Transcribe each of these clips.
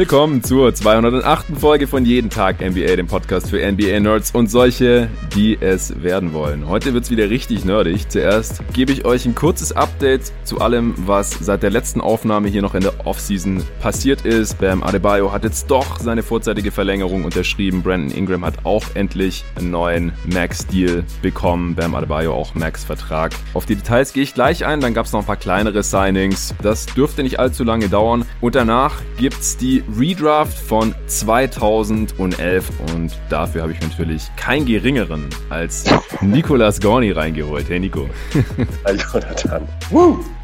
Willkommen zur 208. Folge von Jeden Tag NBA, dem Podcast für NBA-Nerds und solche, die es werden wollen. Heute wird's wieder richtig nerdig. Zuerst gebe ich euch ein kurzes Update zu allem, was seit der letzten Aufnahme hier noch in der Offseason passiert ist. Bam Adebayo hat jetzt doch seine vorzeitige Verlängerung unterschrieben. Brandon Ingram hat auch endlich einen neuen Max-Deal bekommen. Bam Adebayo auch Max-Vertrag. Auf die Details gehe ich gleich ein. Dann gab's noch ein paar kleinere Signings. Das dürfte nicht allzu lange dauern. Und danach gibt's die Redraft von 2011 und dafür habe ich natürlich keinen geringeren als Nicolas Gorni reingeholt. Hey Nico. Hi Jonathan.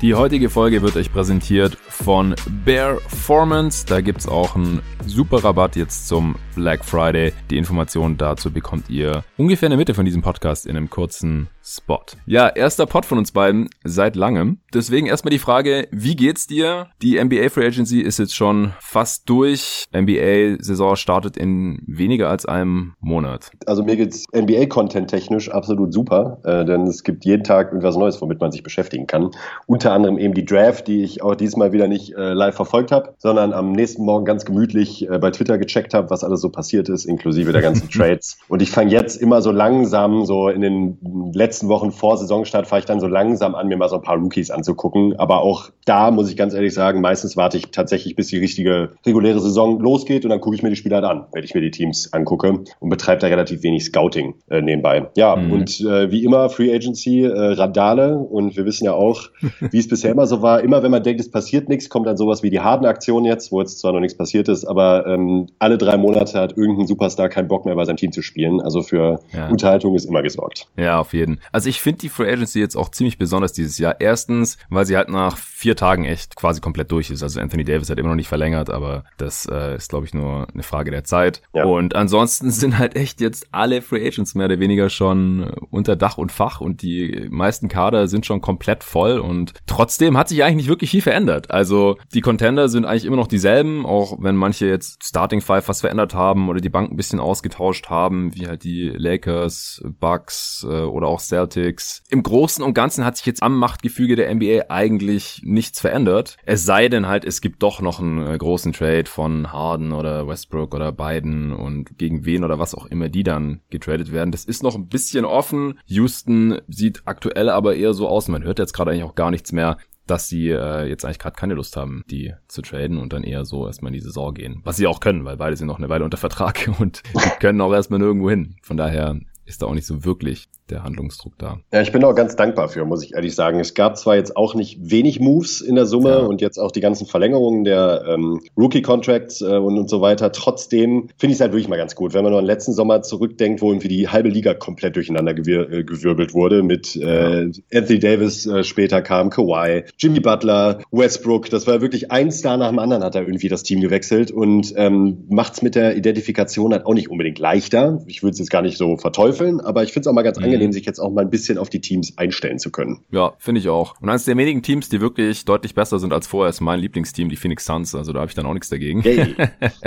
Die heutige Folge wird euch präsentiert von Bear Formance. Da gibt es auch einen super Rabatt jetzt zum Black Friday. Die Informationen dazu bekommt ihr ungefähr in der Mitte von diesem Podcast in einem kurzen Spot. Ja, erster Pod von uns beiden seit langem. Deswegen erstmal die Frage, wie geht's dir? Die NBA Free Agency ist jetzt schon fast durch. NBA-Saison startet in weniger als einem Monat. Also mir geht's NBA-Content technisch absolut super, äh, denn es gibt jeden Tag irgendwas Neues, womit man sich beschäftigen kann. Unter anderem eben die Draft, die ich auch diesmal wieder nicht äh, live verfolgt habe, sondern am nächsten Morgen ganz gemütlich äh, bei Twitter gecheckt habe, was alles so passiert ist, inklusive der ganzen Trades. Und ich fange jetzt immer so langsam, so in den letzten Wochen vor Saisonstart fahre ich dann so langsam an, mir mal so ein paar Rookies anzugucken. Aber auch da muss ich ganz ehrlich sagen, meistens warte ich tatsächlich, bis die richtige reguläre Saison losgeht und dann gucke ich mir die Spieler halt an, wenn ich mir die Teams angucke und betreibe da relativ wenig Scouting äh, nebenbei. Ja, mhm. und äh, wie immer Free Agency, äh, Radale und wir wissen ja auch, wie es bisher immer so war. Immer wenn man denkt, es passiert nichts, kommt dann sowas wie die Harden-Aktion jetzt, wo jetzt zwar noch nichts passiert ist, aber ähm, alle drei Monate hat irgendein Superstar keinen Bock mehr bei seinem Team zu spielen. Also für ja. Unterhaltung ist immer gesorgt. Ja, auf jeden. Also ich finde die Free Agency jetzt auch ziemlich besonders dieses Jahr. Erstens, weil sie halt nach vier Tagen echt quasi komplett durch ist. Also Anthony Davis hat immer noch nicht verlängert, aber das äh, ist, glaube ich, nur eine Frage der Zeit. Ja. Und ansonsten sind halt echt jetzt alle Free Agents mehr oder weniger schon unter Dach und Fach und die meisten Kader sind schon komplett voll und trotzdem hat sich eigentlich nicht wirklich viel verändert. Also die Contender sind eigentlich immer noch dieselben, auch wenn manche jetzt Starting Five was verändert haben oder die Bank ein bisschen ausgetauscht haben, wie halt die Lakers, Bucks äh, oder auch Celtics Celtics. Im Großen und Ganzen hat sich jetzt am Machtgefüge der NBA eigentlich nichts verändert. Es sei denn halt, es gibt doch noch einen äh, großen Trade von Harden oder Westbrook oder Biden und gegen wen oder was auch immer die dann getradet werden. Das ist noch ein bisschen offen. Houston sieht aktuell aber eher so aus. Man hört jetzt gerade eigentlich auch gar nichts mehr dass sie äh, jetzt eigentlich gerade keine Lust haben, die zu traden und dann eher so erstmal in die Saison gehen. Was sie auch können, weil beide sind noch eine Weile unter Vertrag und können auch erstmal nirgendwo hin. Von daher ist da auch nicht so wirklich der Handlungsdruck da. Ja, ich bin auch ganz dankbar für, muss ich ehrlich sagen. Es gab zwar jetzt auch nicht wenig Moves in der Summe ja. und jetzt auch die ganzen Verlängerungen der ähm, Rookie-Contracts äh, und, und so weiter. Trotzdem finde ich es halt wirklich mal ganz gut, wenn man nur an letzten Sommer zurückdenkt, wo irgendwie die halbe Liga komplett durcheinander gewir äh, gewirbelt wurde mit äh, Anthony Davis äh, später kam, Kawhi, Jimmy Butler, Westbrook. Das war wirklich ein Star nach dem anderen hat er irgendwie das Team gewechselt und ähm, macht es mit der Identifikation halt auch nicht unbedingt leichter. Ich würde es jetzt gar nicht so verteufeln, aber ich finde es auch mal ganz mhm. angenehm, angenehm, sich jetzt auch mal ein bisschen auf die Teams einstellen zu können. Ja, finde ich auch. Und eines der wenigen Teams, die wirklich deutlich besser sind als vorher, ist mein Lieblingsteam, die Phoenix Suns. Also da habe ich dann auch nichts dagegen. Hey.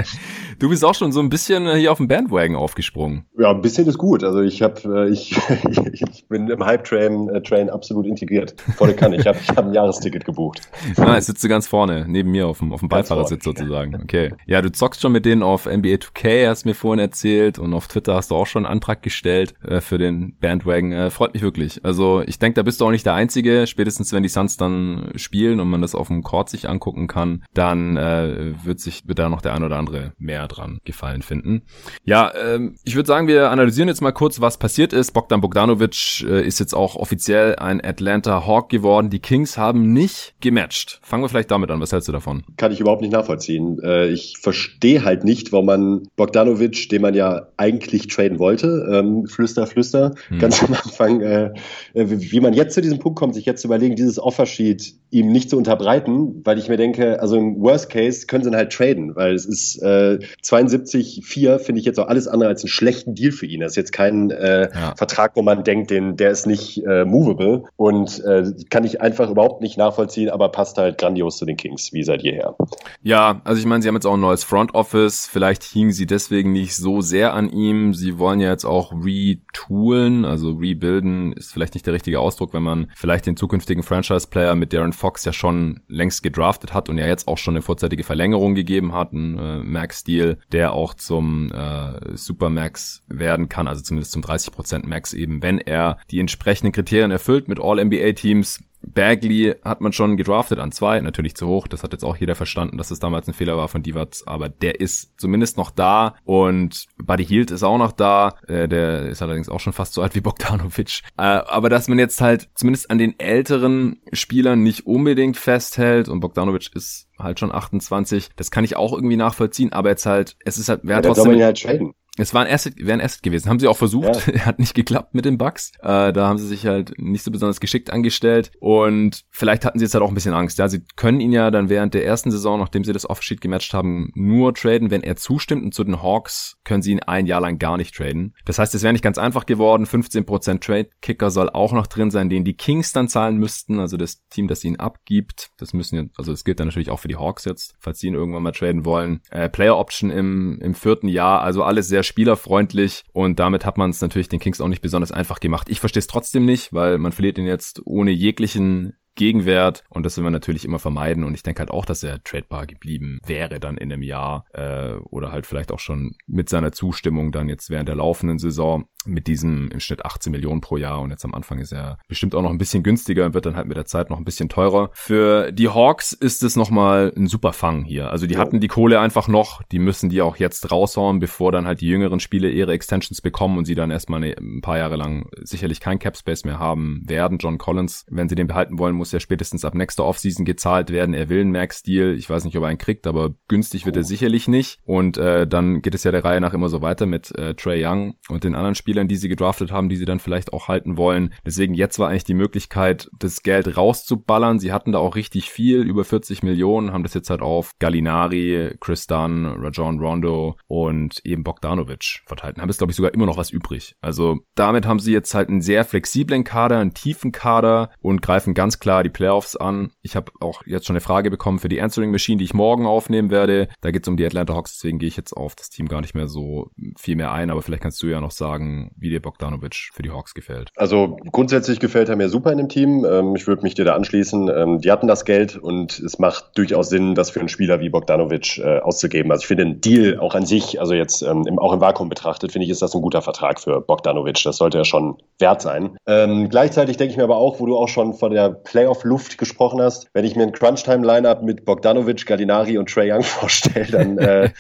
du bist auch schon so ein bisschen hier auf dem Bandwagon aufgesprungen. Ja, ein bisschen ist gut. Also ich habe, äh, ich, ich bin im Hype-Train äh, Train absolut integriert. Volle Kanne. Ich habe ich hab ein Jahresticket gebucht. Ah, ich sitze ganz vorne, neben mir auf dem, auf dem Beifahrersitz sozusagen. Okay. Ja, du zockst schon mit denen auf NBA 2K, hast mir vorhin erzählt. Und auf Twitter hast du auch schon einen Antrag gestellt äh, für den Bandwagon Bandwagon. Äh, freut mich wirklich. Also ich denke, da bist du auch nicht der Einzige. Spätestens wenn die Suns dann spielen und man das auf dem Court sich angucken kann, dann äh, wird sich wird da noch der ein oder andere mehr dran gefallen finden. Ja, ähm, ich würde sagen, wir analysieren jetzt mal kurz, was passiert ist. Bogdan Bogdanovic äh, ist jetzt auch offiziell ein Atlanta Hawk geworden. Die Kings haben nicht gematcht. Fangen wir vielleicht damit an. Was hältst du davon? Kann ich überhaupt nicht nachvollziehen. Äh, ich verstehe halt nicht, warum man Bogdanovic, den man ja eigentlich traden wollte, ähm, flüster, flüster, hm. Ganz am Anfang, äh, wie man jetzt zu diesem Punkt kommt, sich jetzt zu überlegen, dieses Offersheet ihm nicht zu unterbreiten, weil ich mir denke, also im Worst Case können sie ihn halt traden, weil es ist äh, 72,4 finde ich jetzt auch alles andere als einen schlechten Deal für ihn. Das ist jetzt kein äh, ja. Vertrag, wo man denkt, den, der ist nicht äh, movable und äh, kann ich einfach überhaupt nicht nachvollziehen, aber passt halt grandios zu den Kings, wie seit jeher. Ja, also ich meine, sie haben jetzt auch ein neues Front Office, vielleicht hingen sie deswegen nicht so sehr an ihm. Sie wollen ja jetzt auch retoolen, also Also rebuilden ist vielleicht nicht der richtige Ausdruck, wenn man vielleicht den zukünftigen Franchise-Player mit Darren Fox ja schon längst gedraftet hat und ja jetzt auch schon eine vorzeitige Verlängerung gegeben hat, ein äh, Max-Deal, der auch zum äh, Supermax werden kann, also zumindest zum 30% Max eben, wenn er die entsprechenden Kriterien erfüllt mit All-NBA-Teams Bagley hat man schon gedraftet an zwei, natürlich zu hoch. Das hat jetzt auch jeder verstanden, dass es damals ein Fehler war von Divac, aber der ist zumindest noch da und Buddy Hield ist auch noch da. Äh, der ist allerdings auch schon fast so alt wie Bogdanovic. Äh, aber dass man jetzt halt zumindest an den älteren Spielern nicht unbedingt festhält und Bogdanovic ist halt schon 28, das kann ich auch irgendwie nachvollziehen, aber jetzt halt, es ist halt, wer ja, trotzdem. Ja halt es war ein Asset, wäre ein Asset gewesen. Haben sie auch versucht. Ja. Hat nicht geklappt mit den Bugs. Äh, da haben sie sich halt nicht so besonders geschickt angestellt. Und vielleicht hatten sie jetzt halt auch ein bisschen Angst. Ja, sie können ihn ja dann während der ersten Saison, nachdem sie das Offsheet gematcht haben, nur traden, wenn er zustimmt. Und zu den Hawks können sie ihn ein Jahr lang gar nicht traden. Das heißt, es wäre nicht ganz einfach geworden. 15% Trade-Kicker soll auch noch drin sein, den die Kings dann zahlen müssten. Also das Team, das ihn abgibt. Das müssen ja, also das gilt dann natürlich auch für die Hawks jetzt, falls sie ihn irgendwann mal traden wollen. Äh, Player Option im, im vierten Jahr. Also alles sehr spielerfreundlich und damit hat man es natürlich den Kings auch nicht besonders einfach gemacht. Ich verstehe es trotzdem nicht, weil man verliert ihn jetzt ohne jeglichen Gegenwert und das will man natürlich immer vermeiden und ich denke halt auch, dass er tradebar geblieben wäre dann in einem Jahr äh, oder halt vielleicht auch schon mit seiner Zustimmung dann jetzt während der laufenden Saison mit diesem im Schnitt 18 Millionen pro Jahr und jetzt am Anfang ist er bestimmt auch noch ein bisschen günstiger und wird dann halt mit der Zeit noch ein bisschen teurer. Für die Hawks ist es nochmal ein super Fang hier. Also die ja. hatten die Kohle einfach noch, die müssen die auch jetzt raushauen, bevor dann halt die jüngeren Spiele ihre Extensions bekommen und sie dann erstmal ein paar Jahre lang sicherlich kein Cap Space mehr haben werden. John Collins, wenn sie den behalten wollen, muss ja spätestens ab nächster Offseason gezahlt werden. Er will einen Max-Deal. Ich weiß nicht, ob er einen kriegt, aber günstig wird er sicherlich nicht. Und äh, dann geht es ja der Reihe nach immer so weiter mit äh, Trey Young und den anderen Spielern, die sie gedraftet haben, die sie dann vielleicht auch halten wollen. Deswegen jetzt war eigentlich die Möglichkeit, das Geld rauszuballern. Sie hatten da auch richtig viel, über 40 Millionen, haben das jetzt halt auf Gallinari, Chris Dunn, Rajon Rondo und eben Bogdanovic verteilt. Haben jetzt, glaube ich, sogar immer noch was übrig. Also damit haben sie jetzt halt einen sehr flexiblen Kader, einen tiefen Kader und greifen ganz klar die Playoffs an. Ich habe auch jetzt schon eine Frage bekommen für die Answering Machine, die ich morgen aufnehmen werde. Da geht es um die Atlanta Hawks, deswegen gehe ich jetzt auf das Team gar nicht mehr so viel mehr ein, aber vielleicht kannst du ja noch sagen, wie dir Bogdanovic für die Hawks gefällt? Also grundsätzlich gefällt er mir super in dem Team. Ähm, ich würde mich dir da anschließen. Ähm, die hatten das Geld und es macht durchaus Sinn, das für einen Spieler wie Bogdanovic äh, auszugeben. Also ich finde den Deal auch an sich, also jetzt ähm, auch im Vakuum betrachtet, finde ich, ist das ein guter Vertrag für Bogdanovic. Das sollte ja schon wert sein. gleichzeitig denke ich mir aber auch, wo du auch schon von der Playoff-Luft gesprochen hast, wenn ich mir ein Crunch-Time-Lineup mit Bogdanovic, Gallinari und Trey Young vorstelle, dann äh,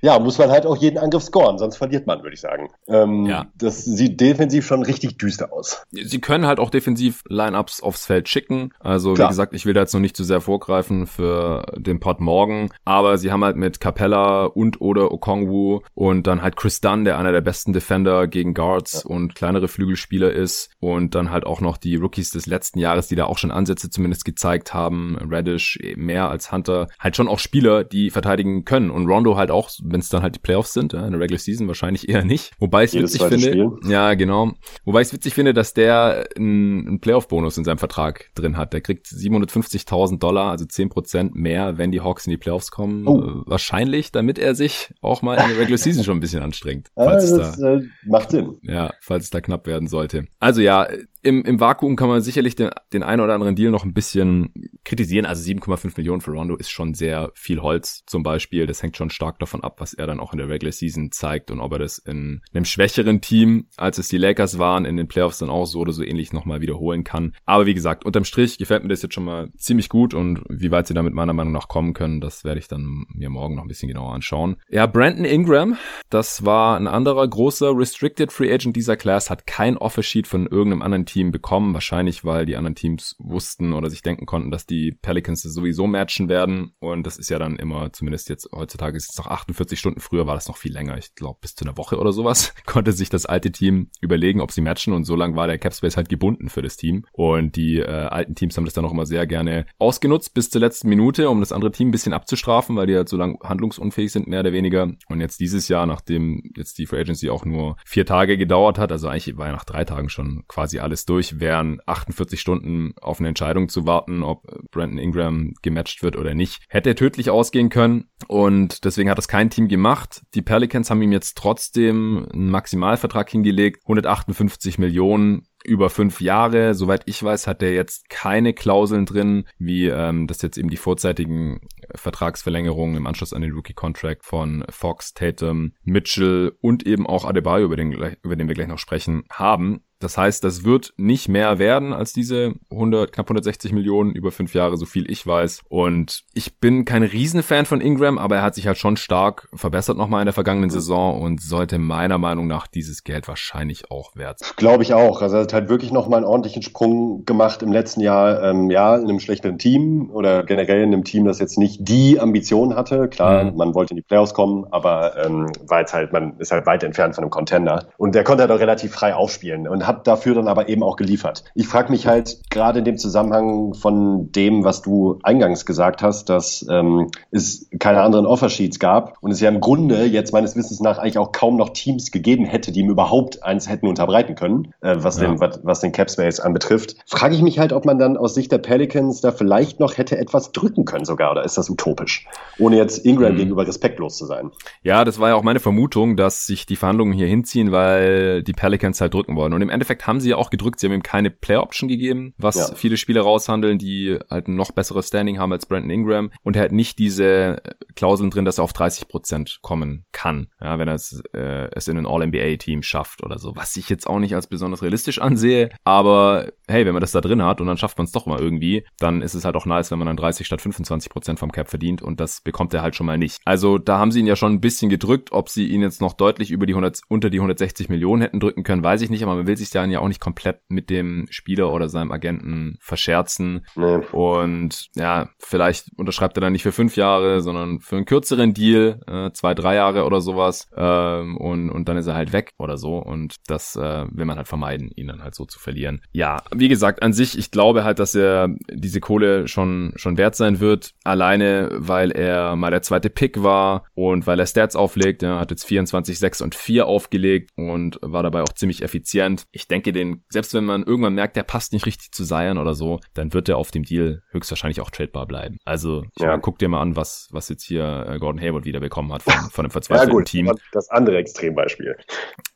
ja, muss man halt auch jeden Angriff scoren, sonst verliert man, würde ich sagen. Ähm, ja. Das sieht defensiv schon richtig düster aus. Sie können halt auch defensiv Lineups aufs Feld schicken. Also Klar. wie gesagt, ich will da jetzt noch nicht zu sehr vorgreifen für den Pod morgen, aber sie haben halt mit Capella und oder Okongwu und dann halt Chris Dunn, der einer der besten Defender gegen Guards ja. und kleinere Flügelspieler ist und dann halt auch noch die Rookies des letzten Jahres, die da auch schon Ansätze zumindest gezeigt haben, Radish mehr als Hunter, halt schon auch Spieler, die verteidigen können und Rondo halt auch, wenn es dann halt die Playoffs sind, in der Regular Season wahrscheinlich eher nicht. Wobei ich witzig finde, Spiel. Ja, genau. Wobei ich es witzig finde, dass der einen, Playoff-Bonus in seinem Vertrag drin hat. Der kriegt 750.000 Dollar, also 10% mehr, wenn die Hawks in die Playoffs kommen. Oh. Äh, wahrscheinlich, damit er sich auch mal in der Regular Season schon ein bisschen anstrengt. Falls ja, das da, äh, macht Sinn. Ja, falls es da knapp werden sollte. Also ja, im, im Vakuum kann man sicherlich den, den einen oder anderen Deal noch ein bisschen kritisieren. Also 7,5 Millionen für Rondo ist schon sehr viel Holz zum Beispiel. Das hängt schon stark davon ab, was er dann auch in der Regular Season zeigt und ob er das in einem schwächeren Team, als es die Lakers waren, in den Playoffs dann auch so oder so ähnlich nochmal wiederholen kann. Aber wie gesagt, unterm Strich gefällt mir das jetzt schon mal ziemlich gut und wie weit sie damit meiner Meinung nach kommen können, das werde ich dann mir morgen noch ein bisschen genauer anschauen. Ja, Brandon Ingram, das war ein anderer großer Restricted Free Agent dieser Class, hat kein Offer Sheet von irgendeinem anderen Team Team bekommen. Wahrscheinlich, weil die anderen Teams wussten oder sich denken konnten, dass die Pelicans sowieso matchen werden. Und das ist ja dann immer, zumindest jetzt heutzutage ist es noch 48 Stunden. Früher war das noch viel länger. Ich glaube, bis zu einer Woche oder sowas konnte sich das alte Team überlegen, ob sie matchen. Und so lange war der Capspace halt gebunden für das Team. Und die äh, alten Teams haben das dann auch immer sehr gerne ausgenutzt bis zur letzten Minute, um das andere Team ein bisschen abzustrafen, weil die halt so lange handlungsunfähig sind, mehr oder weniger. Und jetzt dieses Jahr, nachdem jetzt die Free Agency auch nur vier Tage gedauert hat, also eigentlich war ja nach drei Tagen schon quasi alles alles durch, wären 48 Stunden auf eine Entscheidung zu warten, ob Brandon Ingram gematcht wird oder nicht. Hätte tödlich ausgehen können und deswegen hat das kein Team gemacht. Die Pelicans haben ihm jetzt trotzdem einen Maximalvertrag hingelegt, 158 Millionen über fünf Jahre. Soweit ich weiß, hat er jetzt keine Klauseln drin, wie ähm, das jetzt eben die vorzeitigen Vertragsverlängerungen im Anschluss an den Rookie-Contract von Fox, Tatum, Mitchell und eben auch Adebayo, über den, über den wir gleich noch sprechen, haben. Das heißt, das wird nicht mehr werden als diese 100, knapp 160 Millionen über fünf Jahre, so viel ich weiß. Und ich bin kein Riesenfan von Ingram, aber er hat sich halt schon stark verbessert nochmal in der vergangenen Saison und sollte meiner Meinung nach dieses Geld wahrscheinlich auch wert sein. Glaube ich auch. Also er hat halt wirklich nochmal einen ordentlichen Sprung gemacht im letzten Jahr. Ähm, ja, in einem schlechteren Team oder generell in einem Team, das jetzt nicht die Ambition hatte. Klar, mhm. man wollte in die Playoffs kommen, aber ähm, war jetzt halt, man ist halt weit entfernt von einem Contender. Und der konnte halt auch relativ frei aufspielen und hat hat dafür dann aber eben auch geliefert. Ich frage mich halt gerade in dem Zusammenhang von dem, was du eingangs gesagt hast, dass ähm, es keine anderen Offersheets gab und es ja im Grunde jetzt meines Wissens nach eigentlich auch kaum noch Teams gegeben hätte, die ihm überhaupt eins hätten unterbreiten können, äh, was, ja. den, was, was den Cap Space anbetrifft. Frage ich mich halt, ob man dann aus Sicht der Pelicans da vielleicht noch hätte etwas drücken können sogar, oder ist das utopisch? Ohne jetzt Ingram mhm. gegenüber respektlos zu sein. Ja, das war ja auch meine Vermutung, dass sich die Verhandlungen hier hinziehen, weil die Pelicans halt drücken wollen. Und im Endeffekt haben sie ja auch gedrückt. Sie haben ihm keine Player Option gegeben, was ja. viele Spieler raushandeln, die halt ein noch besseres Standing haben als Brandon Ingram. Und er hat nicht diese Klauseln drin, dass er auf 30 Prozent kommen kann, ja, wenn er es, äh, es in ein All-NBA-Team schafft oder so. Was ich jetzt auch nicht als besonders realistisch ansehe. Aber hey, wenn man das da drin hat und dann schafft man es doch mal irgendwie, dann ist es halt auch nice, wenn man dann 30 statt 25 Prozent vom Cap verdient und das bekommt er halt schon mal nicht. Also da haben sie ihn ja schon ein bisschen gedrückt. Ob sie ihn jetzt noch deutlich über die 100, unter die 160 Millionen hätten drücken können, weiß ich nicht, aber man will sich dann ja auch nicht komplett mit dem Spieler oder seinem Agenten verscherzen. Nee. Und ja, vielleicht unterschreibt er dann nicht für fünf Jahre, sondern für einen kürzeren Deal, äh, zwei, drei Jahre oder sowas. Ähm, und, und dann ist er halt weg oder so. Und das äh, will man halt vermeiden, ihn dann halt so zu verlieren. Ja, wie gesagt, an sich, ich glaube halt, dass er diese Kohle schon, schon wert sein wird. Alleine, weil er mal der zweite Pick war und weil er Stats auflegt. Er hat jetzt 24, 6 und 4 aufgelegt und war dabei auch ziemlich effizient. Ich denke, den, selbst wenn man irgendwann merkt, der passt nicht richtig zu Zion oder so, dann wird er auf dem Deal höchstwahrscheinlich auch tradebar bleiben. Also ja. meine, guck dir mal an, was, was jetzt hier äh, Gordon Hayward wieder bekommen hat von, von einem verzweifelten ja, gut, Team. Das andere Extrembeispiel.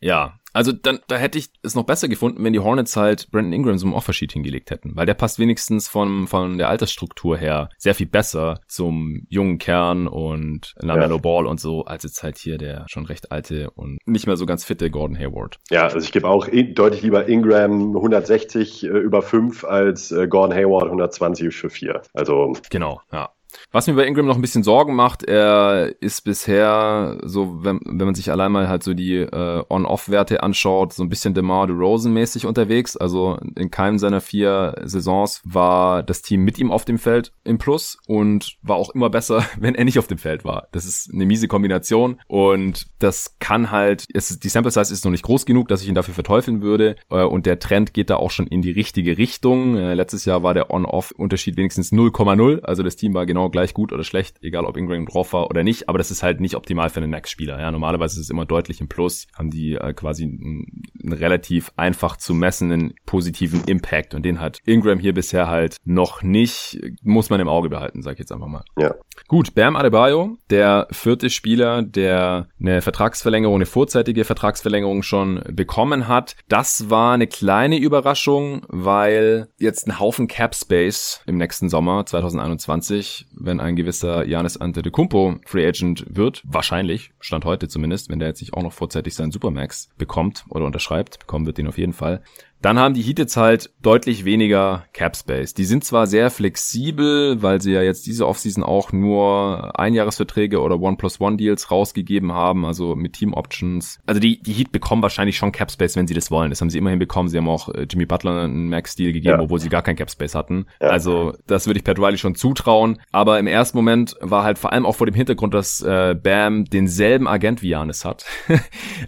Ja, also dann, da hätte ich es noch besser gefunden, wenn die Hornets halt Brandon Ingram ein Offersheet hingelegt hätten, weil der passt wenigstens von, von der Altersstruktur her sehr viel besser zum jungen Kern und LaMelo ja. Ball und so, als jetzt halt hier der schon recht alte und nicht mehr so ganz fitte Gordon Hayward. Ja, also ich gebe auch deutlich lieber Ingram 160 äh, über 5 als äh, Gordon Hayward 120 für 4. Also. Genau, ja. Was mir bei Ingram noch ein bisschen Sorgen macht, er ist bisher so, wenn, wenn man sich allein mal halt so die äh, On-Off-Werte anschaut, so ein bisschen DeMar DeRozan-mäßig unterwegs. Also in keinem seiner vier Saisons war das Team mit ihm auf dem Feld im Plus und war auch immer besser, wenn er nicht auf dem Feld war. Das ist eine miese Kombination und das kann halt, es, die Sample Size ist noch nicht groß genug, dass ich ihn dafür verteufeln würde äh, und der Trend geht da auch schon in die richtige Richtung. Äh, letztes Jahr war der On-Off-Unterschied wenigstens 0,0, also das Team war genau genau gleich gut oder schlecht, egal ob Ingram drauf war oder nicht, aber das ist halt nicht optimal für einen Max-Spieler. Ja, normalerweise ist es immer deutlich im Plus, haben die äh, quasi einen, einen relativ einfach zu messenden positiven Impact und den hat Ingram hier bisher halt noch nicht, muss man im Auge behalten, sag ich jetzt einfach mal. Ja. Gut, Bam Adebayo, der vierte Spieler, der eine Vertragsverlängerung, eine vorzeitige Vertragsverlängerung schon bekommen hat. Das war eine kleine Überraschung, weil jetzt ein Haufen Cap Space im nächsten Sommer 2021 wenn ein gewisser Janis Antetokounmpo Free Agent wird, wahrscheinlich, Stand heute zumindest, wenn der jetzt nicht auch noch vorzeitig seinen Supermax bekommt oder unterschreibt, bekommen wird den auf jeden Fall, dann haben die Heat jetzt halt deutlich weniger Cap Space. Die sind zwar sehr flexibel, weil sie ja jetzt diese Offseason auch nur Einjahresverträge oder One plus One Deals rausgegeben haben, also mit Team Options. Also die, die Heat bekommen wahrscheinlich schon Cap Space, wenn sie das wollen. Das haben sie immerhin bekommen. Sie haben auch äh, Jimmy Butler einen Max Deal gegeben, ja. obwohl sie gar kein Cap Space hatten. Ja. Also das würde ich Pat Riley schon zutrauen. Aber im ersten Moment war halt vor allem auch vor dem Hintergrund, dass äh, Bam denselben Agent wie Janis hat.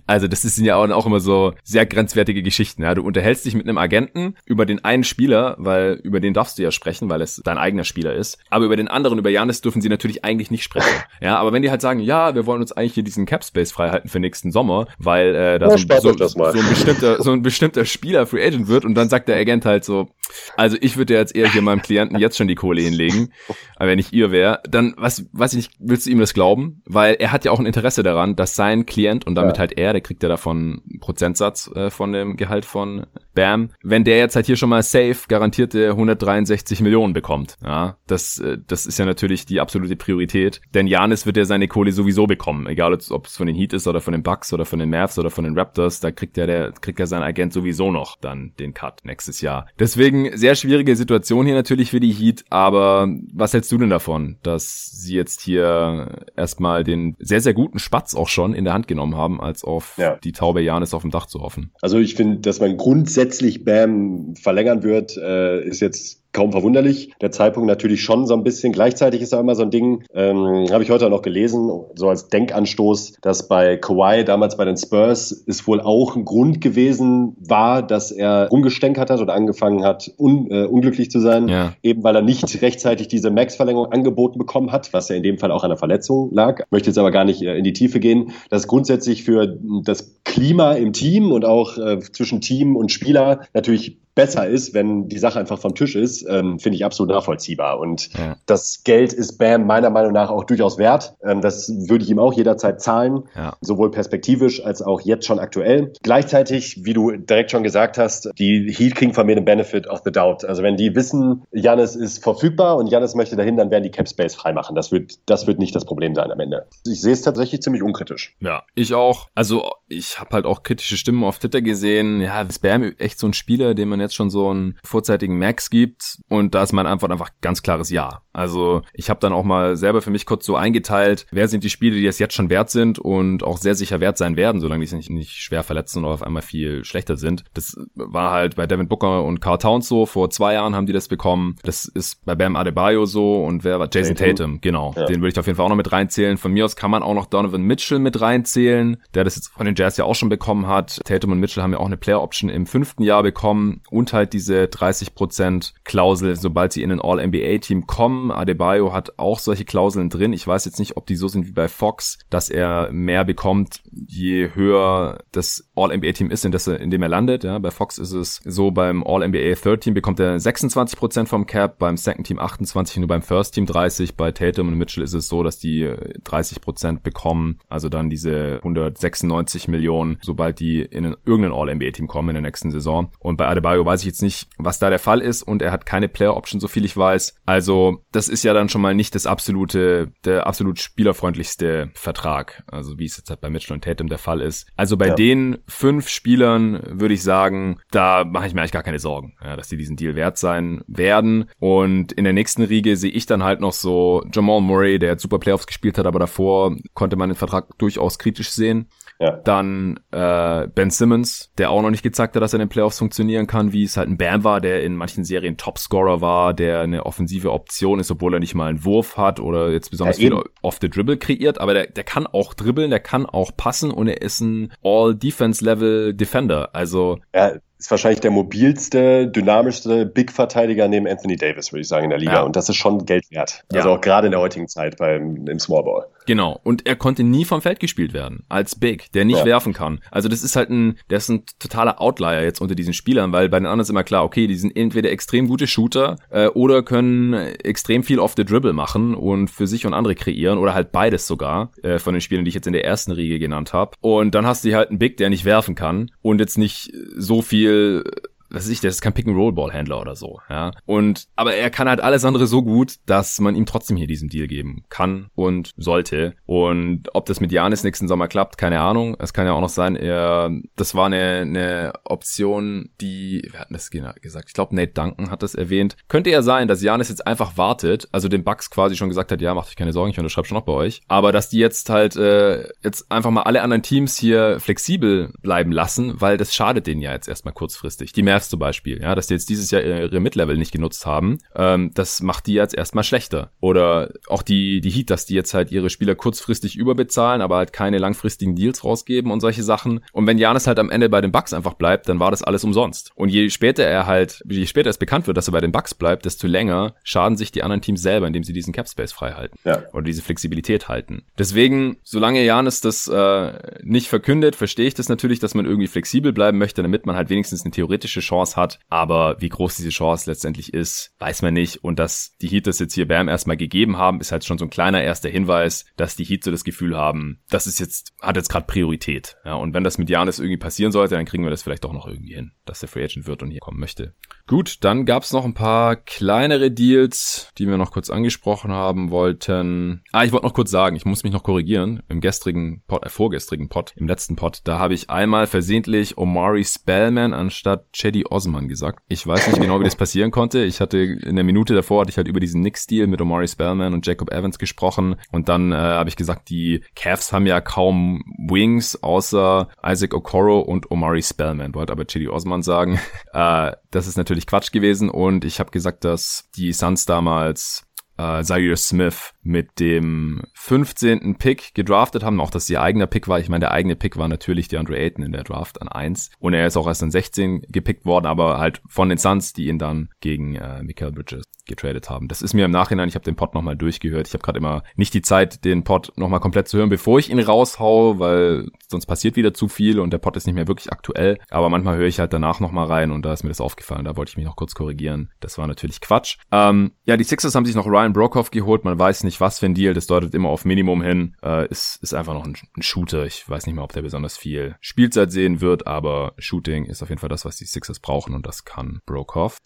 also das sind ja auch immer so sehr grenzwertige Geschichten. Ja, du unterhältst unterhältst dich mit einem Agenten über den einen Spieler, weil über den darfst du ja sprechen, weil es dein eigener Spieler ist. Aber über den anderen, über Janis, dürfen sie natürlich eigentlich nicht sprechen. Ja, aber wenn die halt sagen, ja, wir wollen uns eigentlich hier diesen Cap Space freihalten für nächsten Sommer, weil äh, da ja, so, so, so, ein bestimmter, so ein bestimmter Spieler Free Agent wird und dann sagt der Agent halt so, also ich würde jetzt eher hier meinem Klienten jetzt schon die Kohle hinlegen, aber wenn ich ihr wäre, dann was, weiß ich nicht, willst du ihm das glauben? Weil er hat ja auch ein Interesse daran, dass sein Klient und damit ja. halt er, der kriegt ja davon einen Prozentsatz äh, von dem Gehalt von Bam, wenn der jetzt halt hier schon mal safe garantierte 163 Millionen bekommt, ja, das, äh, das ist ja natürlich die absolute Priorität, denn Janis wird ja seine Kohle sowieso bekommen, egal ob es von den Heat ist oder von den Bucks oder von den Mavs oder von den Raptors, da kriegt ja der, kriegt ja sein Agent sowieso noch dann den Cut nächstes Jahr. Deswegen sehr schwierige Situation hier natürlich für die Heat, aber was hältst du denn davon, dass sie jetzt hier erstmal den sehr, sehr guten Spatz auch schon in der Hand genommen haben, als auf ja. die Taube Janis auf dem Dach zu hoffen? Also ich finde, dass man grundsätzlich Bam verlängern wird, äh, ist jetzt kaum verwunderlich. Der Zeitpunkt natürlich schon so ein bisschen. Gleichzeitig ist da immer so ein Ding, ähm, habe ich heute noch gelesen, so als Denkanstoß, dass bei Kawhi damals bei den Spurs es wohl auch ein Grund gewesen war, dass er rumgestänkert hat oder angefangen hat, un, äh, unglücklich zu sein, ja. eben weil er nicht rechtzeitig diese Max-Verlängerung angeboten bekommen hat, was ja in dem Fall auch an der Verletzung lag. Ich möchte jetzt aber gar nicht äh, in die Tiefe gehen. Das grundsätzlich für das Klima im Team und auch äh, zwischen Team und Spieler natürlich besser ist, wenn die Sache einfach vom Tisch ist, ähm, finde ich absolut nachvollziehbar. Und ja. das Geld ist Bam meiner Meinung nach auch durchaus wert. Ähm, das würde ich ihm auch jederzeit zahlen, ja. sowohl perspektivisch als auch jetzt schon aktuell. Gleichzeitig, wie du direkt schon gesagt hast, die Heat kriegen von mir den Benefit of the doubt. Also wenn die wissen, Janis ist verfügbar und Janis möchte dahin, dann werden die Cap Space freimachen. Das wird, das wird nicht das Problem sein am Ende. Ich sehe es tatsächlich ziemlich unkritisch. Ja, ich auch. Also ich habe halt auch kritische Stimmen auf Twitter gesehen. Ja, ist Bam echt so ein Spieler, den man jetzt schon so einen vorzeitigen Max gibt und da ist meine Antwort einfach ganz klares Ja. Also ich habe dann auch mal selber für mich kurz so eingeteilt, wer sind die Spiele, die es jetzt schon wert sind und auch sehr sicher wert sein werden, solange die sich nicht schwer verletzen oder auf einmal viel schlechter sind. Das war halt bei Devin Booker und Carl Towns so, vor zwei Jahren haben die das bekommen. Das ist bei Bam Adebayo so und wer war Jason Tatum, Tatum genau. Ja. Den würde ich auf jeden Fall auch noch mit reinzählen. Von mir aus kann man auch noch Donovan Mitchell mit reinzählen, der das jetzt von den Jazz ja auch schon bekommen hat. Tatum und Mitchell haben ja auch eine Player Option im fünften Jahr bekommen und halt diese 30% Klausel, sobald sie in ein All-NBA-Team kommen. Adebayo hat auch solche Klauseln drin. Ich weiß jetzt nicht, ob die so sind wie bei Fox, dass er mehr bekommt, je höher das All-NBA-Team ist, in, das, in dem er landet. Ja, bei Fox ist es so, beim All-NBA Third Team bekommt er 26% vom Cap, beim Second Team 28, nur beim First Team 30. Bei Tatum und Mitchell ist es so, dass die 30% bekommen, also dann diese 196 Millionen, sobald die in irgendein All-NBA-Team kommen in der nächsten Saison. Und bei Adebayo weiß ich jetzt nicht, was da der Fall ist und er hat keine Player Option, so viel ich weiß. Also, das ist ja dann schon mal nicht das absolute, der absolut spielerfreundlichste Vertrag. Also, wie es jetzt halt bei Mitchell und Tatum der Fall ist. Also, bei ja. den fünf Spielern würde ich sagen, da mache ich mir eigentlich gar keine Sorgen, ja, dass die diesen Deal wert sein werden. Und in der nächsten Riege sehe ich dann halt noch so Jamal Murray, der jetzt super Playoffs gespielt hat, aber davor konnte man den Vertrag durchaus kritisch sehen. Ja. Dann äh, Ben Simmons, der auch noch nicht gezeigt hat, dass er in den Playoffs funktionieren kann, wie es halt ein Bam war, der in manchen Serien Topscorer war, der eine offensive Option ist, obwohl er nicht mal einen Wurf hat oder jetzt besonders ja, viel off the dribble kreiert, aber der, der kann auch dribbeln, der kann auch passen und er ist ein All-Defense-Level Defender. Also ja, ist wahrscheinlich der mobilste, dynamischste Big-Verteidiger neben Anthony Davis, würde ich sagen, in der Liga. Ja. Und das ist schon Geld wert. Also ja. auch gerade in der heutigen Zeit beim, im Small Ball. Genau. Und er konnte nie vom Feld gespielt werden. Als Big, der nicht ja. werfen kann. Also das ist halt ein, der ist ein totaler Outlier jetzt unter diesen Spielern, weil bei den anderen ist immer klar, okay, die sind entweder extrem gute Shooter äh, oder können extrem viel off the dribble machen und für sich und andere kreieren oder halt beides sogar äh, von den Spielern, die ich jetzt in der ersten Riege genannt habe. Und dann hast du halt einen Big, der nicht werfen kann und jetzt nicht so viel viel was weiß ich, der ist kein Pick-and-Roll-Ball-Händler oder so, ja. Und, aber er kann halt alles andere so gut, dass man ihm trotzdem hier diesen Deal geben kann und sollte. Und ob das mit Janis nächsten Sommer klappt, keine Ahnung. Es kann ja auch noch sein, er, das war eine, eine Option, die, wer hat das gesagt? Ich glaube, Nate Duncan hat das erwähnt. Könnte ja sein, dass Janis jetzt einfach wartet, also den Bucks quasi schon gesagt hat, ja, macht euch keine Sorgen, ich unterschreibe schon noch bei euch. Aber dass die jetzt halt, äh, jetzt einfach mal alle anderen Teams hier flexibel bleiben lassen, weil das schadet denen ja jetzt erstmal kurzfristig. Die mehr Mavs zum Beispiel, ja, dass die jetzt dieses Jahr ihre Mid-Level nicht genutzt haben, ähm, das macht die jetzt erstmal schlechter. Oder auch die, die Heat, dass die jetzt halt ihre Spieler kurzfristig überbezahlen, aber halt keine langfristigen Deals rausgeben und solche Sachen. Und wenn Janis halt am Ende bei den Bucks einfach bleibt, dann war das alles umsonst. Und je später er halt, je später es bekannt wird, dass er bei den Bucks bleibt, desto länger schaden sich die anderen Teams selber, indem sie diesen Cap Space frei halten. Ja. Oder diese Flexibilität halten. Deswegen, solange Janis das äh, nicht verkündet, verstehe ich das natürlich, dass man irgendwie flexibel bleiben möchte, damit man halt wenigstens eine theoretische Chance hat. Aber wie groß diese Chance letztendlich ist, weiß man nicht. Und dass die Heat das jetzt hier Bam erstmal gegeben haben, ist halt schon so ein kleiner erster Hinweis, dass die Heat so das Gefühl haben, das ist jetzt, hat jetzt gerade Priorität. Ja, und wenn das mit Janis irgendwie passieren sollte, dann kriegen wir das vielleicht doch noch irgendwie hin, dass der Free Agent wird und hier kommen möchte. Gut, dann gab's noch ein paar kleinere Deals, die wir noch kurz angesprochen haben wollten. Ah, ich wollte noch kurz sagen, ich muss mich noch korrigieren. Im gestrigen Pod, äh, vorgestrigen Pod, im letzten Pod, da habe ich einmal versehentlich Omari Spellman anstatt Chedi Osman gesagt. Ich weiß nicht genau, wie das passieren konnte. Ich hatte in der Minute davor hatte ich halt über diesen Knicks-Deal mit Omari Spellman und Jacob Evans gesprochen und dann äh, habe ich gesagt, die Cavs haben ja kaum Wings außer Isaac Okoro und Omari Spellman. Wollte aber Chedi Osman sagen. äh, das ist natürlich Quatsch gewesen und ich habe gesagt, dass die Suns damals äh, Zaire Smith mit dem 15. Pick gedraftet haben. Auch, dass ihr eigener Pick war. Ich meine, der eigene Pick war natürlich der Andre Ayton in der Draft an 1. Und er ist auch erst an 16 gepickt worden, aber halt von den Suns, die ihn dann gegen äh, Michael Bridges getradet haben. Das ist mir im Nachhinein, ich habe den Pod nochmal durchgehört. Ich habe gerade immer nicht die Zeit, den Pod nochmal komplett zu hören, bevor ich ihn raushau, weil sonst passiert wieder zu viel und der Pod ist nicht mehr wirklich aktuell. Aber manchmal höre ich halt danach nochmal rein und da ist mir das aufgefallen. Da wollte ich mich noch kurz korrigieren. Das war natürlich Quatsch. Ähm, ja, die Sixers haben sich noch Ryan Brokoff geholt. Man weiß nicht, was für ein Deal. Das deutet immer auf Minimum hin. Äh, ist, ist einfach noch ein, ein Shooter. Ich weiß nicht mal, ob der besonders viel Spielzeit sehen wird, aber Shooting ist auf jeden Fall das, was die Sixers brauchen und das kann Brokoff.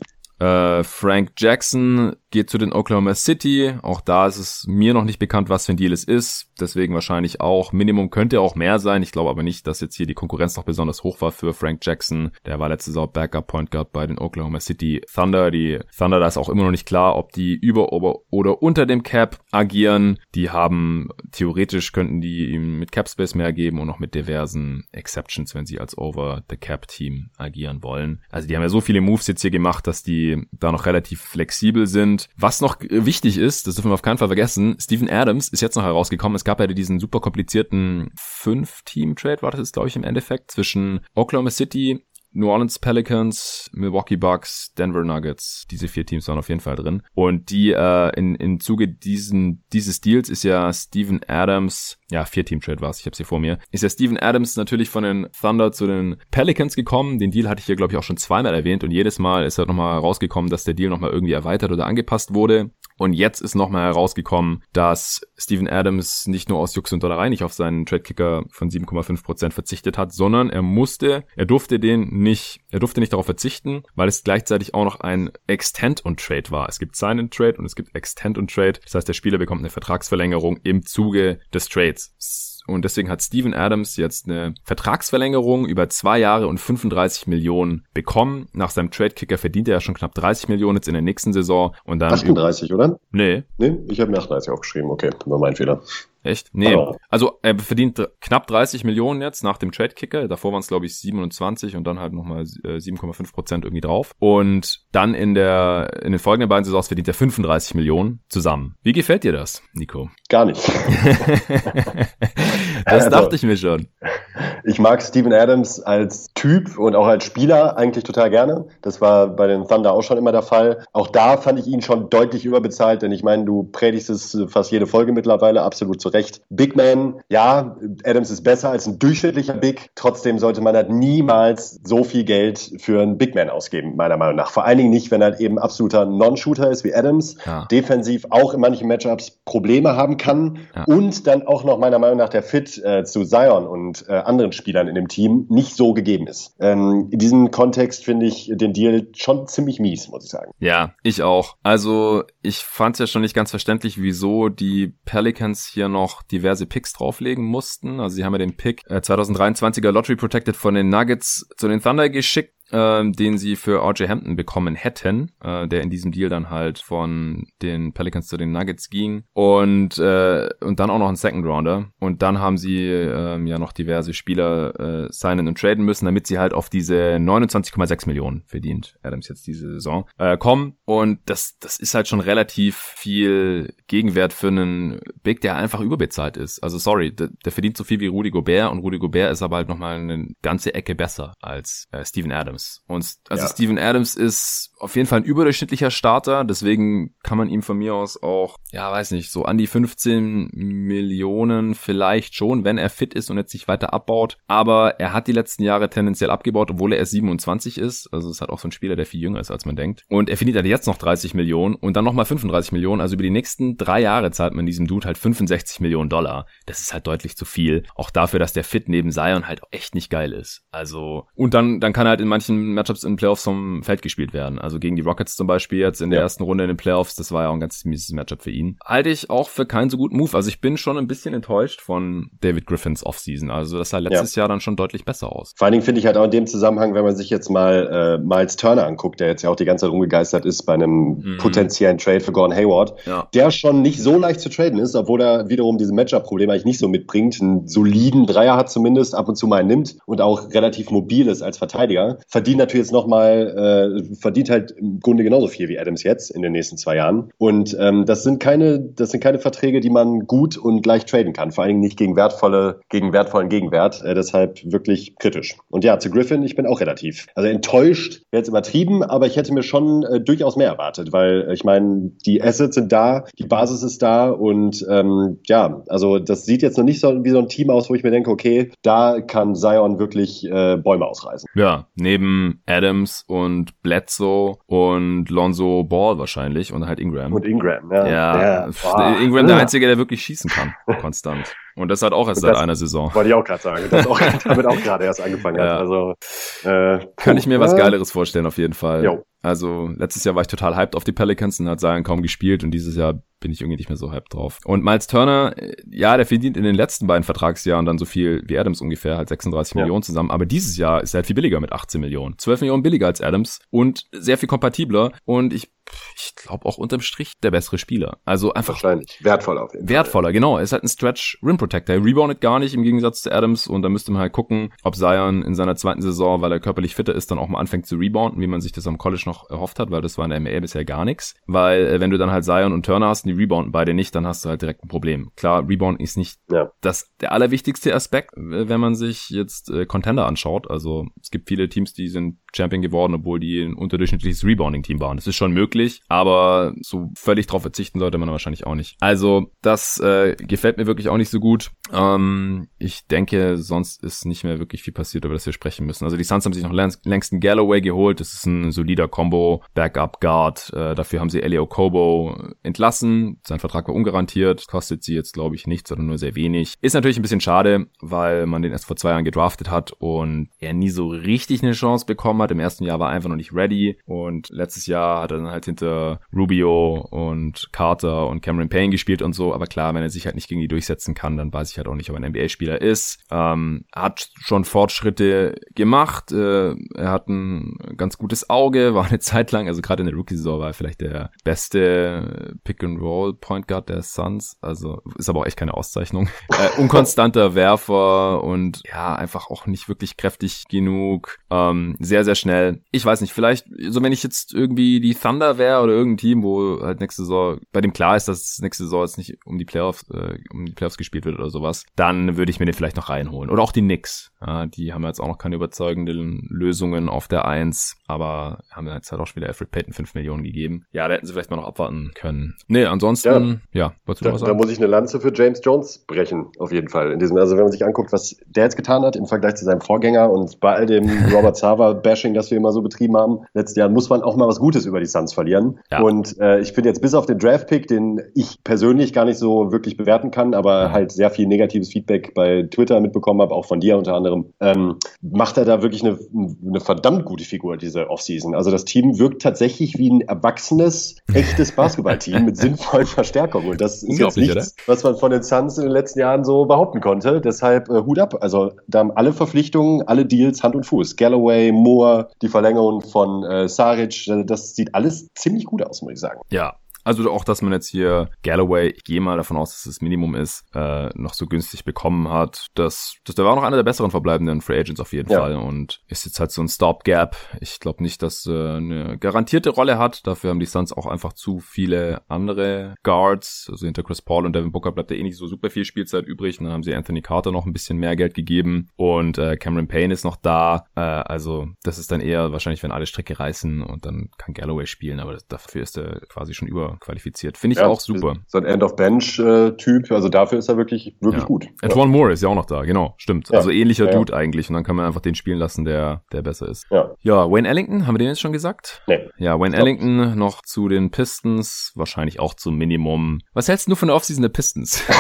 Äh, Frank Jackson geht zu den Oklahoma City. Auch da ist es mir noch nicht bekannt, was für ein Deal es ist. Deswegen wahrscheinlich auch. Minimum könnte auch mehr sein. Ich glaube aber nicht, dass jetzt hier die Konkurrenz noch besonders hoch war für Frank Jackson. Der war letzte Saison Backup Point Guard bei den Oklahoma City Thunder. Die Thunder, da ist auch immer noch nicht klar, ob die über oder unter dem Cap agieren. Die haben theoretisch könnten die ihm mit Cap Space mehr geben und noch mit diversen Exceptions, wenn sie als Over the Cap Team agieren wollen. Also die haben ja so viele Moves jetzt hier gemacht, dass die da noch relativ flexibel sind. Was noch wichtig ist, das dürfen wir auf keinen Fall vergessen, Steven Adams ist jetzt noch herausgekommen. Es gab ja diesen super komplizierten Fünf-Team-Trade, war das jetzt, glaube ich, im Endeffekt, zwischen Oklahoma City, New Orleans Pelicans, Milwaukee Bucks, Denver Nuggets. Diese vier Teams waren auf jeden Fall drin. Und die äh, in, in Zuge diesen, dieses Deals ist ja Steven Adams, ja, Vier-Team-Trade war es, ich habe sie vor mir, ist ja Steven Adams natürlich von den Thunder zu den Pelicans gekommen. Den Deal hatte ich hier, glaube ich, auch schon zweimal erwähnt und jedes Mal ist halt nochmal rausgekommen, dass der Deal nochmal irgendwie erweitert oder angepasst wurde. Und jetzt ist nochmal herausgekommen, dass Steven Adams nicht nur aus Jux und Dollerei nicht auf seinen Trade-Kicker von 7,5% verzichtet hat, sondern er musste, er durfte den nicht, er durfte nicht darauf verzichten, weil es gleichzeitig auch noch ein Extend und Trade war. Es gibt and Trade und es gibt Extend und Trade. Das heißt, der Spieler bekommt eine Vertragsverlängerung im Zuge des Trades. Und deswegen hat Steven Adams jetzt eine Vertragsverlängerung über zwei Jahre und 35 Millionen bekommen. Nach seinem Trade-Kicker verdient er ja schon knapp 30 Millionen jetzt in der nächsten Saison. Und dann 38, oder? Nee. Nee, ich habe mir 38 aufgeschrieben. Okay, war mein Fehler. Echt? Nee. Oh. Also er verdient knapp 30 Millionen jetzt nach dem Trade-Kicker. Davor waren es, glaube ich, 27 und dann halt nochmal 7,5 Prozent irgendwie drauf. Und dann in der in den folgenden beiden Saisons verdient er 35 Millionen zusammen. Wie gefällt dir das, Nico? Gar nicht. das also, dachte ich mir schon. Ich mag Steven Adams als Typ und auch als Spieler eigentlich total gerne. Das war bei den Thunder auch schon immer der Fall. Auch da fand ich ihn schon deutlich überbezahlt, denn ich meine, du predigst es fast jede Folge mittlerweile absolut zu Recht. Big Man, ja, Adams ist besser als ein durchschnittlicher Big. Trotzdem sollte man halt niemals so viel Geld für einen Big Man ausgeben, meiner Meinung nach. Vor allen Dingen nicht, wenn er halt eben absoluter Non-Shooter ist wie Adams, ja. defensiv auch in manchen Matchups Probleme haben kann ja. und dann auch noch meiner Meinung nach der Fit äh, zu Zion und äh, anderen Spielern in dem Team nicht so gegeben ist. Ähm, in diesem Kontext finde ich den Deal schon ziemlich mies, muss ich sagen. Ja, ich auch. Also ich fand es ja schon nicht ganz verständlich, wieso die Pelicans hier noch noch diverse Picks drauflegen mussten. Also sie haben ja den Pick äh, 2023er Lottery Protected von den Nuggets zu den Thunder geschickt äh, den sie für RJ Hampton bekommen hätten, äh, der in diesem Deal dann halt von den Pelicans zu den Nuggets ging und äh, und dann auch noch einen Second Rounder und dann haben sie äh, ja noch diverse Spieler äh, signen und traden müssen, damit sie halt auf diese 29,6 Millionen verdient Adams jetzt diese Saison äh, kommen und das das ist halt schon relativ viel Gegenwert für einen Big, der einfach überbezahlt ist. Also sorry, der, der verdient so viel wie Rudy Gobert und Rudy Gobert ist aber halt nochmal eine ganze Ecke besser als äh, Steven Adams. Und also ja. Steven Adams ist auf jeden Fall ein überdurchschnittlicher Starter, deswegen kann man ihm von mir aus auch, ja, weiß nicht, so an die 15 Millionen vielleicht schon, wenn er fit ist und jetzt sich weiter abbaut. Aber er hat die letzten Jahre tendenziell abgebaut, obwohl er erst 27 ist. Also es hat auch so ein Spieler, der viel jünger ist, als man denkt. Und er verdient halt jetzt noch 30 Millionen und dann nochmal 35 Millionen. Also über die nächsten drei Jahre zahlt man diesem Dude halt 65 Millionen Dollar. Das ist halt deutlich zu viel. Auch dafür, dass der Fit neben Zion halt echt nicht geil ist. Also, und dann, dann kann er halt in manchen Matchups in Playoffs vom Feld gespielt werden. Also gegen die Rockets zum Beispiel jetzt in der ja. ersten Runde in den Playoffs, das war ja auch ein ganz mieses Matchup für ihn. Halte ich auch für keinen so guten Move. Also ich bin schon ein bisschen enttäuscht von David Griffins Offseason. Also das sah letztes ja. Jahr dann schon deutlich besser aus. Vor allen Dingen finde ich halt auch in dem Zusammenhang, wenn man sich jetzt mal äh, Miles Turner anguckt, der jetzt ja auch die ganze Zeit rumgegeistert ist bei einem mhm. potenziellen Trade für Gordon Hayward, ja. der schon nicht so leicht zu traden ist, obwohl er wiederum diese Matchup-Probleme eigentlich nicht so mitbringt. Einen soliden Dreier hat zumindest, ab und zu mal nimmt und auch relativ mobil ist als Verteidiger. Verdient natürlich jetzt nochmal, äh, verdient halt im Grunde genauso viel wie Adams jetzt in den nächsten zwei Jahren. Und ähm, das sind keine, das sind keine Verträge, die man gut und leicht traden kann. Vor allen Dingen nicht gegen wertvolle, gegen wertvollen Gegenwert. Äh, deshalb wirklich kritisch. Und ja, zu Griffin, ich bin auch relativ. Also enttäuscht wäre jetzt übertrieben, aber ich hätte mir schon äh, durchaus mehr erwartet, weil äh, ich meine, die Assets sind da, die Basis ist da und ähm, ja, also das sieht jetzt noch nicht so wie so ein Team aus, wo ich mir denke, okay, da kann Zion wirklich äh, Bäume ausreißen. Ja, neben Adams und Bledsoe und Lonzo Ball wahrscheinlich und halt Ingram. Und Ingram, ja. Ja, ja. Ingram der Einzige, der wirklich schießen kann, konstant. Und das hat auch erst seit einer Saison. Wollte ich auch gerade sagen. Das auch, damit auch gerade erst angefangen ja. hat. Also, äh, Kann ich mir was Geileres vorstellen, auf jeden Fall. Jo. Also letztes Jahr war ich total hyped auf die Pelicans und hat Zion kaum gespielt und dieses Jahr bin ich irgendwie nicht mehr so hyped drauf. Und Miles Turner, äh, ja, der verdient in den letzten beiden Vertragsjahren dann so viel wie Adams ungefähr, halt 36 ja. Millionen zusammen. Aber dieses Jahr ist er halt viel billiger mit 18 Millionen. 12 Millionen billiger als Adams und sehr viel kompatibler. Und ich ich glaube auch unterm Strich der bessere Spieler. Also einfach wahrscheinlich wertvoller auf jeden Fall. Wertvoller, genau. Er ist halt ein Stretch Rim Protector. Er reboundet gar nicht im Gegensatz zu Adams und da müsste man halt gucken, ob Zion in seiner zweiten Saison, weil er körperlich fitter ist, dann auch mal anfängt zu rebounden, wie man sich das am College noch erhofft hat, weil das war in der MA bisher gar nichts. Weil äh, wenn du dann halt Zion und Turner hast, und die rebounden beide nicht, dann hast du halt direkt ein Problem. Klar, Rebound ist nicht ja. das der allerwichtigste Aspekt, wenn man sich jetzt äh, Contender anschaut. Also es gibt viele Teams, die sind Champion geworden, obwohl die ein unterdurchschnittliches Rebounding-Team waren. Das ist schon möglich, aber so völlig drauf verzichten sollte man wahrscheinlich auch nicht. Also das äh, gefällt mir wirklich auch nicht so gut. Ähm, ich denke, sonst ist nicht mehr wirklich viel passiert, über das wir sprechen müssen. Also die Suns haben sich noch längst einen Galloway geholt. Das ist ein solider Combo, Backup Guard. Äh, dafür haben sie Elio Kobo entlassen. Sein Vertrag war ungarantiert. Kostet sie jetzt, glaube ich, nichts oder nur sehr wenig. Ist natürlich ein bisschen schade, weil man den erst vor zwei Jahren gedraftet hat und er nie so richtig eine Chance bekommen hat. Im ersten Jahr war er einfach noch nicht ready und letztes Jahr hat er dann halt hinter Rubio und Carter und Cameron Payne gespielt und so. Aber klar, wenn er sich halt nicht gegen die durchsetzen kann, dann weiß ich halt auch nicht, ob er ein NBA-Spieler ist. Ähm, hat schon Fortschritte gemacht. Äh, er hat ein ganz gutes Auge, war eine Zeit lang, also gerade in der Rookie-Saison war er vielleicht der beste Pick-and-Roll-Point Guard der Suns. Also ist aber auch echt keine Auszeichnung. Äh, unkonstanter Werfer und ja, einfach auch nicht wirklich kräftig genug. Ähm, sehr, sehr schnell. Ich weiß nicht, vielleicht, so wenn ich jetzt irgendwie die Thunder wäre oder irgendein Team, wo halt nächste Saison, bei dem klar ist, dass nächste Saison jetzt nicht um die Playoffs, äh, um die Playoffs gespielt wird oder sowas, dann würde ich mir den vielleicht noch reinholen. Oder auch die Knicks. Ja, die haben jetzt auch noch keine überzeugenden Lösungen auf der Eins, aber haben jetzt halt auch schon wieder Alfred Payton 5 Millionen gegeben. Ja, da hätten sie vielleicht mal noch abwarten können. Nee, ansonsten, ja, ja wolltest du da, was sagen? Da muss ich eine Lanze für James Jones brechen, auf jeden Fall. In diesem, also wenn man sich anguckt, was der jetzt getan hat im Vergleich zu seinem Vorgänger und bei all dem Robert Sava-Bashing, das wir immer so betrieben haben, letztes Jahr muss man auch mal was Gutes über die Suns verlieren. Ja. Und äh, ich finde jetzt bis auf den Draft-Pick, den ich persönlich gar nicht so wirklich bewerten kann, aber halt sehr viel negatives Feedback bei Twitter mitbekommen habe, auch von dir unter anderem, ähm, macht er da wirklich eine, eine verdammt gute Figur, entspannte Offseason. Also das Team wirkt tatsächlich wie ein erwachsenes, echtes Basketballteam mit sinnvollen Verstärkungen. Und das ist jetzt nichts, oder? was man von den Suns in den letzten Jahren so behaupten konnte. Deshalb äh, Hut ab. Also da haben alle Verpflichtungen, alle Deals Hand und Fuß. Galloway, Moore, die Verlängerung von äh, Saric, das sieht alles ziemlich gut aus, muss ich sagen. Ja, also auch, dass man jetzt hier Galloway, ich gehe mal davon aus, dass das Minimum ist, äh, noch so günstig bekommen hat. Das, das der war noch einer der besseren verbleibenden Free Agents auf jeden ja. Fall und ist jetzt halt so ein Stopgap. Ich glaube nicht, dass äh, eine garantierte Rolle hat. Dafür haben die Suns auch einfach zu viele andere Guards. Also hinter Chris Paul und Devin Booker bleibt ja eh nicht so super viel Spielzeit übrig. Und dann haben sie Anthony Carter noch ein bisschen mehr Geld gegeben und äh, Cameron Payne ist noch da. Äh, also das ist dann eher wahrscheinlich, wenn alle Strecke reißen und dann kann Galloway spielen, aber das, dafür ist er quasi schon über qualifiziert. Finde ich ja, auch super. So ein End-of-Bench-Typ, also dafür ist er wirklich, wirklich ja. gut. Antoine Moore ist ja auch noch da, genau, stimmt. Ja. Also ähnlicher Dude eigentlich und dann kann man einfach den spielen lassen, der, der besser ist. Ja. ja, Wayne Ellington, haben wir den jetzt schon gesagt? Nee. Ja, Wayne Ellington noch zu den Pistons, wahrscheinlich auch zum Minimum. Was hältst du von der Offseason der Pistons?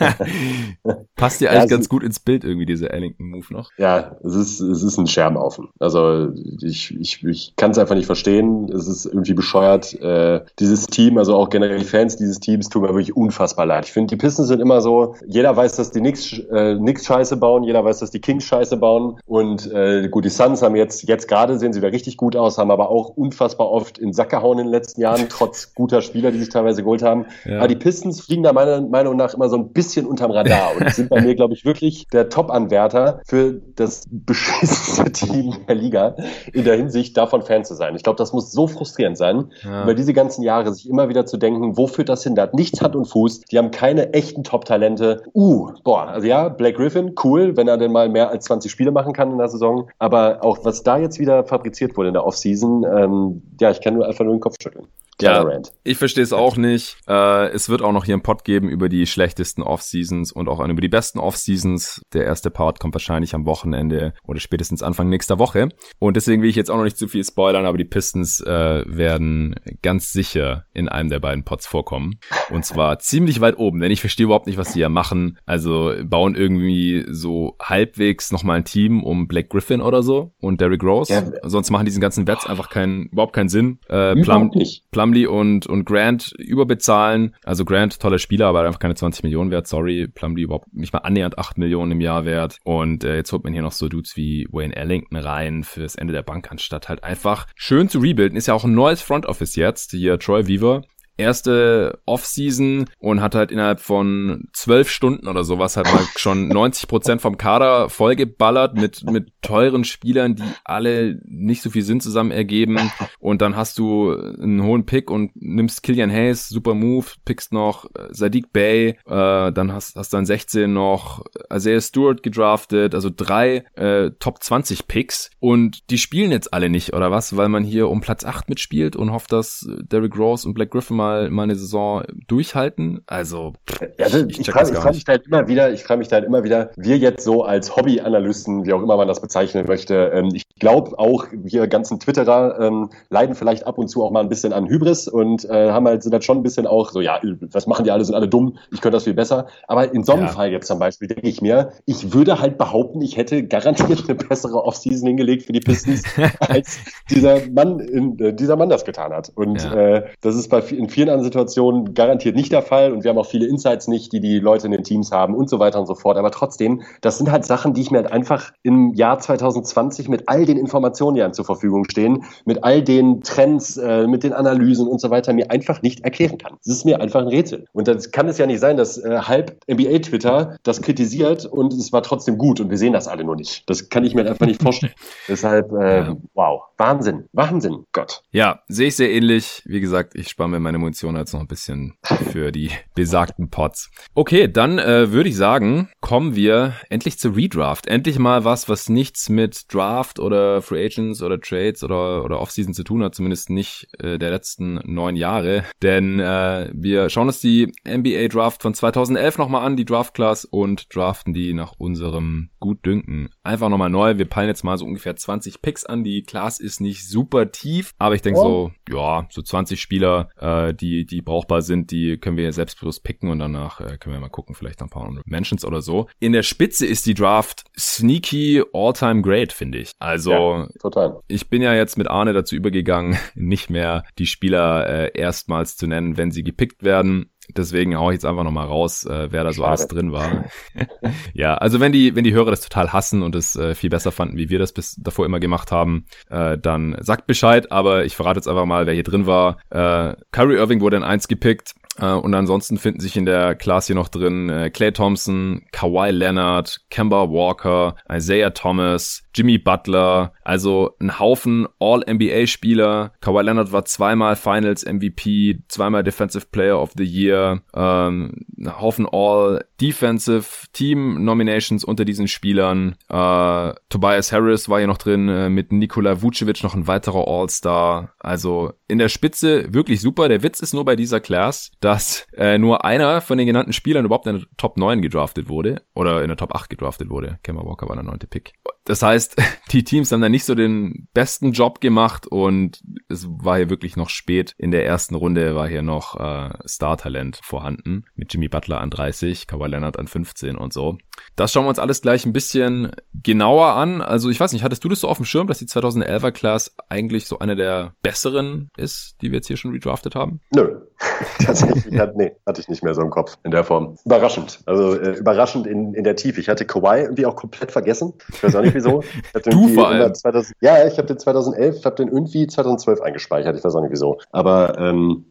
Passt dir eigentlich ganz gut ins Bild irgendwie, dieser Ellington-Move noch? Ja, es ist, es ist ein Scherbenhaufen. Also ich, ich, ich kann es einfach nicht verstehen. Es ist irgendwie bescheuert. Äh, dieses Team, also auch generell die Fans dieses Teams, tun mir wirklich unfassbar leid. Ich finde, die Pistons sind immer so, jeder weiß, dass die nix, äh, Scheiße bauen, jeder weiß, dass die Kings Scheiße bauen. Und äh, gut, die Suns haben jetzt, jetzt gerade sehen sie wieder richtig gut aus, haben aber auch unfassbar oft in Sack gehauen in den letzten Jahren, trotz guter Spieler, die sich teilweise geholt haben. Ja. Aber die Pistons fliegen da meiner Meinung nach immer so ein bisschen unterm Radar und sind bei mir, glaube ich, wirklich der Top-Anwärter für das beschissenste Team der Liga in der Hinsicht, davon Fan zu sein. Ich glaube, das muss so frustrierend sein, ja. über diese ganzen Jahre sich immer wieder zu denken, wo führt das hin? Da hat nichts Hand und Fuß. Die haben keine echten Top-Talente. Uh, boah, also ja, Blake Griffin, cool, wenn er denn mal mehr als 20 Spiele machen kann in der Saison. Aber auch was da jetzt wieder fabriziert wurde in der Offseason, ähm, ja, ich kann nur einfach nur den Kopf schütteln. Ja, ich verstehe es auch nicht. Äh, es wird auch noch hier einen Pod geben über die schlechtesten Off-Seasons und auch über die besten Off-Seasons. Der erste Part kommt wahrscheinlich am Wochenende oder spätestens Anfang nächster Woche. Und deswegen will ich jetzt auch noch nicht zu viel spoilern, aber die Pistons äh, werden ganz sicher in einem der beiden Pods vorkommen. Und zwar ziemlich weit oben, denn ich verstehe überhaupt nicht, was die ja machen. Also bauen irgendwie so halbwegs nochmal ein Team um Black Griffin oder so und Derrick Rose. Ja. Sonst machen diesen ganzen Wets einfach keinen, überhaupt keinen Sinn. Äh, Plum, Plum Plumlee und, und Grant überbezahlen. Also Grant, toller Spieler, aber einfach keine 20 Millionen wert. Sorry, Plumlee überhaupt nicht mal annähernd 8 Millionen im Jahr wert. Und äh, jetzt holt man hier noch so Dudes wie Wayne Ellington rein fürs Ende der Bank, anstatt halt einfach schön zu rebuilden. Ist ja auch ein neues Front Office jetzt. Hier Troy Weaver erste Offseason und hat halt innerhalb von zwölf Stunden oder sowas halt mal schon 90 Prozent vom Kader vollgeballert mit, mit teuren Spielern, die alle nicht so viel Sinn zusammen ergeben. Und dann hast du einen hohen Pick und nimmst Killian Hayes, super Move, pickst noch äh, Sadiq Bay, äh, dann hast, hast dann 16 noch Isaiah Stewart gedraftet, also drei äh, Top 20 Picks und die spielen jetzt alle nicht, oder was? Weil man hier um Platz 8 mitspielt und hofft, dass Derrick Rose und Black Griffin mal mal, mal eine Saison durchhalten. Also, also ich, ich, ich frage frag mich halt immer wieder, ich frage mich halt immer wieder, wir jetzt so als Hobbyanalysten, wie auch immer man das bezeichnen möchte, ähm, ich glaube auch, wir ganzen Twitterer ähm, leiden vielleicht ab und zu auch mal ein bisschen an Hybris und äh, haben halt, sind halt schon ein bisschen auch so, ja, was machen die alle, sind alle dumm, ich könnte das viel besser. Aber in so einem ja. Fall jetzt zum Beispiel denke ich mir, ich würde halt behaupten, ich hätte garantiert eine bessere Offseason hingelegt für die Pistons, als dieser Mann, in, äh, dieser Mann das getan hat. Und ja. äh, das ist bei in vielen vielen anderen Situationen garantiert nicht der Fall und wir haben auch viele Insights nicht, die die Leute in den Teams haben und so weiter und so fort. Aber trotzdem, das sind halt Sachen, die ich mir halt einfach im Jahr 2020 mit all den Informationen, die einem zur Verfügung stehen, mit all den Trends, äh, mit den Analysen und so weiter mir einfach nicht erklären kann. Das ist mir einfach ein Rätsel. Und das kann es ja nicht sein, dass äh, halb NBA-Twitter das kritisiert und es war trotzdem gut und wir sehen das alle nur nicht. Das kann ich mir einfach nicht vorstellen. Deshalb, äh, wow, Wahnsinn, Wahnsinn, Gott. Ja, sehe ich sehr ähnlich. Wie gesagt, ich spare mir meine Munition jetzt noch ein bisschen für die besagten Pots. Okay, dann äh, würde ich sagen, kommen wir endlich zu Redraft. Endlich mal was, was nichts mit Draft oder Free Agents oder Trades oder, oder Offseason zu tun hat, zumindest nicht äh, der letzten neun Jahre. Denn äh, wir schauen uns die NBA Draft von 2011 nochmal an, die Draft Class, und draften die nach unserem Gutdünken. Einfach nochmal neu. Wir peilen jetzt mal so ungefähr 20 Picks an. Die Class ist nicht super tief, aber ich denke oh. so, ja, so 20 Spieler, äh, äh, die, die brauchbar sind, die können wir selbstbewusst picken und danach äh, können wir mal gucken, vielleicht ein paar Mentions oder so. In der Spitze ist die Draft sneaky all-time great, finde ich. Also, ja, total. ich bin ja jetzt mit Arne dazu übergegangen, nicht mehr die Spieler äh, erstmals zu nennen, wenn sie gepickt werden. Deswegen hau ich jetzt einfach nochmal raus, äh, wer da so Schade. alles drin war. ja, also wenn die, wenn die Hörer das total hassen und es äh, viel besser fanden, wie wir das bis davor immer gemacht haben, äh, dann sagt Bescheid, aber ich verrate jetzt einfach mal, wer hier drin war. Äh, Kyrie Irving wurde in eins gepickt, äh, und ansonsten finden sich in der Class hier noch drin äh, Clay Thompson, Kawhi Leonard, Kemba Walker, Isaiah Thomas, Jimmy Butler, also ein Haufen All-NBA-Spieler. Kawhi Leonard war zweimal Finals MVP, zweimal Defensive Player of the Year, ähm, ein Haufen All-Defensive Team Nominations unter diesen Spielern. Äh, Tobias Harris war hier noch drin, äh, mit Nikola Vucevic noch ein weiterer All-Star. Also in der Spitze wirklich super. Der Witz ist nur bei dieser Class, dass äh, nur einer von den genannten Spielern überhaupt in der Top 9 gedraftet wurde oder in der Top 8 gedraftet wurde. Kemba Walker war der neunte Pick. Das heißt, die Teams haben da nicht so den besten Job gemacht und es war hier wirklich noch spät. In der ersten Runde war hier noch äh, Star-Talent vorhanden mit Jimmy Butler an 30, Kawhi Leonard an 15 und so. Das schauen wir uns alles gleich ein bisschen genauer an. Also ich weiß nicht, hattest du das so auf dem Schirm, dass die 2011er Class eigentlich so eine der besseren ist, die wir jetzt hier schon redraftet haben? Nö, tatsächlich, hat, nee, hatte ich nicht mehr so im Kopf in der Form. Überraschend, also äh, überraschend in, in der Tiefe. Ich hatte Kawhi irgendwie auch komplett vergessen. Ich weiß auch nicht wieso. du vor allem. 2000, ja, ich habe den 2011, ich habe den irgendwie 2012 eingespeichert. Ich weiß auch nicht wieso. Aber ähm,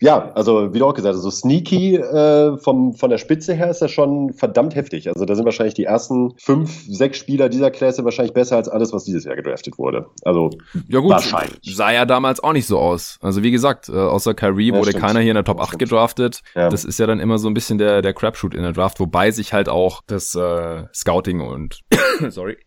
ja, also wie du auch gesagt hast, so sneaky äh, vom, von der Spitze her ist das schon verdammt heftig. Also da sind wahrscheinlich die ersten fünf, sechs Spieler dieser Klasse wahrscheinlich besser als alles, was dieses Jahr gedraftet wurde. Also ja gut, wahrscheinlich. sah ja damals auch nicht so aus. Also wie gesagt, äh, außer Kyrie ja, wurde stimmt. keiner hier in der Top 8 gedraftet. Ja. Das ist ja dann immer so ein bisschen der, der Crapshoot in der Draft, wobei sich halt auch das äh, Scouting und sorry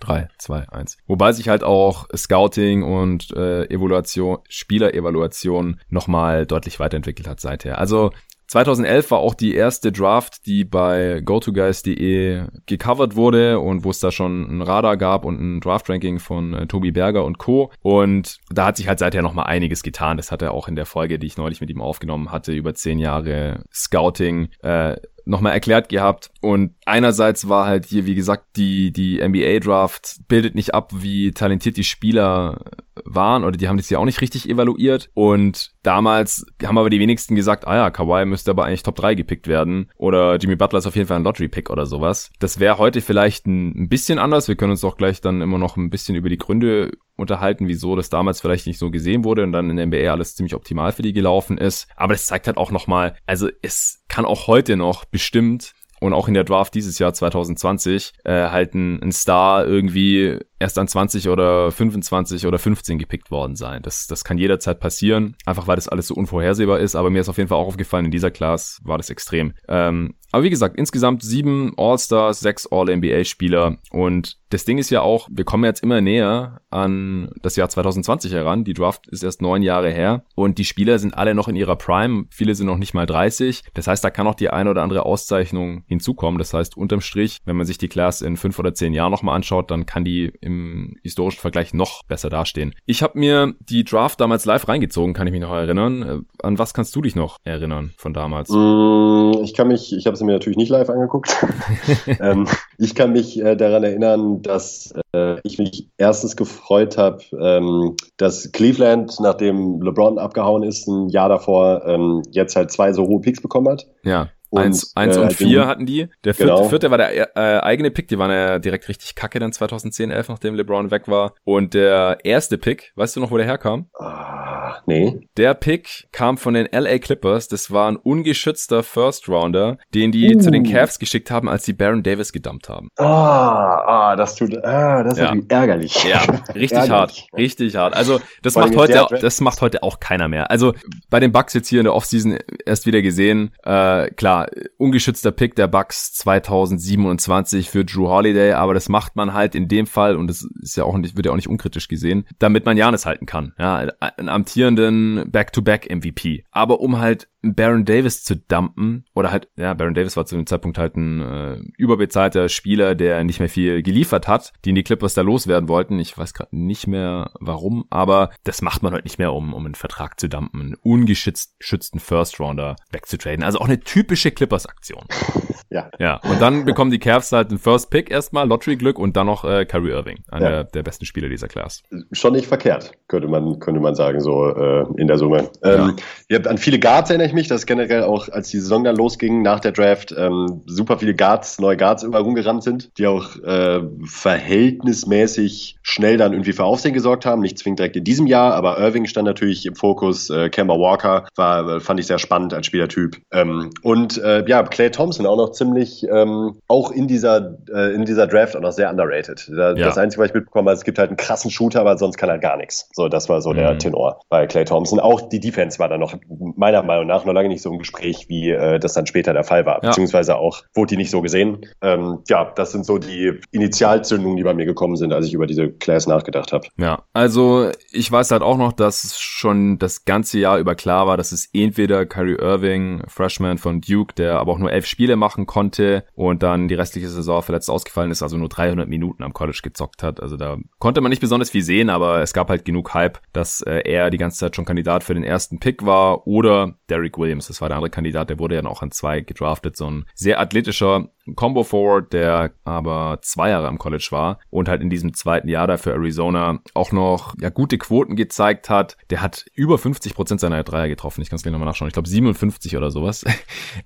3, 2, 1. Wobei sich halt auch Scouting und äh, Evaluation, Spielerevaluation nochmal deutlich weiterentwickelt hat seither. Also 2011 war auch die erste Draft, die bei GoToGuys.de gecovert wurde und wo es da schon ein Radar gab und ein Draft-Ranking von äh, Tobi Berger und Co. Und da hat sich halt seither nochmal einiges getan. Das hat er auch in der Folge, die ich neulich mit ihm aufgenommen hatte, über zehn Jahre Scouting äh, nochmal erklärt gehabt. Und einerseits war halt hier, wie gesagt, die, die NBA-Draft bildet nicht ab, wie talentiert die Spieler waren oder die haben das ja auch nicht richtig evaluiert. Und damals haben aber die wenigsten gesagt, ah ja, Kawhi müsste aber eigentlich Top 3 gepickt werden oder Jimmy Butler ist auf jeden Fall ein Lottery-Pick oder sowas. Das wäre heute vielleicht ein, bisschen anders. Wir können uns auch gleich dann immer noch ein bisschen über die Gründe unterhalten, wieso das damals vielleicht nicht so gesehen wurde und dann in der NBA alles ziemlich optimal für die gelaufen ist. Aber das zeigt halt auch nochmal, also es kann auch heute noch bestimmt und auch in der Draft dieses Jahr 2020 äh, halt ein, ein Star irgendwie erst an 20 oder 25 oder 15 gepickt worden sein. Das, das kann jederzeit passieren, einfach weil das alles so unvorhersehbar ist. Aber mir ist auf jeden Fall auch aufgefallen, in dieser Class war das extrem. Ähm, aber wie gesagt, insgesamt sieben All-Stars, sechs All-NBA-Spieler. Und das Ding ist ja auch, wir kommen jetzt immer näher an das Jahr 2020 heran. Die Draft ist erst neun Jahre her. Und die Spieler sind alle noch in ihrer Prime. Viele sind noch nicht mal 30. Das heißt, da kann auch die eine oder andere Auszeichnung hinzukommen. Das heißt, unterm Strich, wenn man sich die Class in fünf oder zehn Jahren nochmal anschaut, dann kann die im historischen Vergleich noch besser dastehen. Ich habe mir die Draft damals live reingezogen, kann ich mich noch erinnern. Äh, an was kannst du dich noch erinnern von damals? Mm, ich kann mich, ich habe es mir natürlich nicht live angeguckt. ähm, ich kann mich äh, daran erinnern, dass äh, ich mich erstens gefreut habe, ähm, dass Cleveland, nachdem LeBron abgehauen ist, ein Jahr davor ähm, jetzt halt zwei so hohe Picks bekommen hat. Ja. Und, eins, eins äh, und vier hatten die. Der vierte, genau. vierte war der äh, eigene Pick, die waren ja direkt richtig kacke dann 2010, 11, nachdem LeBron weg war. Und der erste Pick, weißt du noch, wo der herkam? Ah, nee. Der Pick kam von den LA Clippers. Das war ein ungeschützter First Rounder, den die uh. zu den Cavs geschickt haben, als die Baron Davis gedumpt haben. Ah, ah das tut, ah, das ja. ist ärgerlich. Ja, richtig ärgerlich. hart, richtig hart. Also das macht heute, das macht heute auch keiner mehr. Also bei den Bucks jetzt hier in der Offseason erst wieder gesehen. Äh, klar, ungeschützter Pick der Bucks 2027 für Drew Holiday, aber das macht man halt in dem Fall und das ist ja auch nicht, wird ja auch nicht unkritisch gesehen, damit man Janis halten kann. Ja, einen amtierenden Back-to-Back MVP. Aber um halt Baron Davis zu dumpen oder halt, ja, Baron Davis war zu dem Zeitpunkt halt ein äh, überbezahlter Spieler, der nicht mehr viel geliefert hat, die in die Clippers da loswerden wollten. Ich weiß gerade nicht mehr warum, aber das macht man halt nicht mehr, um, um einen Vertrag zu dumpen, einen ungeschützten First Rounder wegzutraden. Also auch eine typische Clippers-Aktion. Ja. Ja. Und dann bekommen die Cavs halt einen First Pick erstmal, Lottery-Glück und dann noch äh, Kyrie Irving, einer ja. der, der besten Spieler dieser Class. Schon nicht verkehrt, könnte man, könnte man sagen, so äh, in der Summe. Ähm, ja. an viele Guards erinnere ich mich, dass generell auch, als die Saison dann losging nach der Draft, ähm, super viele Guards, neue Guards überall rumgerannt sind, die auch äh, verhältnismäßig schnell dann irgendwie für Aufsehen gesorgt haben. Nicht zwingend direkt in diesem Jahr, aber Irving stand natürlich im Fokus. Äh, Kemba Walker war, fand ich sehr spannend als Spielertyp. Ähm, und äh, ja, Clay Thompson auch noch ziemlich, ähm, auch in dieser, äh, in dieser Draft auch noch sehr underrated. Da, ja. Das Einzige, was ich mitbekommen habe, es gibt halt einen krassen Shooter, aber sonst kann er gar nichts. So, das war so mhm. der Tenor bei Clay Thompson. Auch die Defense war dann noch meiner Meinung nach noch lange nicht so im Gespräch, wie äh, das dann später der Fall war. Ja. Beziehungsweise auch wurde die nicht so gesehen. Ähm, ja, das sind so die Initialzündungen, die bei mir gekommen sind, als ich über diese Class nachgedacht habe. Ja, also ich weiß halt auch noch, dass schon das ganze Jahr über klar war, dass es entweder Kyrie Irving, Freshman von Duke, der aber auch nur elf Spiele machen konnte und dann die restliche Saison verletzt ausgefallen ist, also nur 300 Minuten am College gezockt hat. Also da konnte man nicht besonders viel sehen, aber es gab halt genug Hype, dass äh, er die ganze Zeit schon Kandidat für den ersten Pick war oder Derrick Williams, das war der andere Kandidat, der wurde ja auch an zwei gedraftet, so ein sehr athletischer Combo Forward, der aber zwei Jahre am College war und halt in diesem zweiten Jahr da für Arizona auch noch ja gute Quoten gezeigt hat. Der hat über 50 Prozent seiner Dreier getroffen. Ich kann es gleich nochmal nachschauen. Ich glaube 57 oder sowas.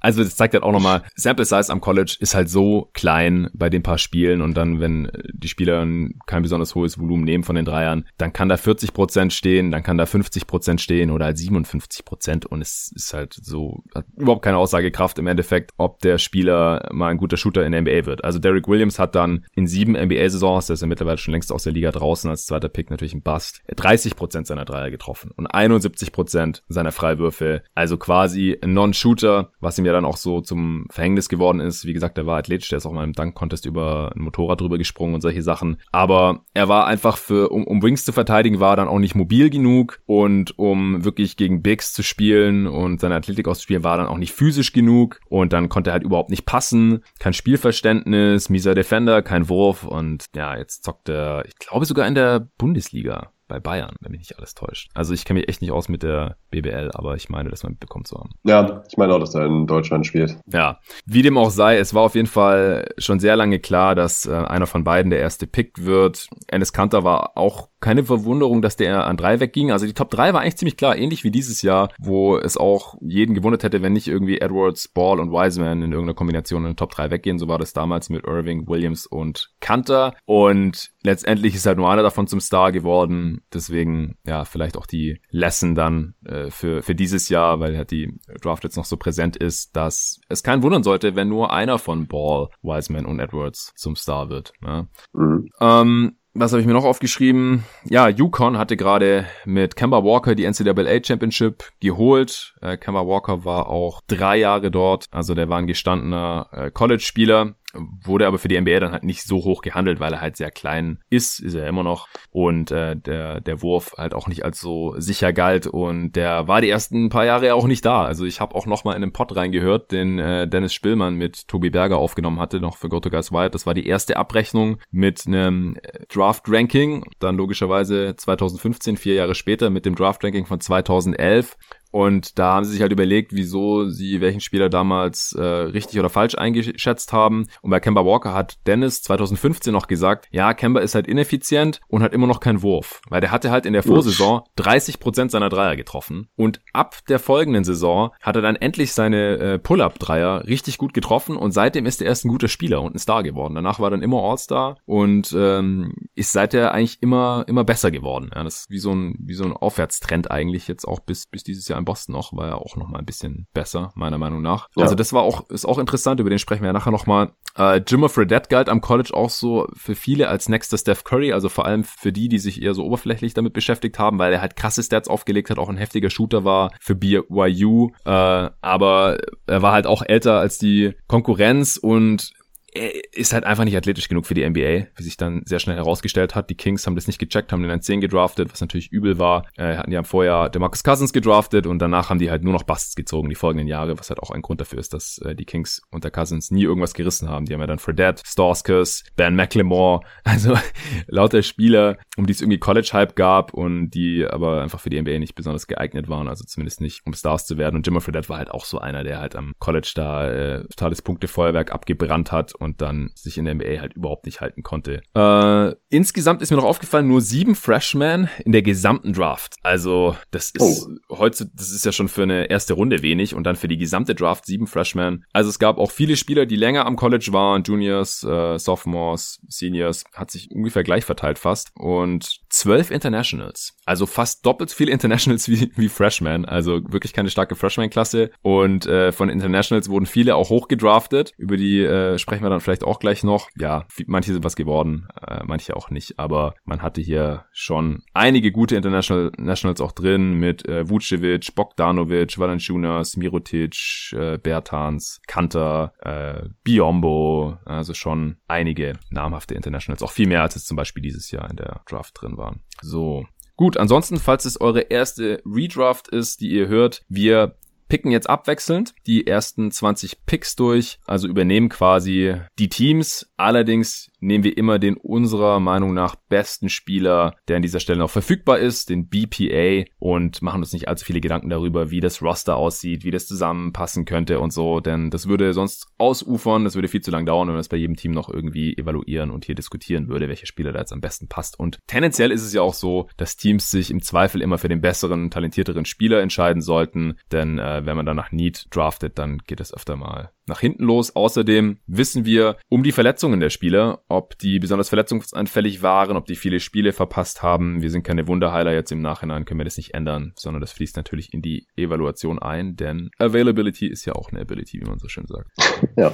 Also das zeigt halt auch nochmal, Sample Size am College ist halt so klein bei den paar Spielen und dann, wenn die Spieler kein besonders hohes Volumen nehmen von den Dreiern, dann kann da 40 Prozent stehen, dann kann da 50 Prozent stehen oder halt 57 Prozent und es ist halt so, hat überhaupt keine Aussagekraft im Endeffekt, ob der Spieler mal ein guter Shooter in der NBA wird. Also Derrick Williams hat dann in sieben NBA-Saisons, der ist ja mittlerweile schon längst aus der Liga draußen als zweiter Pick, natürlich ein Bust, 30 Prozent seiner Dreier getroffen und 71 Prozent seiner Freiwürfe, also quasi ein Non-Shooter, was ihm ja dann auch so zum Verhängnis geworden ist. Wie gesagt, er war athletisch, der ist auch mal im Dunk-Contest über ein Motorrad drüber gesprungen und solche Sachen. Aber er war einfach für, um, um Wings zu verteidigen, war er dann auch nicht mobil genug und um wirklich gegen Bigs zu spielen und seine Athletik auszuspielen, war dann auch nicht physisch genug und dann konnte er halt überhaupt nicht passen, kein Spielverständnis, mieser Defender, kein Wurf und ja, jetzt zockt er, ich glaube sogar in der Bundesliga bei Bayern, wenn mich nicht alles täuscht. Also ich kenne mich echt nicht aus mit der BBL, aber ich meine, dass man mitbekommen zu haben. Ja, ich meine auch, dass er in Deutschland spielt. Ja, wie dem auch sei, es war auf jeden Fall schon sehr lange klar, dass äh, einer von beiden der erste Pick wird. Ennis Kanter war auch keine Verwunderung, dass der an drei wegging. Also die Top 3 war eigentlich ziemlich klar, ähnlich wie dieses Jahr, wo es auch jeden gewundert hätte, wenn nicht irgendwie Edwards, Ball und Wiseman in irgendeiner Kombination in den Top 3 weggehen. So war das damals mit Irving, Williams und Kanter. Und letztendlich ist halt nur einer davon zum Star geworden. Deswegen, ja, vielleicht auch die Lesson dann äh, für, für dieses Jahr, weil halt die Draft jetzt noch so präsent ist, dass es keinen wundern sollte, wenn nur einer von Ball, Wiseman und Edwards zum Star wird. Ja. Mhm. Ähm, was habe ich mir noch aufgeschrieben? Ja, Yukon hatte gerade mit Kemba Walker die NCAA Championship geholt. Äh, Kemba Walker war auch drei Jahre dort, also der war ein gestandener äh, College-Spieler wurde aber für die NBA dann halt nicht so hoch gehandelt, weil er halt sehr klein ist, ist er immer noch und äh, der der Wurf halt auch nicht als so sicher galt und der war die ersten paar Jahre auch nicht da. Also ich habe auch noch mal in den Pod reingehört, den äh, Dennis Spillmann mit Tobi Berger aufgenommen hatte, noch für Go to Guys Wild. Das war die erste Abrechnung mit einem äh, Draft Ranking, dann logischerweise 2015, vier Jahre später mit dem Draft Ranking von 2011 und da haben sie sich halt überlegt, wieso sie welchen Spieler damals äh, richtig oder falsch eingeschätzt haben. Und bei Kemba Walker hat Dennis 2015 noch gesagt, ja, Kemba ist halt ineffizient und hat immer noch keinen Wurf. Weil der hatte halt in der Vorsaison 30 Prozent seiner Dreier getroffen. Und ab der folgenden Saison hat er dann endlich seine äh, Pull-Up-Dreier richtig gut getroffen und seitdem ist er erst ein guter Spieler und ein Star geworden. Danach war er dann immer All-Star und ähm, ist seither eigentlich immer, immer besser geworden. Ja, das ist wie so ein, wie so ein Aufwärtstrend eigentlich jetzt auch bis, bis dieses Jahr in Boston noch, war ja auch noch mal ein bisschen besser, meiner Meinung nach. Ja. Also das war auch, ist auch interessant, über den sprechen wir ja nachher noch mal. Äh, Jimmer Fredette galt am College auch so für viele als nächster Steph Curry, also vor allem für die, die sich eher so oberflächlich damit beschäftigt haben, weil er halt krasse Stats aufgelegt hat, auch ein heftiger Shooter war für BYU, äh, aber er war halt auch älter als die Konkurrenz und er ist halt einfach nicht athletisch genug für die NBA, wie sich dann sehr schnell herausgestellt hat. Die Kings haben das nicht gecheckt, haben den an 10 gedraftet, was natürlich übel war. Äh, hatten ja vorher Marcus Cousins gedraftet und danach haben die halt nur noch Busts gezogen die folgenden Jahre, was halt auch ein Grund dafür ist, dass äh, die Kings unter Cousins nie irgendwas gerissen haben. Die haben ja dann Fredette, Stauskas, Ben McLemore, also lauter Spieler, um die es irgendwie College-Hype gab und die aber einfach für die NBA nicht besonders geeignet waren, also zumindest nicht, um Stars zu werden. Und Jimmy Fredette war halt auch so einer, der halt am College da äh, totales Punktefeuerwerk abgebrannt hat und dann sich in der NBA halt überhaupt nicht halten konnte. Äh, insgesamt ist mir noch aufgefallen, nur sieben Freshmen in der gesamten Draft. Also das ist oh. heute, das ist ja schon für eine erste Runde wenig und dann für die gesamte Draft sieben Freshmen. Also es gab auch viele Spieler, die länger am College waren, Juniors, äh, Sophomores, Seniors, hat sich ungefähr gleich verteilt fast und zwölf Internationals. Also fast doppelt so viele Internationals wie, wie Freshmen. Also wirklich keine starke Freshman-Klasse. Und äh, von Internationals wurden viele auch hochgedraftet. Über die äh, sprechen wir dann vielleicht auch gleich noch. Ja, manche sind was geworden, äh, manche auch nicht. Aber man hatte hier schon einige gute International Nationals auch drin mit äh, Vucevic, Bogdanovic, Valanciunas, Mirotic, äh, Bertans, Kanter, äh, Biombo. Also schon einige namhafte Internationals. Auch viel mehr als es zum Beispiel dieses Jahr in der Draft drin waren. So, Gut, ansonsten, falls es eure erste Redraft ist, die ihr hört, wir picken jetzt abwechselnd die ersten 20 Picks durch, also übernehmen quasi die Teams. Allerdings nehmen wir immer den unserer Meinung nach besten Spieler, der an dieser Stelle noch verfügbar ist, den BPA und machen uns nicht allzu viele Gedanken darüber, wie das Roster aussieht, wie das zusammenpassen könnte und so, denn das würde sonst ausufern, das würde viel zu lang dauern, wenn man das bei jedem Team noch irgendwie evaluieren und hier diskutieren würde, welcher Spieler da jetzt am besten passt. Und tendenziell ist es ja auch so, dass Teams sich im Zweifel immer für den besseren, talentierteren Spieler entscheiden sollten, denn äh, wenn man danach Need draftet, dann geht es öfter mal nach hinten los. Außerdem wissen wir um die Verletzungen der Spieler, ob die besonders verletzungsanfällig waren, ob die viele Spiele verpasst haben. Wir sind keine Wunderheiler jetzt im Nachhinein, können wir das nicht ändern, sondern das fließt natürlich in die Evaluation ein, denn Availability ist ja auch eine Ability, wie man so schön sagt. Ja.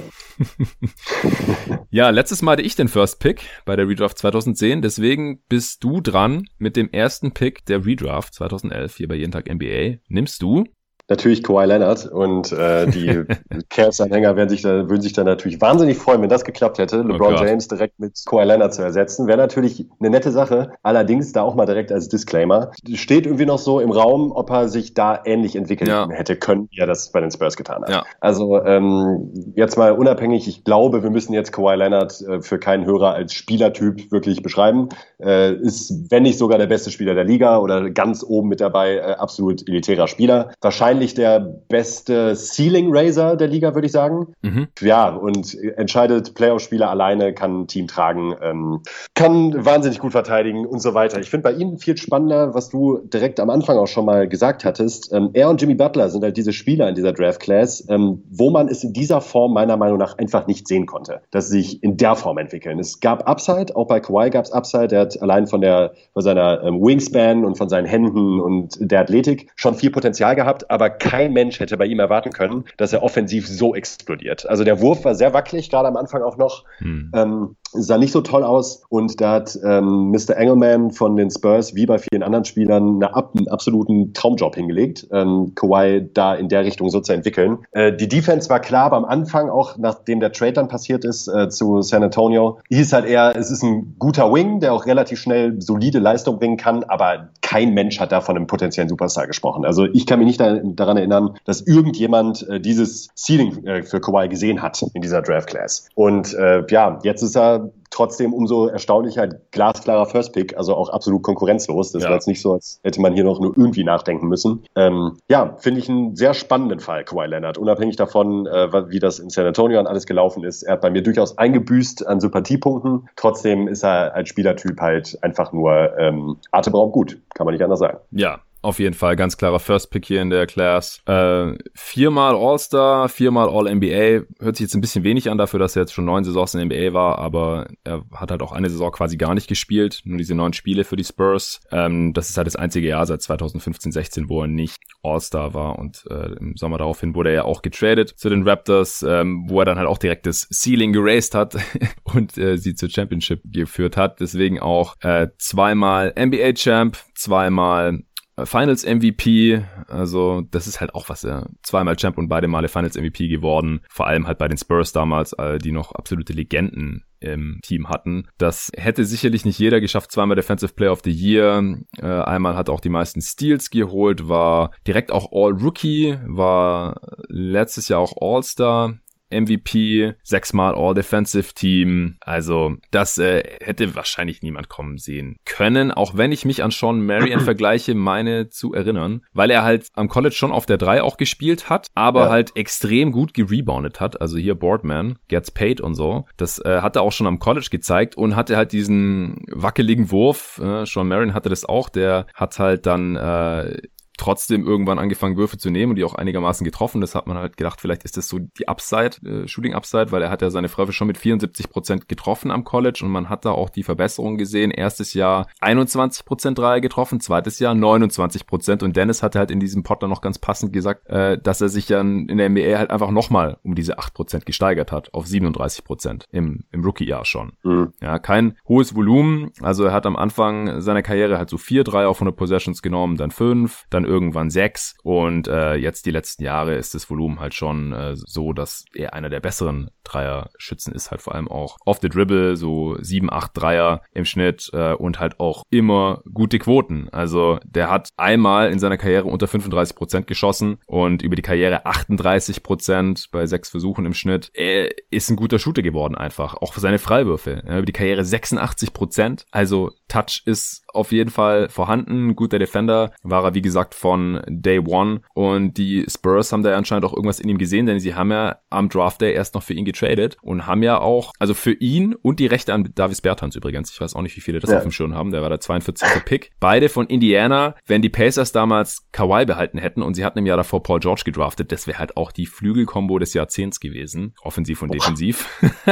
ja, letztes Mal hatte ich den First Pick bei der Redraft 2010, deswegen bist du dran mit dem ersten Pick der Redraft 2011 hier bei Jeden Tag NBA. Nimmst du natürlich Kawhi Leonard und äh, die Cavs-Anhänger werden sich da, würden sich da natürlich wahnsinnig freuen, wenn das geklappt hätte, oh LeBron oh James direkt mit Kawhi Leonard zu ersetzen. Wäre natürlich eine nette Sache. Allerdings da auch mal direkt als Disclaimer. Steht irgendwie noch so im Raum, ob er sich da ähnlich entwickeln ja. hätte können, wie er das bei den Spurs getan hat. Ja. Also ähm, jetzt mal unabhängig, ich glaube, wir müssen jetzt Kawhi Leonard äh, für keinen Hörer als Spielertyp wirklich beschreiben. Äh, ist, wenn nicht sogar der beste Spieler der Liga oder ganz oben mit dabei, äh, absolut elitärer Spieler. Wahrscheinlich wahrscheinlich der beste Ceiling Raiser der Liga, würde ich sagen. Mhm. Ja, und entscheidet Playoff-Spieler alleine, kann ein Team tragen, ähm, kann wahnsinnig gut verteidigen und so weiter. Ich finde bei ihm viel spannender, was du direkt am Anfang auch schon mal gesagt hattest. Ähm, er und Jimmy Butler sind halt diese Spieler in dieser Draft-Class, ähm, wo man es in dieser Form meiner Meinung nach einfach nicht sehen konnte, dass sie sich in der Form entwickeln. Es gab Upside, auch bei Kawhi gab es Upside. Der hat allein von der von seiner ähm, Wingspan und von seinen Händen und der Athletik schon viel Potenzial gehabt, aber aber kein Mensch hätte bei ihm erwarten können, dass er offensiv so explodiert. Also der Wurf war sehr wackelig, gerade am Anfang auch noch. Hm. Ähm, sah nicht so toll aus und da hat ähm, Mr. Engelman von den Spurs wie bei vielen anderen Spielern eine, einen absoluten Traumjob hingelegt, ähm, Kawhi da in der Richtung so zu entwickeln. Äh, die Defense war klar, aber am Anfang auch, nachdem der Trade dann passiert ist äh, zu San Antonio, hieß halt eher, es ist ein guter Wing, der auch relativ schnell solide Leistung bringen kann, aber kein Mensch hat da von einem potenziellen Superstar gesprochen. Also ich kann mich nicht da, daran erinnern, dass irgendjemand äh, dieses Ceiling äh, für Kawhi gesehen hat in dieser Draft Class. Und äh, ja, jetzt ist er trotzdem umso erstaunlicher, glasklarer First Pick, also auch absolut konkurrenzlos. Das ja. war jetzt nicht so, als hätte man hier noch nur irgendwie nachdenken müssen. Ähm, ja, finde ich einen sehr spannenden Fall, Kawhi Leonard. Unabhängig davon, äh, wie das in San Antonio an alles gelaufen ist. Er hat bei mir durchaus eingebüßt an Sympathiepunkten. Trotzdem ist er als Spielertyp halt einfach nur ähm, atemberaubend gut. Kann man nicht anders sagen. Ja, auf jeden Fall ganz klarer First Pick hier in der Class. Äh, viermal All-Star, viermal All-NBA. Hört sich jetzt ein bisschen wenig an dafür, dass er jetzt schon neun Saisons in der NBA war, aber er hat halt auch eine Saison quasi gar nicht gespielt. Nur diese neun Spiele für die Spurs. Ähm, das ist halt das einzige Jahr seit 2015, 16, wo er nicht All-Star war und äh, im Sommer daraufhin wurde er ja auch getradet zu den Raptors, ähm, wo er dann halt auch direkt das Ceiling geraced hat und äh, sie zur Championship geführt hat. Deswegen auch äh, zweimal NBA-Champ, zweimal Finals MVP, also das ist halt auch was, er zweimal Champ und beide Male Finals MVP geworden, vor allem halt bei den Spurs damals, äh, die noch absolute Legenden im Team hatten. Das hätte sicherlich nicht jeder geschafft. Zweimal Defensive Player of the Year. Äh, einmal hat auch die meisten Steals geholt, war direkt auch All-Rookie, war letztes Jahr auch All-Star MVP, sechsmal All-Defensive Team. Also das äh, hätte wahrscheinlich niemand kommen sehen können, auch wenn ich mich an Sean Marion vergleiche, meine zu erinnern, weil er halt am College schon auf der 3 auch gespielt hat, aber ja. halt extrem gut gereboundet hat. Also hier Boardman, gets paid und so. Das äh, hat er auch schon am College gezeigt und hatte halt diesen wackeligen Wurf. Äh, Sean Marion hatte das auch, der hat halt dann äh, trotzdem irgendwann angefangen, Würfe zu nehmen und die auch einigermaßen getroffen. Das hat man halt gedacht, vielleicht ist das so die Upside, äh, Shooting Upside, weil er hat ja seine Fröfe schon mit 74 Prozent getroffen am College und man hat da auch die Verbesserung gesehen. Erstes Jahr 21 Prozent Dreier getroffen, zweites Jahr 29 Prozent und Dennis hatte halt in diesem dann noch ganz passend gesagt, äh, dass er sich dann in der NBA halt einfach nochmal um diese 8 Prozent gesteigert hat auf 37 Prozent im, im Rookie-Jahr schon. Mhm. Ja, kein hohes Volumen. Also er hat am Anfang seiner Karriere halt so vier Dreier auf 100 Possessions genommen, dann fünf, dann irgendwann sechs und äh, jetzt die letzten Jahre ist das Volumen halt schon äh, so, dass er einer der besseren Dreier-Schützen ist, halt vor allem auch off the dribble, so sieben, acht Dreier im Schnitt äh, und halt auch immer gute Quoten. Also der hat einmal in seiner Karriere unter 35 Prozent geschossen und über die Karriere 38 Prozent bei sechs Versuchen im Schnitt. Er ist ein guter Shooter geworden einfach, auch für seine Freiwürfe. Ja, über die Karriere 86 Prozent, also Touch ist auf jeden Fall vorhanden. Guter Defender war er, wie gesagt, von Day One. Und die Spurs haben da anscheinend auch irgendwas in ihm gesehen, denn sie haben ja am Draft Day erst noch für ihn getradet und haben ja auch, also für ihn und die Rechte an Davis Bertans übrigens. Ich weiß auch nicht, wie viele das ja. auf dem Schirm haben. Der war der 42. Pick. Beide von Indiana. Wenn die Pacers damals Kawhi behalten hätten und sie hatten im Jahr davor Paul George gedraftet, das wäre halt auch die Flügelkombo des Jahrzehnts gewesen. Offensiv und defensiv.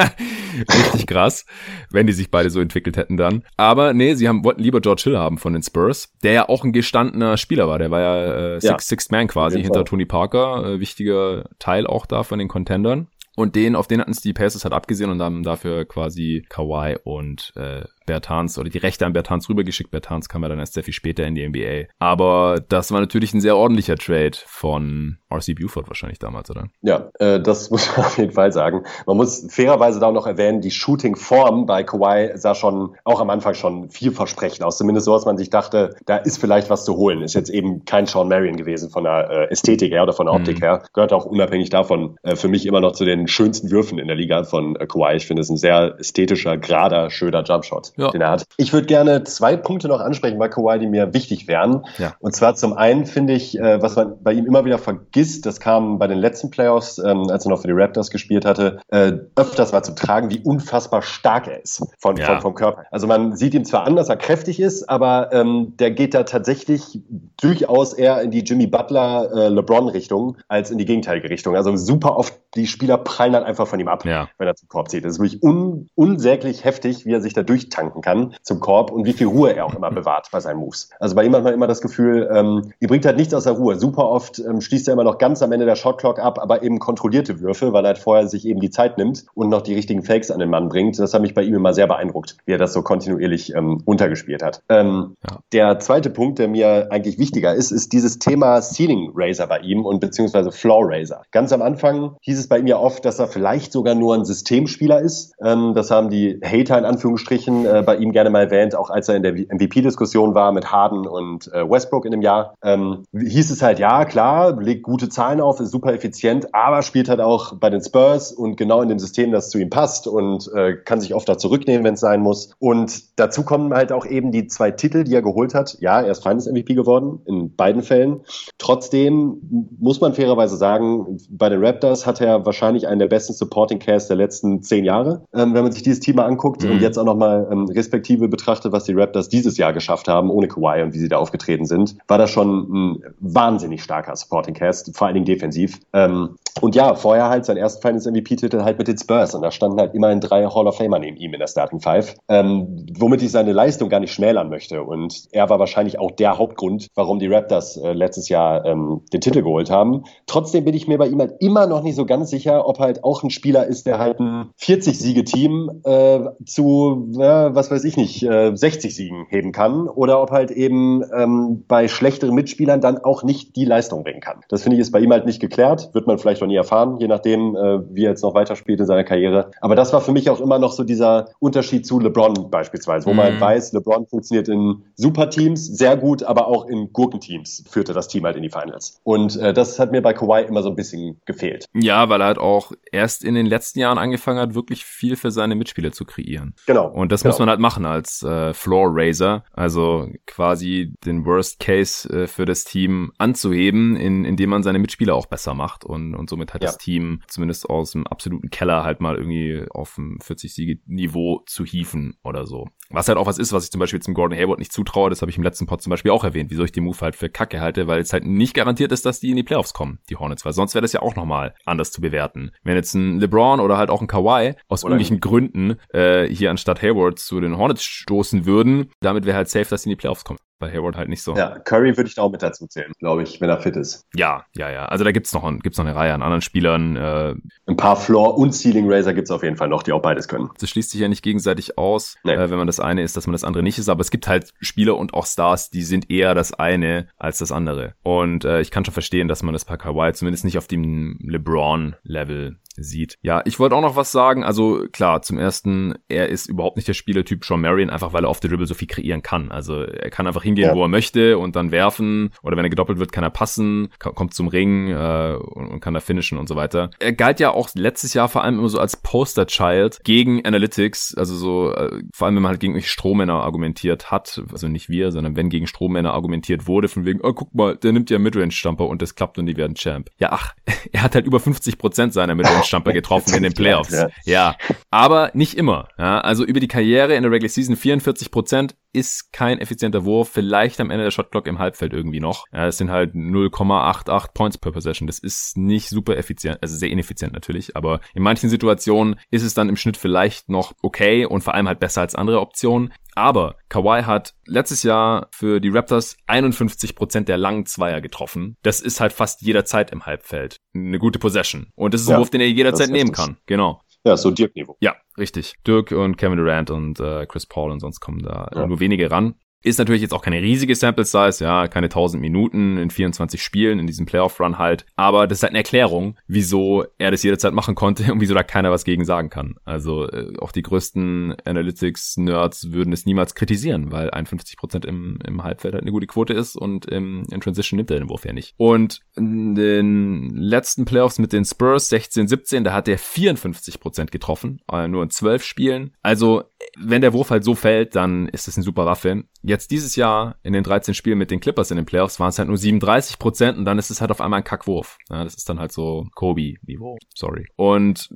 Richtig krass, wenn die sich beide so entwickelt hätten dann. Aber nee, sie haben, wollten lieber George Hill haben von den Spurs, der ja auch ein gestandener Spieler war. Der war ja, äh, Six, ja. Sixth Man quasi hinter. Tony Parker. Äh, wichtiger Teil auch da von den Contendern. Und den, auf den hatten es die Pacers halt abgesehen und haben dafür quasi Kawhi und äh, Bertans oder die Rechte an Bertans rübergeschickt. Bertans kam ja dann erst sehr viel später in die NBA. Aber das war natürlich ein sehr ordentlicher Trade von RC Buford wahrscheinlich damals, oder? Ja, äh, das muss man auf jeden Fall sagen. Man muss fairerweise da auch noch erwähnen, die Shooting-Form bei Kawhi sah schon auch am Anfang schon vielversprechend aus. Zumindest so, dass man sich dachte, da ist vielleicht was zu holen. Ist jetzt eben kein Sean Marion gewesen von der äh, Ästhetik her oder von der Optik mhm. her. Gehört auch unabhängig davon äh, für mich immer noch zu den schönsten Würfen in der Liga von äh, Kawhi. Ich finde es ein sehr ästhetischer, gerader, schöner Jumpshot ja. den er hat. Ich würde gerne zwei Punkte noch ansprechen bei Kawhi, die mir wichtig wären. Ja. Und zwar zum einen finde ich, äh, was man bei ihm immer wieder vergisst, das kam bei den letzten Playoffs, ähm, als er noch für die Raptors gespielt hatte, äh, öfters mal zu tragen, wie unfassbar stark er ist von, ja. von, vom Körper. Also man sieht ihm zwar an, dass er kräftig ist, aber ähm, der geht da tatsächlich durchaus eher in die Jimmy Butler äh, LeBron Richtung als in die gegenteilige Richtung. Also super oft die Spieler prallen dann einfach von ihm ab, ja. wenn er zum Korb zieht. Das ist wirklich un unsäglich heftig, wie er sich da durchtanken kann zum Korb und wie viel Ruhe er auch immer bewahrt bei seinen Moves. Also bei ihm hat man immer das Gefühl, ähm, ihr bringt halt nichts aus der Ruhe. Super oft ähm, schließt er immer noch ganz am Ende der Shotclock ab, aber eben kontrollierte Würfe, weil er halt vorher sich eben die Zeit nimmt und noch die richtigen Fakes an den Mann bringt. Das hat mich bei ihm immer sehr beeindruckt, wie er das so kontinuierlich ähm, untergespielt hat. Ähm, ja. Der zweite Punkt, der mir eigentlich wichtiger ist, ist dieses Thema Ceiling Razor bei ihm und beziehungsweise Floor Razor. Ganz am Anfang hieß es bei ihm ja oft, dass er vielleicht sogar nur ein Systemspieler ist. Ähm, das haben die Hater in Anführungsstrichen äh, bei ihm gerne mal erwähnt, auch als er in der MVP-Diskussion war mit Harden und äh, Westbrook in dem Jahr. Ähm, hieß es halt, ja, klar, legt gute Zahlen auf, ist super effizient, aber spielt halt auch bei den Spurs und genau in dem System, das zu ihm passt und äh, kann sich oft da zurücknehmen, wenn es sein muss. Und dazu kommen halt auch eben die zwei Titel, die er geholt hat. Ja, er ist Finals MVP geworden, in beiden Fällen. Trotzdem muss man fairerweise sagen, bei den Raptors hat er wahrscheinlich einen der besten Supporting Casts der letzten zehn Jahre, ähm, wenn man sich dieses Team mal anguckt mhm. und jetzt auch nochmal ähm, Respektive betrachtet, was die Raptors dieses Jahr geschafft haben, ohne Kawhi und wie sie da aufgetreten sind, war das schon ein wahnsinnig starker Supporting Cast, vor allen Dingen defensiv. Ähm, und ja, vorher halt sein ersten Finals MVP-Titel halt mit den Spurs und da standen halt immerhin drei Hall of Famer neben ihm in der Starting Five, ähm, womit ich seine Leistung gar nicht schmälern möchte. Und er war wahrscheinlich auch der Hauptgrund, warum die Raptors äh, letztes Jahr ähm, den Titel geholt haben. Trotzdem bin ich mir bei ihm halt immer noch nicht so ganz sicher, ob halt auch ein Spieler ist, der halt ein 40-Siege-Team äh, zu äh, was weiß ich nicht, 60 äh, Siegen heben kann oder ob halt eben ähm, bei schlechteren Mitspielern dann auch nicht die Leistung bringen kann. Das finde ich ist bei ihm halt nicht geklärt, wird man vielleicht noch nie erfahren, je nachdem, äh, wie er jetzt noch weiterspielt in seiner Karriere. Aber das war für mich auch immer noch so dieser Unterschied zu LeBron beispielsweise, wo mhm. man weiß, LeBron funktioniert in Superteams sehr gut, aber auch in Gurkenteams führte das Team halt in die Finals. Und äh, das hat mir bei Kawhi immer so ein bisschen gefehlt. Ja, weil er halt auch erst in den letzten Jahren angefangen hat, wirklich viel für seine Mitspieler zu kreieren. Genau. Und das genau. muss man halt machen als äh, Floor Raiser, also quasi den Worst Case äh, für das Team anzuheben, in, indem man seine Mitspieler auch besser macht und, und somit halt ja. das Team zumindest aus dem absoluten Keller halt mal irgendwie auf dem 40-Siege-Niveau zu hieven oder so. Was halt auch was ist, was ich zum Beispiel zum Gordon Hayward nicht zutraue, das habe ich im letzten Pod zum Beispiel auch erwähnt, wieso ich den Move halt für Kacke halte, weil es halt nicht garantiert ist, dass die in die Playoffs kommen, die Hornets, weil sonst wäre das ja auch nochmal anders zu bewerten. Wenn jetzt ein LeBron oder halt auch ein Kawhi aus oder irgendwelchen Gründen äh, hier anstatt Hayward zu den Hornets stoßen würden, damit wäre halt safe, dass die in die Playoffs kommen bei Hayward halt nicht so. Ja, Curry würde ich da auch mit dazu zählen, glaube ich, wenn er fit ist. Ja, ja, ja. Also da gibt's noch, gibt's noch eine Reihe an anderen Spielern. Äh, ein paar Floor- und Ceiling Racer gibt's auf jeden Fall noch, die auch beides können. Das schließt sich ja nicht gegenseitig aus, nee. äh, wenn man das eine ist, dass man das andere nicht ist. Aber es gibt halt Spieler und auch Stars, die sind eher das eine als das andere. Und äh, ich kann schon verstehen, dass man das bei Kawhi zumindest nicht auf dem LeBron-Level sieht. Ja, ich wollte auch noch was sagen. Also klar, zum ersten, er ist überhaupt nicht der Spielertyp Sean Marion, einfach weil er auf der Dribble so viel kreieren kann. Also er kann einfach hingehen, ja. wo er möchte und dann werfen. Oder wenn er gedoppelt wird, kann er passen, kommt zum Ring äh, und, und, kann da finishen und so weiter. Er galt ja auch letztes Jahr vor allem immer so als Poster-Child gegen Analytics. Also so, äh, vor allem wenn man halt gegen Strohmänner argumentiert hat, also nicht wir, sondern wenn gegen Strohmänner argumentiert wurde, von wegen, oh guck mal, der nimmt ja Midrange-Stamper und das klappt und die werden Champ. Ja, ach, er hat halt über 50 Prozent seiner Midrange Jumper getroffen in den Playoffs. Ja. ja. Aber nicht immer. Ja, also über die Karriere in der Regular Season 44 Prozent ist kein effizienter Wurf. Vielleicht am Ende der Shotclock im Halbfeld irgendwie noch. Ja, das sind halt 0,88 Points per Possession. Das ist nicht super effizient, also sehr ineffizient natürlich. Aber in manchen Situationen ist es dann im Schnitt vielleicht noch okay und vor allem halt besser als andere Optionen. Aber Kawhi hat letztes Jahr für die Raptors 51% der langen Zweier getroffen. Das ist halt fast jederzeit im Halbfeld. Eine gute Possession. Und das ist ein ja, Wurf, den er jederzeit nehmen kann. Genau. Ja, so Dirk-Niveau. Ja, richtig. Dirk und Kevin Durant und äh, Chris Paul und sonst kommen da ja. nur wenige ran. Ist natürlich jetzt auch keine riesige Sample Size, ja, keine 1000 Minuten in 24 Spielen in diesem Playoff Run halt. Aber das ist halt eine Erklärung, wieso er das jederzeit machen konnte und wieso da keiner was gegen sagen kann. Also äh, auch die größten Analytics-Nerds würden es niemals kritisieren, weil 51 Prozent im, im Halbfeld halt eine gute Quote ist und im, in Transition nimmt er den Wurf ja nicht. Und in den letzten Playoffs mit den Spurs 16, 17, da hat er 54 Prozent getroffen, äh, nur in 12 Spielen. Also wenn der Wurf halt so fällt, dann ist das eine super Waffe. Jetzt dieses Jahr in den 13 Spielen mit den Clippers in den Playoffs waren es halt nur 37 Prozent und dann ist es halt auf einmal ein Kackwurf. Ja, das ist dann halt so Kobe-Niveau. Sorry. Und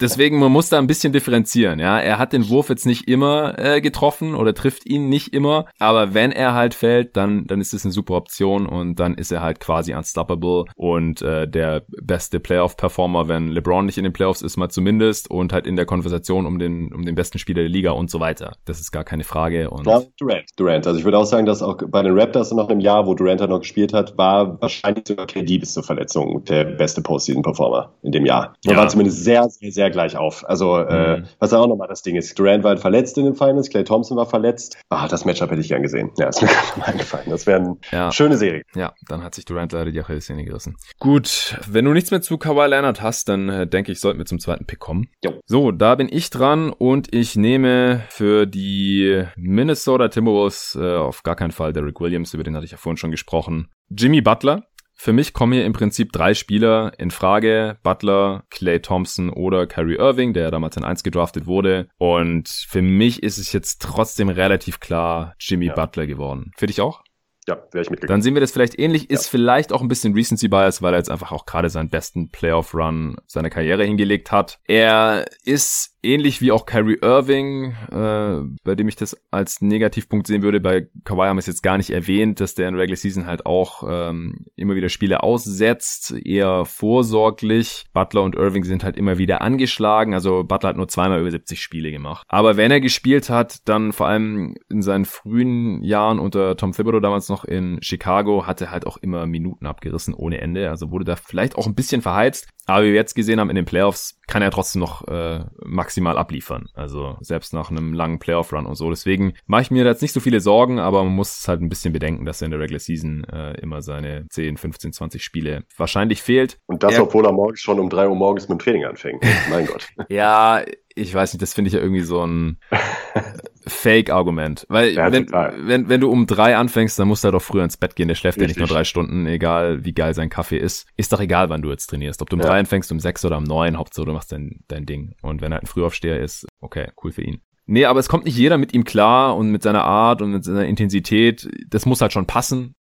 deswegen, man muss da ein bisschen differenzieren. Ja, er hat den Wurf jetzt nicht immer äh, getroffen oder trifft ihn nicht immer, aber wenn er halt fällt, dann, dann ist es eine super Option und dann ist er halt quasi unstoppable und äh, der beste Playoff-Performer, wenn LeBron nicht in den Playoffs ist, mal zumindest und halt in der Konversation um den, um den besten Spieler der Liga und so weiter. Das ist gar keine Frage. Und ja, Durant. Durant. Also ich würde auch sagen, dass auch bei den Raptors noch im Jahr, wo Durant halt noch gespielt hat, war wahrscheinlich sogar KD bis zur Verletzung der beste Postseason-Performer in dem Jahr. Er ja. war zumindest sehr, sehr, sehr gleich auf. Also äh, mhm. äh, was auch nochmal das Ding ist, Durant war halt verletzt in den Finals, Clay Thompson war verletzt. Ah, das Matchup hätte ich gern gesehen. Ja, ist mir gerade mal eingefallen. Das wäre eine ja. schöne Serie. Ja, dann hat sich Durant leider die Achillessehne gerissen. Gut, wenn du nichts mehr zu Kawhi Leonard hast, dann äh, denke ich, sollten wir zum zweiten Pick kommen. Jo. So, da bin ich dran und ich nehme für die Minnesota Timberwolves äh, auf gar keinen Fall Derek Williams, über den hatte ich ja vorhin schon gesprochen. Jimmy Butler. Für mich kommen hier im Prinzip drei Spieler in Frage. Butler, Clay Thompson oder Kyrie Irving, der damals in 1 gedraftet wurde. Und für mich ist es jetzt trotzdem relativ klar Jimmy ja. Butler geworden. Für dich auch? Ja, wäre ich mitgegangen. Dann sehen wir das vielleicht ähnlich. Ist ja. vielleicht auch ein bisschen Recency Bias, weil er jetzt einfach auch gerade seinen besten Playoff-Run seiner Karriere hingelegt hat. Er ist ähnlich wie auch Kyrie Irving, äh, bei dem ich das als Negativpunkt sehen würde. Bei Kawhi haben wir es jetzt gar nicht erwähnt, dass der in Regular Season halt auch ähm, immer wieder Spiele aussetzt, eher vorsorglich. Butler und Irving sind halt immer wieder angeschlagen. Also Butler hat nur zweimal über 70 Spiele gemacht. Aber wenn er gespielt hat, dann vor allem in seinen frühen Jahren unter Tom Thibodeau damals noch in Chicago, hat er halt auch immer Minuten abgerissen ohne Ende. Also wurde da vielleicht auch ein bisschen verheizt. Aber wie wir jetzt gesehen haben in den Playoffs, kann er trotzdem noch äh, maximal abliefern. Also selbst nach einem langen Playoff-Run und so. Deswegen mache ich mir da jetzt nicht so viele Sorgen, aber man muss halt ein bisschen bedenken, dass er in der Regular Season äh, immer seine 10, 15, 20 Spiele wahrscheinlich fehlt. Und das, er, obwohl er morgens schon um drei Uhr morgens mit dem Training anfängt. mein Gott. ja, ich weiß nicht, das finde ich ja irgendwie so ein Fake-Argument. Weil ja, wenn, wenn, wenn du um drei anfängst, dann musst du halt doch früher ins Bett gehen. Der schläft Richtig. ja nicht nur drei Stunden, egal wie geil sein Kaffee ist. Ist doch egal, wann du jetzt trainierst. Ob du um ja. drei anfängst, um sechs oder um neun, Hauptsache du machst dein, dein Ding. Und wenn er halt ein Frühaufsteher ist, okay, cool für ihn. Nee, aber es kommt nicht jeder mit ihm klar und mit seiner Art und mit seiner Intensität. Das muss halt schon passen.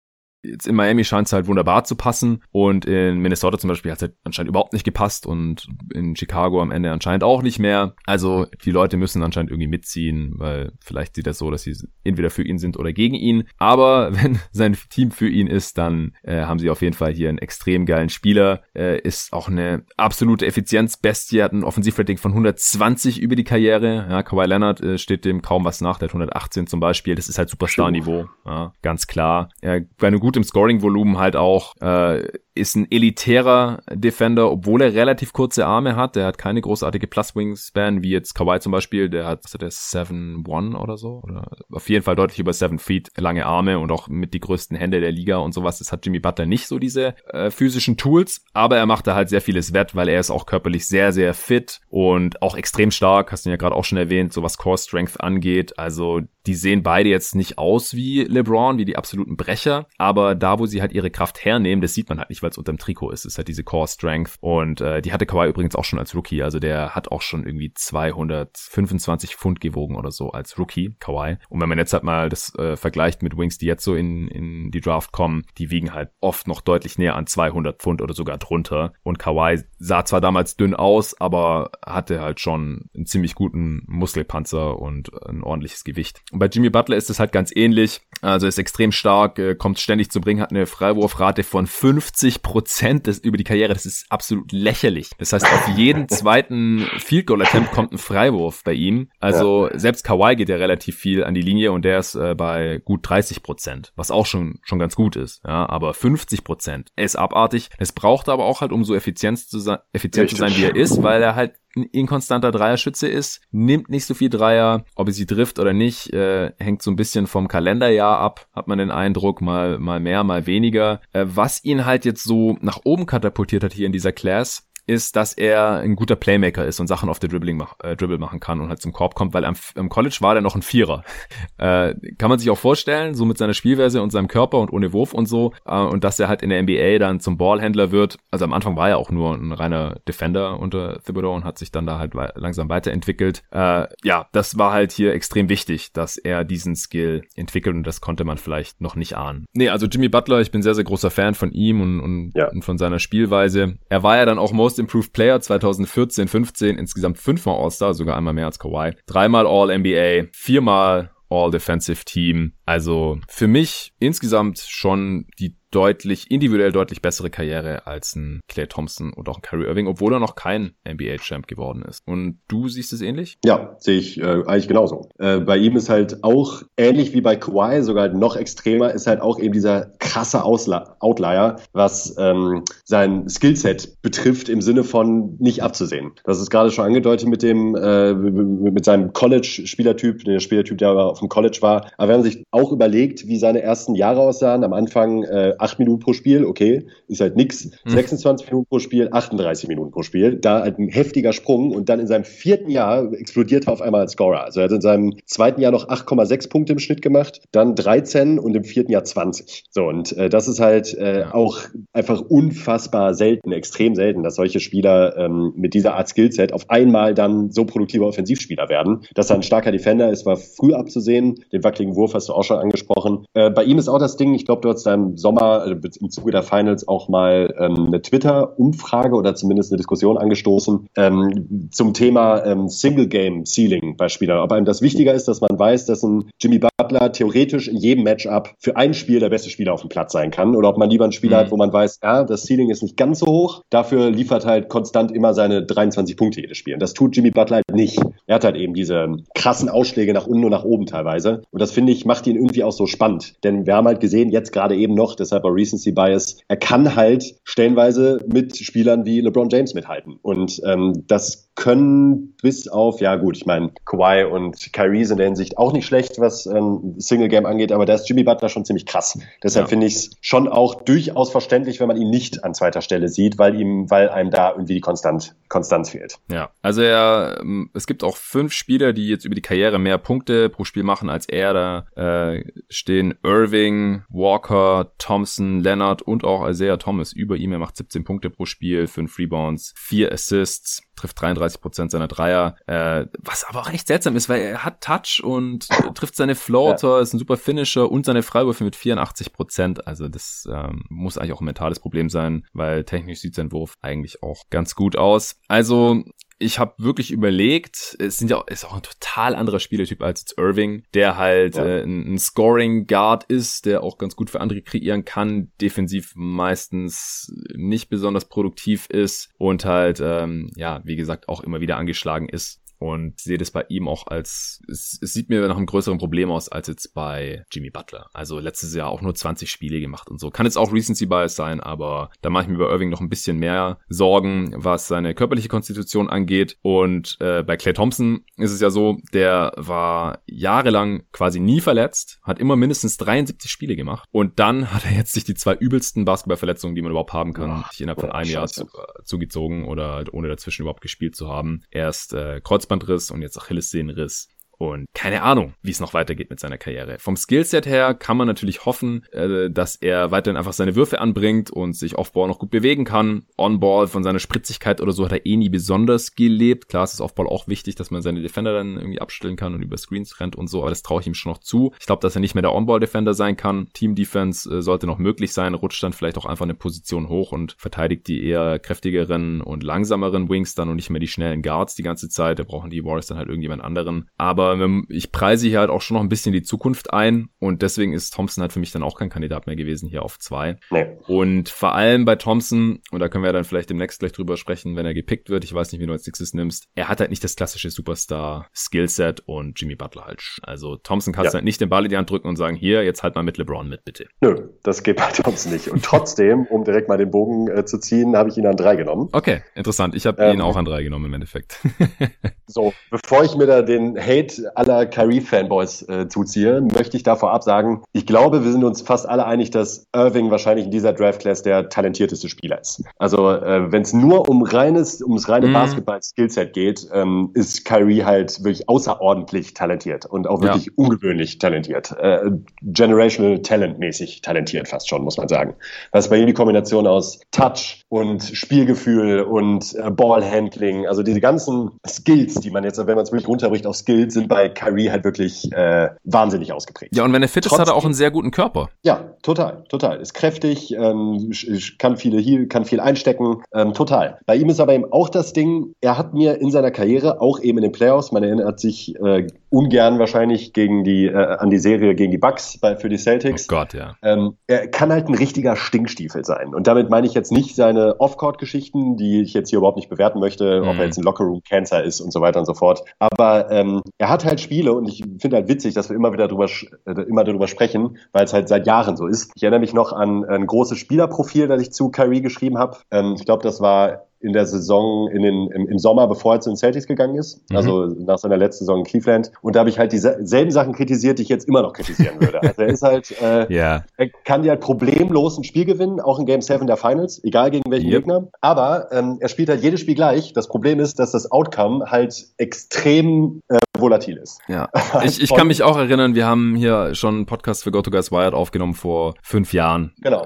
Jetzt in Miami scheint es halt wunderbar zu passen und in Minnesota zum Beispiel hat es halt anscheinend überhaupt nicht gepasst und in Chicago am Ende anscheinend auch nicht mehr. Also die Leute müssen anscheinend irgendwie mitziehen, weil vielleicht sieht das so, dass sie entweder für ihn sind oder gegen ihn. Aber wenn sein Team für ihn ist, dann äh, haben sie auf jeden Fall hier einen extrem geilen Spieler. Äh, ist auch eine absolute Effizienzbestie, hat ein Offensivrating von 120 über die Karriere. Ja, Kawhi Leonard äh, steht dem kaum was nach, der hat 118 zum Beispiel. Das ist halt Superstar-Niveau, ja, ganz klar. Er war eine gute gutem Scoring-Volumen halt auch, äh, ist ein elitärer Defender, obwohl er relativ kurze Arme hat. Der hat keine großartige Plus-Wingspan, wie jetzt Kawhi zum Beispiel. Der hat, was hat der, 7-1 oder so? Oder auf jeden Fall deutlich über 7 Feet lange Arme und auch mit die größten Hände der Liga und sowas. Das hat Jimmy Butler nicht so diese äh, physischen Tools, aber er macht da halt sehr vieles wett, weil er ist auch körperlich sehr, sehr fit und auch extrem stark. Hast du ja gerade auch schon erwähnt, so was Core Strength angeht. Also die sehen beide jetzt nicht aus wie LeBron, wie die absoluten Brecher, aber da, wo sie halt ihre Kraft hernehmen, das sieht man halt nicht, weil es unterm Trikot ist. Es ist halt diese Core Strength und äh, die hatte Kawhi übrigens auch schon als Rookie, also der hat auch schon irgendwie 225 Pfund gewogen oder so als Rookie, Kawhi. Und wenn man jetzt halt mal das äh, vergleicht mit Wings, die jetzt so in, in die Draft kommen, die wiegen halt oft noch deutlich näher an 200 Pfund oder sogar drunter. Und Kawhi sah zwar damals dünn aus, aber hatte halt schon einen ziemlich guten Muskelpanzer und ein ordentliches Gewicht. Und bei Jimmy Butler ist es halt ganz ähnlich. Also ist extrem stark, äh, kommt ständig zum Ring, hat eine Freiwurfrate von 50 Prozent über die Karriere. Das ist absolut lächerlich. Das heißt, auf jeden zweiten Field Goal Attempt kommt ein Freiwurf bei ihm. Also ja. selbst Kawhi geht ja relativ viel an die Linie und der ist äh, bei gut 30 Prozent, was auch schon schon ganz gut ist. Ja, aber 50 Prozent ist abartig. Es braucht aber auch halt, um so effizient zu sein, effizient zu sein, wie er ist, weil er halt ein inkonstanter Dreierschütze ist, nimmt nicht so viel Dreier, ob er sie trifft oder nicht, äh, hängt so ein bisschen vom Kalenderjahr ab, hat man den Eindruck, mal, mal mehr, mal weniger. Äh, was ihn halt jetzt so nach oben katapultiert hat hier in dieser Class, ist, dass er ein guter Playmaker ist und Sachen auf der Dribbling mach, äh, Dribble machen kann und halt zum Korb kommt, weil am, im College war er noch ein Vierer. äh, kann man sich auch vorstellen, so mit seiner Spielweise und seinem Körper und ohne Wurf und so. Äh, und dass er halt in der NBA dann zum Ballhändler wird. Also am Anfang war er auch nur ein reiner Defender unter Thibodeau und hat sich dann da halt we langsam weiterentwickelt. Äh, ja, das war halt hier extrem wichtig, dass er diesen Skill entwickelt und das konnte man vielleicht noch nicht ahnen. Nee, also Jimmy Butler, ich bin sehr, sehr großer Fan von ihm und, und, ja. und von seiner Spielweise. Er war ja dann auch most Most Improved Player 2014, 15, insgesamt fünfmal All-Star, sogar einmal mehr als Kawhi, dreimal All-NBA, viermal All-Defensive Team. Also für mich insgesamt schon die deutlich, individuell deutlich bessere Karriere als ein Clay Thompson oder auch ein Kyrie Irving, obwohl er noch kein NBA-Champ geworden ist. Und du siehst es ähnlich? Ja, sehe ich äh, eigentlich genauso. Äh, bei ihm ist halt auch ähnlich wie bei Kawhi, sogar noch extremer, ist halt auch eben dieser krasse Ausla Outlier, was ähm, sein Skillset betrifft, im Sinne von nicht abzusehen. Das ist gerade schon angedeutet mit dem, äh, mit seinem College-Spielertyp, der Spielertyp, der auf dem College war. Aber wenn man sich auch überlegt, wie seine ersten Jahre aussahen, am Anfang äh, 8 Minuten pro Spiel, okay, ist halt nix. Mhm. 26 Minuten pro Spiel, 38 Minuten pro Spiel. Da halt ein heftiger Sprung und dann in seinem vierten Jahr explodiert er auf einmal als Scorer. Also er hat in seinem zweiten Jahr noch 8,6 Punkte im Schnitt gemacht, dann 13 und im vierten Jahr 20. So, und äh, das ist halt äh, auch einfach unfassbar selten, extrem selten, dass solche Spieler ähm, mit dieser Art Skillset auf einmal dann so produktive Offensivspieler werden. Dass er ein starker Defender ist, war früh abzusehen. Den wackeligen Wurf hast du auch schon angesprochen. Äh, bei ihm ist auch das Ding, ich glaube, du hast da im Sommer also im Zuge der Finals auch mal ähm, eine Twitter-Umfrage oder zumindest eine Diskussion angestoßen ähm, zum Thema ähm, Single-Game-Ceiling bei Spielern. Ob einem das wichtiger ist, dass man weiß, dass ein Jimmy Butler theoretisch in jedem Matchup für ein Spiel der beste Spieler auf dem Platz sein kann oder ob man lieber einen Spieler mhm. hat, wo man weiß, ja, das Ceiling ist nicht ganz so hoch, dafür liefert halt konstant immer seine 23 Punkte jedes Spiel. Und das tut Jimmy Butler halt nicht. Er hat halt eben diese krassen Ausschläge nach unten und nach oben teilweise. Und das finde ich, macht ihn irgendwie auch so spannend. Denn wir haben halt gesehen, jetzt gerade eben noch, deshalb auch Recency Bias. Er kann halt stellenweise mit Spielern wie LeBron James mithalten. Und ähm, das können bis auf, ja gut, ich meine, Kawhi und Kyrie sind in der Hinsicht auch nicht schlecht, was ähm, Single Game angeht, aber da ist Jimmy Butler schon ziemlich krass. Deshalb ja. finde ich es schon auch durchaus verständlich, wenn man ihn nicht an zweiter Stelle sieht, weil ihm, weil einem da irgendwie die Konstant, Konstanz fehlt. Ja, also er, ähm, es gibt auch fünf Spieler, die jetzt über die Karriere mehr Punkte pro Spiel machen als er. Da äh, stehen Irving, Walker, Thompson, Leonard und auch Isaiah Thomas über ihm. Er macht 17 Punkte pro Spiel, 5 Rebounds, 4 Assists trifft 33 Prozent seiner Dreier, äh, was aber auch echt seltsam ist, weil er hat Touch und äh, trifft seine Floater, ja. ist ein super Finisher und seine Freiwürfe mit 84 Prozent. Also das ähm, muss eigentlich auch ein mentales Problem sein, weil technisch sieht sein Wurf eigentlich auch ganz gut aus. Also ich habe wirklich überlegt, es sind ja ist auch ein total anderer Spielertyp als jetzt Irving, der halt ja. äh, ein, ein, Scoring Guard ist, der auch ganz gut für andere kreieren kann, defensiv meistens nicht besonders produktiv ist und halt ähm, ja, wie gesagt, auch immer wieder angeschlagen ist und sehe das bei ihm auch als, es, es sieht mir nach einem größeren Problem aus als jetzt bei Jimmy Butler. Also letztes Jahr auch nur 20 Spiele gemacht und so. Kann jetzt auch Recency Bias sein, aber da mache ich mir bei Irving noch ein bisschen mehr Sorgen, was seine körperliche Konstitution angeht. Und äh, bei Clay Thompson ist es ja so, der war jahrelang quasi nie verletzt, hat immer mindestens 73 Spiele gemacht und dann hat er jetzt sich die zwei übelsten Basketballverletzungen, die man überhaupt haben kann, sich innerhalb von einem Jahr zu, zugezogen oder ohne dazwischen überhaupt gespielt zu haben. Erst äh, Kreuz Kreuzbandriss und jetzt Achillessehnenriss. Und keine Ahnung, wie es noch weitergeht mit seiner Karriere. Vom Skillset her kann man natürlich hoffen, äh, dass er weiterhin einfach seine Würfe anbringt und sich Offball noch gut bewegen kann. On-Ball von seiner Spritzigkeit oder so hat er eh nie besonders gelebt. Klar, es ist Offball auch wichtig, dass man seine Defender dann irgendwie abstellen kann und über Screens rennt und so, aber das traue ich ihm schon noch zu. Ich glaube, dass er nicht mehr der On-Ball-Defender sein kann. Team-Defense äh, sollte noch möglich sein, rutscht dann vielleicht auch einfach eine Position hoch und verteidigt die eher kräftigeren und langsameren Wings dann und nicht mehr die schnellen Guards die ganze Zeit. Da brauchen die Warriors dann halt irgendjemand anderen. Aber aber ich preise hier halt auch schon noch ein bisschen die Zukunft ein und deswegen ist Thompson halt für mich dann auch kein Kandidat mehr gewesen hier auf zwei. Nee. Und vor allem bei Thompson, und da können wir dann vielleicht demnächst gleich drüber sprechen, wenn er gepickt wird, ich weiß nicht, wie du als nächstes nimmst, er hat halt nicht das klassische Superstar-Skillset und Jimmy Butler halt. Also Thompson kannst ja. halt nicht den Ball in die Hand drücken und sagen, hier, jetzt halt mal mit LeBron mit, bitte. Nö, das geht bei Thompson nicht. Und trotzdem, um direkt mal den Bogen äh, zu ziehen, habe ich ihn an drei genommen. Okay, interessant. Ich habe ähm, ihn auch an drei genommen im Endeffekt. so, bevor ich mir da den Hate aller Kyrie-Fanboys äh, zuziehe, möchte ich da vorab sagen, ich glaube, wir sind uns fast alle einig, dass Irving wahrscheinlich in dieser Draft-Class der talentierteste Spieler ist. Also äh, wenn es nur um reines, ums reine mhm. Basketball-Skillset geht, ähm, ist Kyrie halt wirklich außerordentlich talentiert und auch wirklich ja. ungewöhnlich talentiert. Äh, generational Talent-mäßig talentiert fast schon, muss man sagen. Was bei ihm die Kombination aus Touch und Spielgefühl und äh, Ballhandling, also diese ganzen Skills, die man jetzt, wenn man es wirklich runterbricht auf Skills, sind bei Kyrie halt wirklich äh, wahnsinnig ausgeprägt. Ja, und wenn er fit ist, hat er auch einen sehr guten Körper. Ja, total, total. Ist kräftig, ähm, kann viele kann viel einstecken, ähm, total. Bei ihm ist aber eben auch das Ding, er hat mir in seiner Karriere, auch eben in den Playoffs, man erinnert sich äh, ungern wahrscheinlich gegen die, äh, an die Serie gegen die Bucks bei, für die Celtics. Oh Gott, ja. Ähm, er kann halt ein richtiger Stinkstiefel sein. Und damit meine ich jetzt nicht seine Off-Court-Geschichten, die ich jetzt hier überhaupt nicht bewerten möchte, mhm. ob er jetzt ein Lockerroom-Cancer ist und so weiter und so fort. Aber ähm, er hat halt Spiele und ich finde halt witzig, dass wir immer wieder drüber, äh, immer darüber sprechen, weil es halt seit Jahren so ist. Ich erinnere mich noch an ein großes Spielerprofil, das ich zu Kyrie geschrieben habe. Ähm, ich glaube, das war in der Saison, in den, im, im Sommer, bevor er zu den Celtics gegangen ist, mhm. also nach seiner letzten Saison in Cleveland. Und da habe ich halt dieselben Sachen kritisiert, die ich jetzt immer noch kritisieren würde. Also er ist halt, äh, yeah. er kann dir halt problemlos ein Spiel gewinnen, auch in Game 7 der Finals, egal gegen welchen yep. Gegner. Aber ähm, er spielt halt jedes Spiel gleich. Das Problem ist, dass das Outcome halt extrem äh, volatil ist. Ja, ich, ich kann mich auch erinnern, wir haben hier schon einen Podcast für GoToGuys Wired aufgenommen vor fünf Jahren. Genau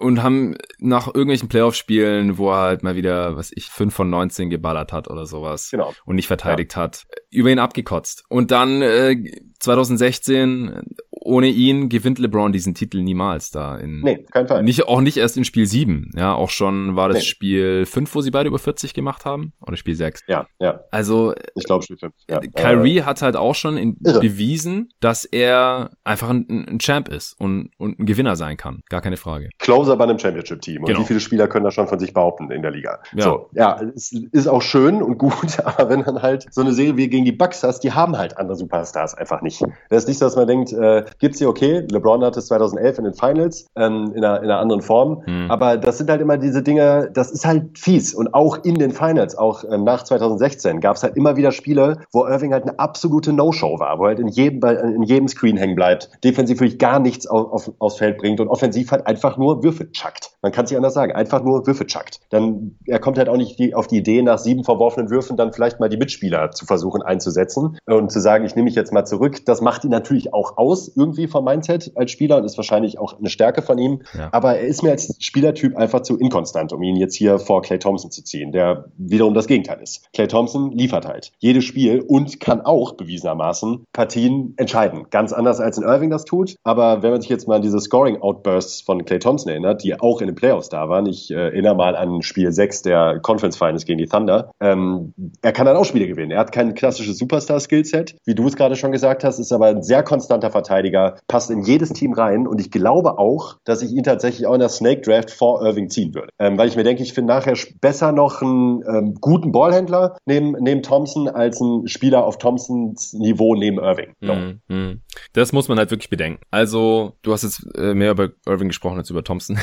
und haben nach irgendwelchen Playoff-Spielen, wo er halt mal wieder, was ich, 5 von 19 geballert hat oder sowas genau. und nicht verteidigt ja. hat, über ihn abgekotzt. Und dann äh, 2016 ohne ihn gewinnt LeBron diesen Titel niemals da. In, nee, kein Fall. Nicht, auch nicht erst in Spiel 7. Ja, auch schon war das nee. Spiel 5, wo sie beide über 40 gemacht haben. Oder Spiel 6. Ja, ja. Also, ich glaube Spiel 5. Ja. Kyrie äh, hat halt auch schon in, bewiesen, dass er einfach ein, ein, Champ ist und, und ein Gewinner sein kann. Gar keine Frage. Closer bei einem Championship-Team. Und genau. wie viele Spieler können das schon von sich behaupten in der Liga? Ja. So, ja, es ist auch schön und gut, aber wenn dann halt so eine Serie wie gegen die Bucks hast, die haben halt andere Superstars einfach nicht. Das ist nicht so, dass man denkt, äh, gibt's hier okay. LeBron hatte es 2011 in den Finals ähm, in, einer, in einer anderen Form. Mhm. Aber das sind halt immer diese Dinge, das ist halt fies. Und auch in den Finals, auch ähm, nach 2016, gab's halt immer wieder Spiele, wo Irving halt eine absolute No-Show war, wo halt in jedem, in jedem Screen hängen bleibt, defensiv wirklich gar nichts auf, auf, aufs Feld bringt und offensiv halt einfach nur Würfe chuckt. Man kann es nicht anders sagen, einfach nur Würfe chuckt. Dann, er kommt halt auch nicht die, auf die Idee, nach sieben verworfenen Würfen dann vielleicht mal die Mitspieler zu versuchen einzusetzen und zu sagen, ich nehme mich jetzt mal zurück. Das macht ihn natürlich auch aus, irgendwie vom Mindset als Spieler und ist wahrscheinlich auch eine Stärke von ihm. Ja. Aber er ist mir als Spielertyp einfach zu inkonstant, um ihn jetzt hier vor Clay Thompson zu ziehen, der wiederum das Gegenteil ist. Clay Thompson liefert halt jedes Spiel und kann auch bewiesenermaßen Partien entscheiden. Ganz anders als in Irving das tut. Aber wenn man sich jetzt mal an diese Scoring-Outbursts von Clay Thompson erinnert, die auch in den Playoffs da waren, ich äh, erinnere mal an Spiel 6 der Conference Finals gegen die Thunder, ähm, er kann dann auch Spiele gewinnen. Er hat kein klassisches Superstar-Skillset, wie du es gerade schon gesagt hast, ist aber ein sehr konstanter Verteidiger, passt in jedes Team rein und ich glaube auch, dass ich ihn tatsächlich auch in der Snake Draft vor Irving ziehen würde. Ähm, weil ich mir denke, ich finde nachher besser noch einen ähm, guten Ballhändler neben, neben Thompson als einen Spieler auf Thompsons Niveau neben Irving. So. Mm, Das muss man halt wirklich bedenken. Also, du hast jetzt äh, mehr über Irving gesprochen als über Thompson.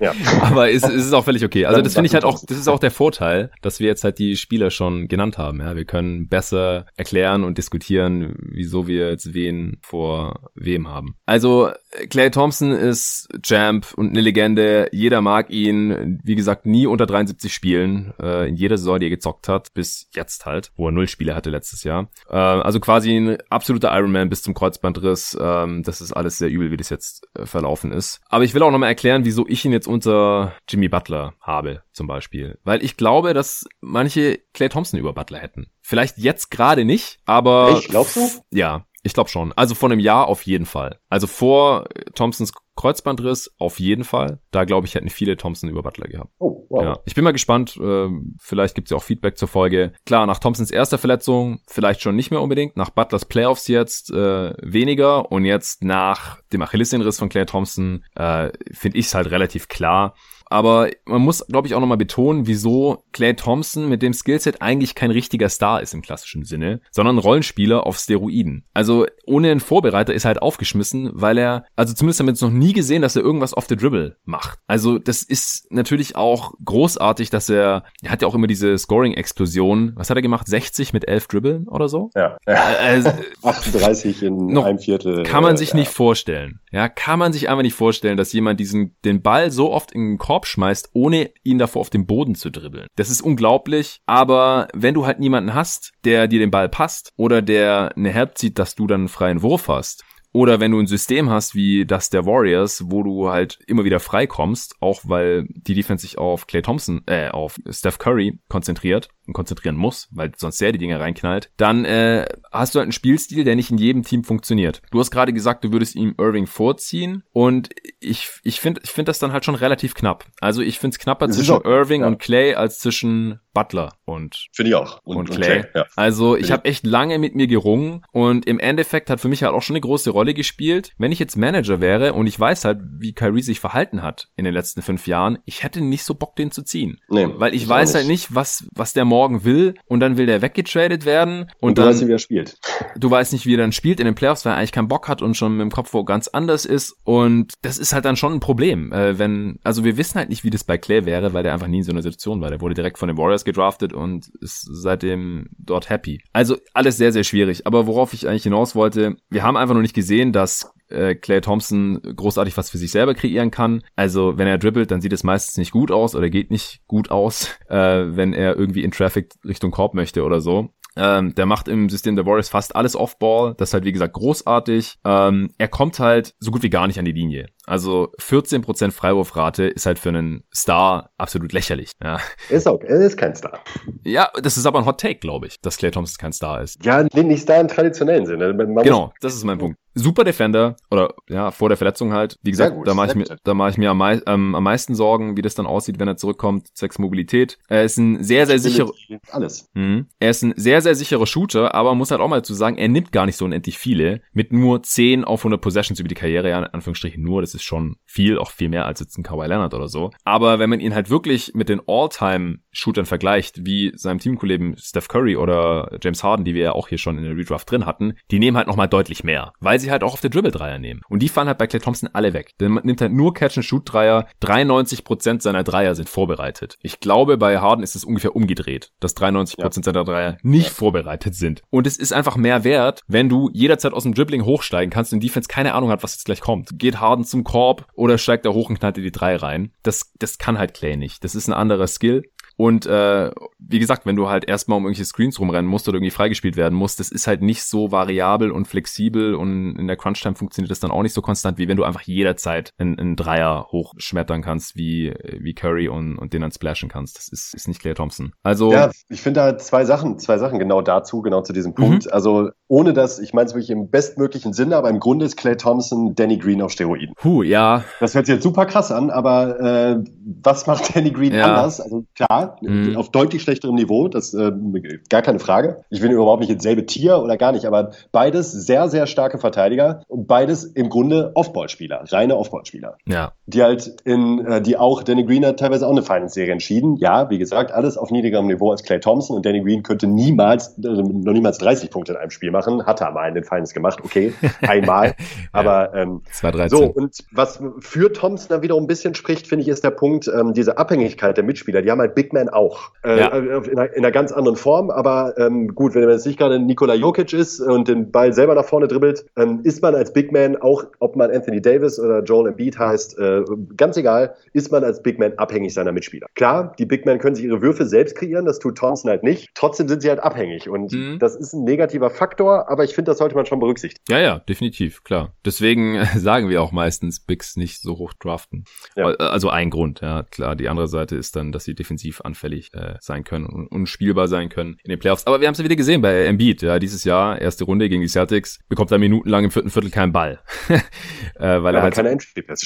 ja. Aber es, es ist auch völlig okay. Also, das finde ich halt auch, das ist auch der Vorteil, dass wir jetzt halt die Spieler schon genannt haben. Ja, wir können besser erklären und diskutieren, wieso wir jetzt wen vor wem haben. Also, Clay Thompson ist Champ und eine Legende. Jeder mag ihn. Wie gesagt, nie unter 73 Spielen. Äh, in jeder Saison, die er gezockt hat, bis jetzt halt, wo er null Spiele hatte letztes Jahr. Äh, also quasi ein absoluter Ironman bis zum Kreuzbandriss. Ähm, das ist alles sehr übel, wie das jetzt äh, verlaufen ist. Aber ich will auch nochmal erklären, wieso ich ihn jetzt unter Jimmy Butler habe, zum Beispiel. Weil ich glaube, dass manche Clay Thompson über Butler hätten. Vielleicht jetzt gerade nicht, aber. Ich glaubst du? Ja, ich glaube schon. Also vor einem Jahr auf jeden Fall. Also vor Thompsons Kreuzbandriss auf jeden Fall. Da glaube ich, hätten viele Thompson über Butler gehabt. Oh, wow. Ja. Ich bin mal gespannt. Äh, vielleicht gibt's ja auch Feedback zur Folge. Klar, nach Thompsons erster Verletzung vielleicht schon nicht mehr unbedingt. Nach Butlers Playoffs jetzt äh, weniger. Und jetzt nach dem Achillessehnenriss von Claire Thompson äh, finde ich es halt relativ klar, aber man muss, glaube ich, auch nochmal betonen, wieso Clay Thompson mit dem Skillset eigentlich kein richtiger Star ist im klassischen Sinne, sondern Rollenspieler auf Steroiden. Also ohne einen Vorbereiter ist er halt aufgeschmissen, weil er, also zumindest haben wir jetzt noch nie gesehen, dass er irgendwas off the dribble macht. Also das ist natürlich auch großartig, dass er, er hat ja auch immer diese Scoring-Explosion. Was hat er gemacht? 60 mit 11 Dribbeln oder so? Ja. Also, 38 in noch, einem Viertel. Kann man sich ja. nicht vorstellen. Ja, kann man sich einfach nicht vorstellen, dass jemand diesen, den Ball so oft in den Korb Korb schmeißt, ohne ihn davor auf den Boden zu dribbeln. Das ist unglaublich, aber wenn du halt niemanden hast, der dir den Ball passt oder der eine Help zieht, dass du dann einen freien Wurf hast, oder wenn du ein System hast wie das der Warriors, wo du halt immer wieder freikommst, auch weil die Defense sich auf Clay Thompson, äh, auf Steph Curry konzentriert konzentrieren muss, weil sonst sehr die Dinge reinknallt, dann äh, hast du halt einen Spielstil, der nicht in jedem Team funktioniert. Du hast gerade gesagt, du würdest ihm Irving vorziehen und ich, ich finde ich finde das dann halt schon relativ knapp. Also ich finde es knapper das zwischen auch, Irving ja. und Clay als zwischen Butler und finde ich auch und, und Clay. Und Clay ja. Also ich habe echt lange mit mir gerungen und im Endeffekt hat für mich halt auch schon eine große Rolle gespielt. Wenn ich jetzt Manager wäre und ich weiß halt, wie Kyrie sich verhalten hat in den letzten fünf Jahren, ich hätte nicht so Bock, den zu ziehen, nee, weil ich weiß halt nicht, was was der morgen will und dann will der weggetradet werden und, und du dann, weißt nicht, wie er spielt. Du weißt nicht, wie er dann spielt in den Playoffs, weil er eigentlich keinen Bock hat und schon mit dem Kopf wo ganz anders ist und das ist halt dann schon ein Problem, äh, wenn also wir wissen halt nicht, wie das bei Clay wäre, weil der einfach nie in so einer Situation war. Der wurde direkt von den Warriors gedraftet und ist seitdem dort happy. Also alles sehr sehr schwierig, aber worauf ich eigentlich hinaus wollte, wir haben einfach noch nicht gesehen, dass äh, Clay Thompson großartig was für sich selber kreieren kann. Also wenn er dribbelt, dann sieht es meistens nicht gut aus oder geht nicht gut aus, äh, wenn er irgendwie in Traffic Richtung Korb möchte oder so. Ähm, der macht im System der Warriors fast alles Off-Ball. Das ist halt, wie gesagt, großartig. Ähm, er kommt halt so gut wie gar nicht an die Linie. Also 14% Freiwurfrate ist halt für einen Star absolut lächerlich. Ja. Ist auch, er ist kein Star. Ja, das ist aber ein Hot Take, glaube ich, dass Clay Thompson kein Star ist. Ja, nicht Star im traditionellen Sinne. Man genau, das ist mein Punkt super Defender oder ja vor der Verletzung halt. Wie gesagt, gut, da mache ich mir da mache ich mir am, mei ähm, am meisten Sorgen, wie das dann aussieht, wenn er zurückkommt, zwecks Mobilität. Er ist ein sehr sehr sicherer alles. Mh, er ist ein sehr sehr sicherer Shooter, aber muss halt auch mal zu sagen, er nimmt gar nicht so unendlich viele mit nur 10 auf 100 Possessions über die Karriere, ja in Anführungsstrichen nur, das das ist schon viel, auch viel mehr als jetzt ein Kawhi Leonard oder so. Aber wenn man ihn halt wirklich mit den All-Time-Shootern vergleicht, wie seinem Teamkollegen Steph Curry oder James Harden, die wir ja auch hier schon in der Redraft drin hatten, die nehmen halt nochmal deutlich mehr, weil sie halt auch auf der Dribble-Dreier nehmen. Und die fallen halt bei Clay Thompson alle weg. Denn man nimmt halt nur Catch-and-Shoot-Dreier, 93% seiner Dreier sind vorbereitet. Ich glaube, bei Harden ist es ungefähr umgedreht, dass 93% ja. seiner Dreier nicht ja. vorbereitet sind. Und es ist einfach mehr wert, wenn du jederzeit aus dem Dribbling hochsteigen kannst und Defense keine Ahnung hat, was jetzt gleich kommt. Geht Harden zum Korb oder steigt er hoch und knallt dir die drei rein. Das, das kann halt Clay nicht. Das ist ein anderer Skill. Und äh, wie gesagt, wenn du halt erstmal um irgendwelche Screens rumrennen musst oder irgendwie freigespielt werden musst, das ist halt nicht so variabel und flexibel und in der Crunch-Time funktioniert das dann auch nicht so konstant, wie wenn du einfach jederzeit einen, einen Dreier hochschmettern kannst, wie, wie Curry und, und den dann splashen kannst. Das ist, ist nicht Claire Thompson. Also. Ja, ich finde da zwei Sachen, zwei Sachen genau dazu, genau zu diesem Punkt. Mhm. Also ohne dass, ich meine es wirklich im bestmöglichen Sinne, aber im Grunde ist Clay Thompson Danny Green auf Steroiden. Puh, ja. Das hört sich jetzt super krass an, aber äh, was macht Danny Green ja. anders? Also klar, mhm. auf deutlich schlechterem Niveau, das äh, gar keine Frage. Ich will überhaupt nicht ins selbe Tier oder gar nicht, aber beides sehr, sehr starke Verteidiger und beides im Grunde Offballspieler, reine Offballspieler. Ja. Die halt in, äh, die auch, Danny Green hat teilweise auch eine Finance-Serie entschieden. Ja, wie gesagt, alles auf niedrigerem Niveau als Clay Thompson und Danny Green könnte niemals, äh, noch niemals 30 Punkte in einem Spiel machen. Hat er mal in den Finals gemacht, okay, einmal. aber ähm, so, und was für Thompson dann wiederum ein bisschen spricht, finde ich, ist der Punkt, ähm, diese Abhängigkeit der Mitspieler. Die haben halt Big Man auch. Äh, ja. in, einer, in, einer, ganz anderen Form, aber ähm, gut, wenn man jetzt nicht gerade Nikola Jokic ist und den Ball selber nach vorne dribbelt, ähm, ist man als Big Man, auch ob man Anthony Davis oder Joel Embiid heißt, äh, ganz egal, ist man als Big Man abhängig seiner Mitspieler. Klar, die Big Men können sich ihre Würfe selbst kreieren, das tut Thompson halt nicht. Trotzdem sind sie halt abhängig und mhm. das ist ein negativer Faktor, aber ich finde, das sollte man schon berücksichtigen. Ja, ja, definitiv, klar. Deswegen sagen wir auch meistens Bigs nicht so hoch draften. Ja. Also ein Grund, ja, klar. Die andere Seite ist dann, dass sie defensiv anfällig äh, sein können und unspielbar sein können in den Playoffs. Aber wir haben es ja wieder gesehen bei Embiid, ja, dieses Jahr, erste Runde gegen die Celtics, bekommt er minutenlang im vierten Viertel keinen Ball. äh, weil ja, er halt, keine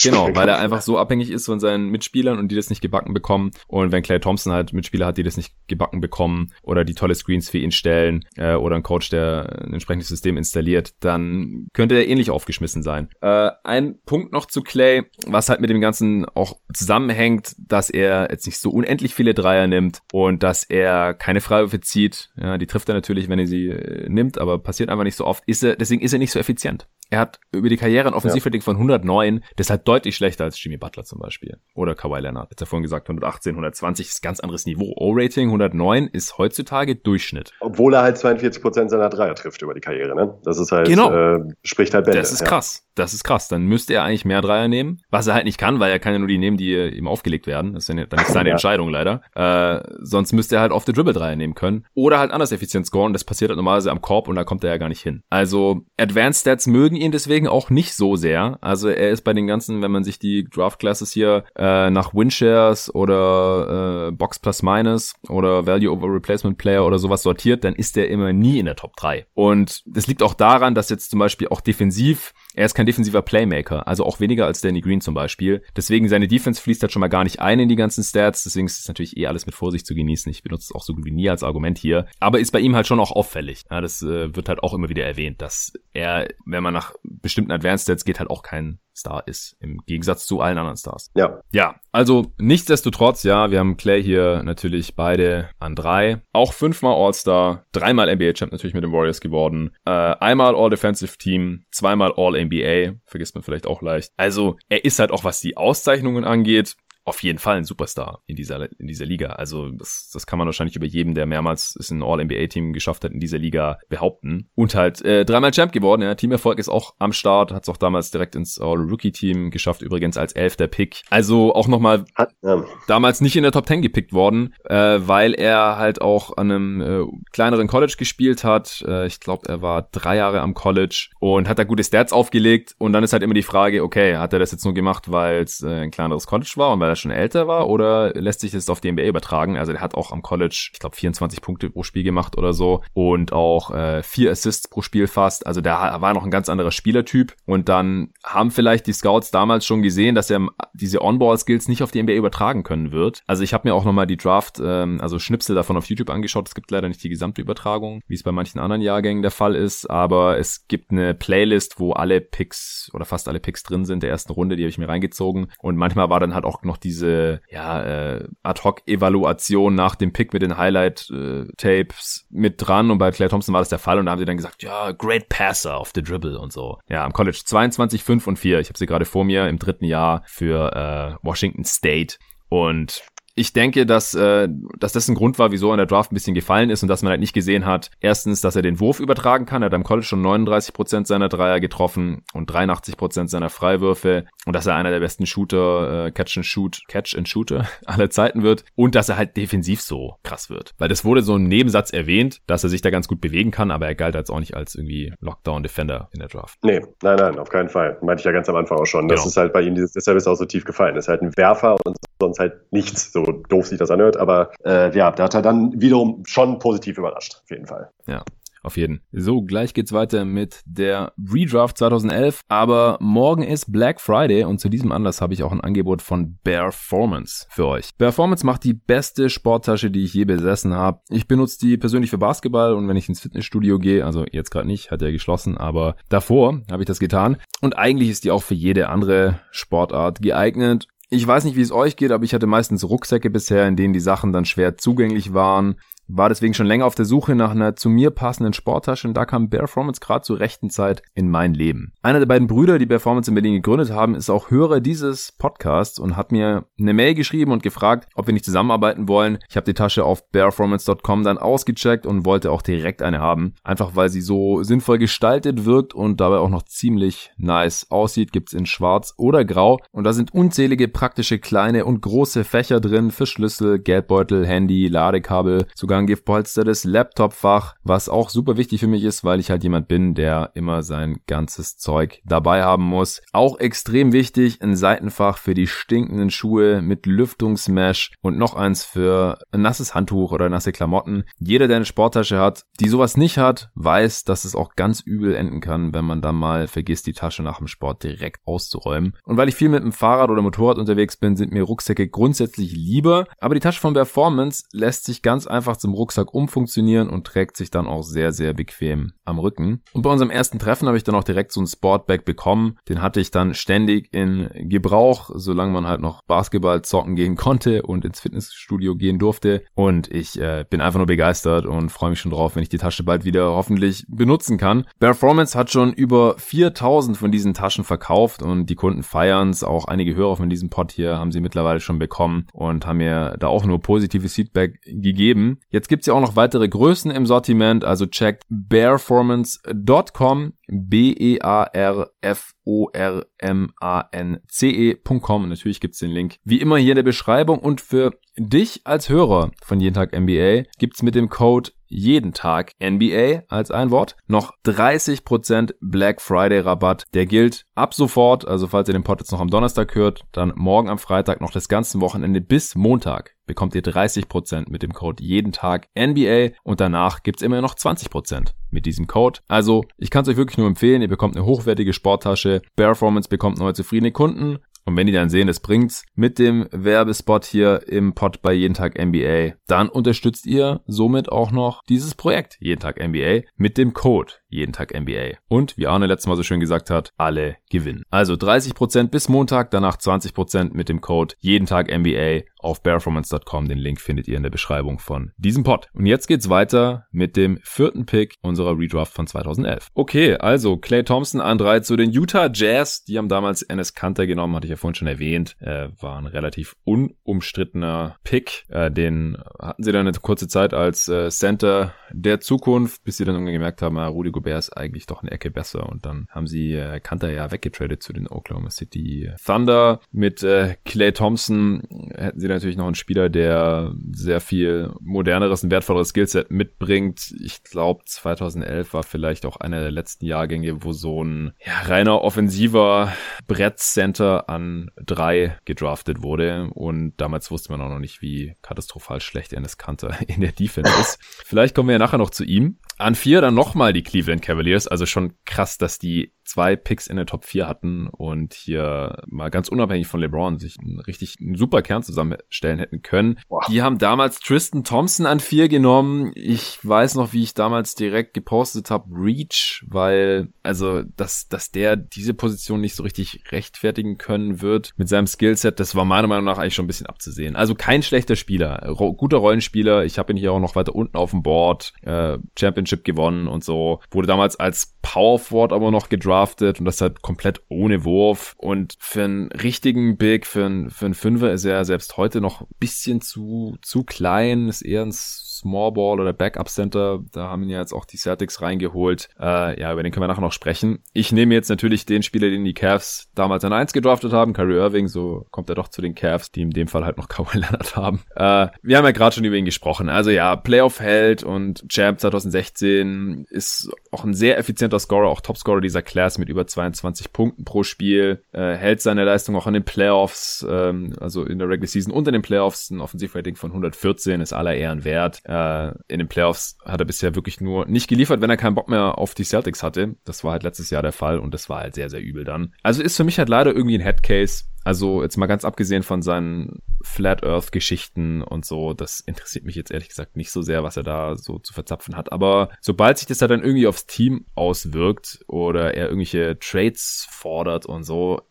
Genau, weil er einfach so abhängig ist von seinen Mitspielern und die das nicht gebacken bekommen. Und wenn Clay Thompson halt Mitspieler hat, die das nicht gebacken bekommen oder die tolle Screens für ihn stellen äh, oder ein Coach, der ein entsprechendes System installiert, dann könnte er ähnlich aufgeschmissen sein. Äh, ein Punkt noch zu Clay, was halt mit dem Ganzen auch zusammenhängt, dass er jetzt nicht so unendlich viele Dreier nimmt und dass er keine Freiwürfe zieht. Ja, die trifft er natürlich, wenn er sie äh, nimmt, aber passiert einfach nicht so oft. Ist er, deswegen ist er nicht so effizient. Er hat über die Karriere ein Offensivrating ja. von 109, deshalb deutlich schlechter als Jimmy Butler zum Beispiel. Oder Kawhi Leonard. Jetzt ja vorhin gesagt, 118, 120 ist ganz anderes Niveau. O-Rating 109 ist heutzutage Durchschnitt. Obwohl er halt 42 Prozent seiner Dreier trifft über die Karriere, ne? Das ist halt, genau. äh, spricht halt Bände. Das ist krass. Das ist krass. Dann müsste er eigentlich mehr Dreier nehmen, was er halt nicht kann, weil er kann ja nur die nehmen, die ihm aufgelegt werden. Das ist ja, dann ist seine ja. Entscheidung leider. Äh, sonst müsste er halt auf der Dribble Dreier nehmen können. Oder halt anders effizient scoren. Das passiert halt normalerweise am Korb und da kommt er ja gar nicht hin. Also Advanced Stats mögen ihn deswegen auch nicht so sehr. Also er ist bei den ganzen, wenn man sich die Draft Classes hier äh, nach Winshares oder äh, Box Plus Minus oder Value over Replacement Player oder sowas sortiert, dann ist er immer nie in der Top 3. Und das liegt auch daran, dass jetzt zum Beispiel auch defensiv er ist kein defensiver Playmaker, also auch weniger als Danny Green zum Beispiel. Deswegen seine Defense fließt halt schon mal gar nicht ein in die ganzen Stats. Deswegen ist es natürlich eh alles mit Vorsicht zu genießen. Ich benutze es auch so gut wie nie als Argument hier. Aber ist bei ihm halt schon auch auffällig. Ja, das äh, wird halt auch immer wieder erwähnt, dass er, wenn man nach bestimmten Advanced Stats geht, halt auch kein Star ist, im Gegensatz zu allen anderen Stars. Ja. Ja, also nichtsdestotrotz, ja, wir haben Clay hier natürlich beide an drei. Auch fünfmal All-Star, dreimal NBA-Champ natürlich mit den Warriors geworden, äh, einmal All-Defensive Team, zweimal All-NBA, vergisst man vielleicht auch leicht. Also er ist halt auch, was die Auszeichnungen angeht, auf jeden Fall ein Superstar in dieser, in dieser Liga. Also das, das kann man wahrscheinlich über jedem, der mehrmals es ein All-NBA-Team geschafft hat, in dieser Liga behaupten. Und halt äh, dreimal Champ geworden. Ja. Teamerfolg ist auch am Start, hat es auch damals direkt ins All-Rookie-Team geschafft, übrigens als elfter Pick. Also auch nochmal ja. damals nicht in der Top 10 gepickt worden, äh, weil er halt auch an einem äh, kleineren College gespielt hat. Äh, ich glaube, er war drei Jahre am College und hat da gute Stats aufgelegt. Und dann ist halt immer die Frage, okay, hat er das jetzt nur gemacht, weil es äh, ein kleineres College war und weil er er schon älter war oder lässt sich das auf die NBA übertragen? Also der hat auch am College, ich glaube, 24 Punkte pro Spiel gemacht oder so und auch äh, vier Assists pro Spiel fast. Also der war noch ein ganz anderer Spielertyp und dann haben vielleicht die Scouts damals schon gesehen, dass er diese On-Ball-Skills nicht auf die NBA übertragen können wird. Also ich habe mir auch nochmal die Draft, ähm, also Schnipsel davon auf YouTube angeschaut. Es gibt leider nicht die gesamte Übertragung, wie es bei manchen anderen Jahrgängen der Fall ist, aber es gibt eine Playlist, wo alle Picks oder fast alle Picks drin sind der ersten Runde, die habe ich mir reingezogen und manchmal war dann halt auch noch diese ja äh, Ad-Hoc-Evaluation nach dem Pick mit den Highlight-Tapes mit dran und bei Claire Thompson war das der Fall und da haben sie dann gesagt, ja, great passer auf the dribble und so. Ja, am College 22, 5 und 4. Ich habe sie gerade vor mir im dritten Jahr für äh, Washington State und ich denke, dass, äh, dass das ein Grund war, wieso er in der Draft ein bisschen gefallen ist und dass man halt nicht gesehen hat, erstens, dass er den Wurf übertragen kann. Er hat am College schon 39 Prozent seiner Dreier getroffen und 83 Prozent seiner Freiwürfe und dass er einer der besten Shooter, äh, Catch and Shoot, Catch and Shooter aller Zeiten wird und dass er halt defensiv so krass wird. Weil das wurde so ein Nebensatz erwähnt, dass er sich da ganz gut bewegen kann, aber er galt als auch nicht als irgendwie Lockdown-Defender in der Draft. Nee, nein, nein, auf keinen Fall. Meinte ich ja ganz am Anfang auch schon. Das genau. ist halt bei ihm, dieses, deshalb ist er auch so tief gefallen. Das ist halt ein Werfer und sonst halt nichts, so doof sich das anhört. Aber äh, ja, da hat er dann wiederum schon positiv überrascht, auf jeden Fall. Ja. Auf jeden. So, gleich geht's weiter mit der Redraft 2011. Aber morgen ist Black Friday und zu diesem Anlass habe ich auch ein Angebot von Performance für euch. Performance macht die beste Sporttasche, die ich je besessen habe. Ich benutze die persönlich für Basketball und wenn ich ins Fitnessstudio gehe, also jetzt gerade nicht, hat er geschlossen, aber davor habe ich das getan. Und eigentlich ist die auch für jede andere Sportart geeignet. Ich weiß nicht, wie es euch geht, aber ich hatte meistens Rucksäcke bisher, in denen die Sachen dann schwer zugänglich waren war deswegen schon länger auf der Suche nach einer zu mir passenden Sporttasche und da kam Performance gerade zur rechten Zeit in mein Leben. Einer der beiden Brüder, die Performance in Berlin gegründet haben, ist auch Hörer dieses Podcasts und hat mir eine Mail geschrieben und gefragt, ob wir nicht zusammenarbeiten wollen. Ich habe die Tasche auf performance.com dann ausgecheckt und wollte auch direkt eine haben. Einfach weil sie so sinnvoll gestaltet wirkt und dabei auch noch ziemlich nice aussieht. Gibt's in schwarz oder grau und da sind unzählige praktische kleine und große Fächer drin für Schlüssel, Geldbeutel, Handy, Ladekabel, sogar sogar ein gepolstertes Laptopfach, was auch super wichtig für mich ist, weil ich halt jemand bin, der immer sein ganzes Zeug dabei haben muss. Auch extrem wichtig, ein Seitenfach für die stinkenden Schuhe mit Lüftungsmesh und noch eins für ein nasses Handtuch oder nasse Klamotten. Jeder, der eine Sporttasche hat, die sowas nicht hat, weiß, dass es auch ganz übel enden kann, wenn man dann mal vergisst, die Tasche nach dem Sport direkt auszuräumen. Und weil ich viel mit dem Fahrrad oder Motorrad unterwegs bin, sind mir Rucksäcke grundsätzlich lieber, aber die Tasche von Performance lässt sich ganz einfach zum Rucksack umfunktionieren und trägt sich dann auch sehr, sehr bequem am Rücken. Und bei unserem ersten Treffen habe ich dann auch direkt so ein Sportbag bekommen. Den hatte ich dann ständig in Gebrauch, solange man halt noch Basketball zocken gehen konnte und ins Fitnessstudio gehen durfte. Und ich äh, bin einfach nur begeistert und freue mich schon drauf, wenn ich die Tasche bald wieder hoffentlich benutzen kann. Performance hat schon über 4000 von diesen Taschen verkauft und die Kunden feiern es. Auch einige Hörer von diesem Pod hier haben sie mittlerweile schon bekommen und haben mir da auch nur positives Feedback gegeben. Jetzt gibt's ja auch noch weitere Größen im Sortiment, also checkt bearformance.com, B-E-A-R-F-O-R-M-A-N-C-E.com. Natürlich gibt's den Link wie immer hier in der Beschreibung und für dich als Hörer von Jeden Tag NBA gibt's mit dem Code jeden Tag NBA als ein Wort noch 30% Black Friday Rabatt. Der gilt ab sofort, also falls ihr den Pod jetzt noch am Donnerstag hört, dann morgen am Freitag noch das ganze Wochenende bis Montag bekommt ihr 30% mit dem Code jeden Tag NBA und danach gibt's immer noch 20% mit diesem Code. Also, ich kann es euch wirklich nur empfehlen, ihr bekommt eine hochwertige Sporttasche, Performance bekommt neue zufriedene Kunden und wenn die dann sehen, es bringt's mit dem Werbespot hier im Pod bei Jeden Tag NBA, dann unterstützt ihr somit auch noch dieses Projekt Jeden Tag NBA mit dem Code Jeden Tag NBA. Und wie Arne letztes Mal so schön gesagt hat, alle gewinnen. Also 30% bis Montag, danach 20% mit dem Code Jeden Tag NBA auf bearformance.com. Den Link findet ihr in der Beschreibung von diesem Pod. Und jetzt geht's weiter mit dem vierten Pick unserer Redraft von 2011. Okay, also Clay Thompson an drei zu den Utah Jazz. Die haben damals Ennis Kanter genommen, hatte ich ja vorhin schon erwähnt. Äh, war ein relativ unumstrittener Pick. Äh, den hatten sie dann eine kurze Zeit als äh, Center der Zukunft, bis sie dann irgendwie gemerkt haben, ah, Rudy Gobert ist eigentlich doch eine Ecke besser. Und dann haben sie äh, Kanter ja weggetradet zu den Oklahoma City Thunder. Mit äh, Clay Thompson hätten sie dann natürlich noch ein Spieler, der sehr viel moderneres und wertvolleres Skillset mitbringt. Ich glaube, 2011 war vielleicht auch einer der letzten Jahrgänge, wo so ein ja, reiner offensiver Brettcenter an drei gedraftet wurde. Und damals wusste man auch noch nicht, wie katastrophal schlecht Ennis Kanter in der Defense ist. Vielleicht kommen wir ja nachher noch zu ihm. An vier dann nochmal die Cleveland Cavaliers. Also schon krass, dass die zwei Picks in der Top 4 hatten und hier mal ganz unabhängig von LeBron sich einen richtig einen super Kern zusammenstellen hätten können. Boah. Die haben damals Tristan Thompson an vier genommen. Ich weiß noch, wie ich damals direkt gepostet habe, Reach, weil also dass dass der diese Position nicht so richtig rechtfertigen können wird mit seinem Skillset, das war meiner Meinung nach eigentlich schon ein bisschen abzusehen. Also kein schlechter Spieler, Ro guter Rollenspieler. Ich habe ihn hier auch noch weiter unten auf dem Board, äh, Championship gewonnen und so. Wurde damals als Power Forward aber noch gedraftet und das halt komplett ohne Wurf. Und für einen richtigen Big, für einen, für einen Fünfer ist er selbst heute noch ein bisschen zu, zu klein, ist eher ein Small Ball oder Backup Center. Da haben ihn ja jetzt auch die Celtics reingeholt. Äh, ja, über den können wir nachher noch sprechen. Ich nehme jetzt natürlich den Spieler, den die Cavs damals an 1 gedraftet haben, Kyrie Irving. So kommt er doch zu den Cavs, die in dem Fall halt noch Kawhi Leonard haben. Äh, wir haben ja gerade schon über ihn gesprochen. Also ja, Playoff-Held und Champ 2016 ist auch ein sehr effizienter Scorer, auch Topscorer dieser Class mit über 22 Punkten pro Spiel. Äh, hält seine Leistung auch in den Playoffs, ähm, also in der Regular Season und in den Playoffs. Ein Offensivrating von 114 ist aller Ehren wert. Äh, in den Playoffs hat er bisher wirklich nur nicht geliefert, wenn er keinen Bock mehr auf die Celtics hatte. Das war halt letztes Jahr der Fall und das war halt sehr, sehr übel dann. Also ist für mich halt leider irgendwie ein Headcase. Also jetzt mal ganz abgesehen von seinen Flat Earth Geschichten und so, das interessiert mich jetzt ehrlich gesagt nicht so sehr, was er da so zu verzapfen hat. Aber sobald sich das halt dann irgendwie aufs Team auswirkt oder er irgendwelche Trades fordert und so,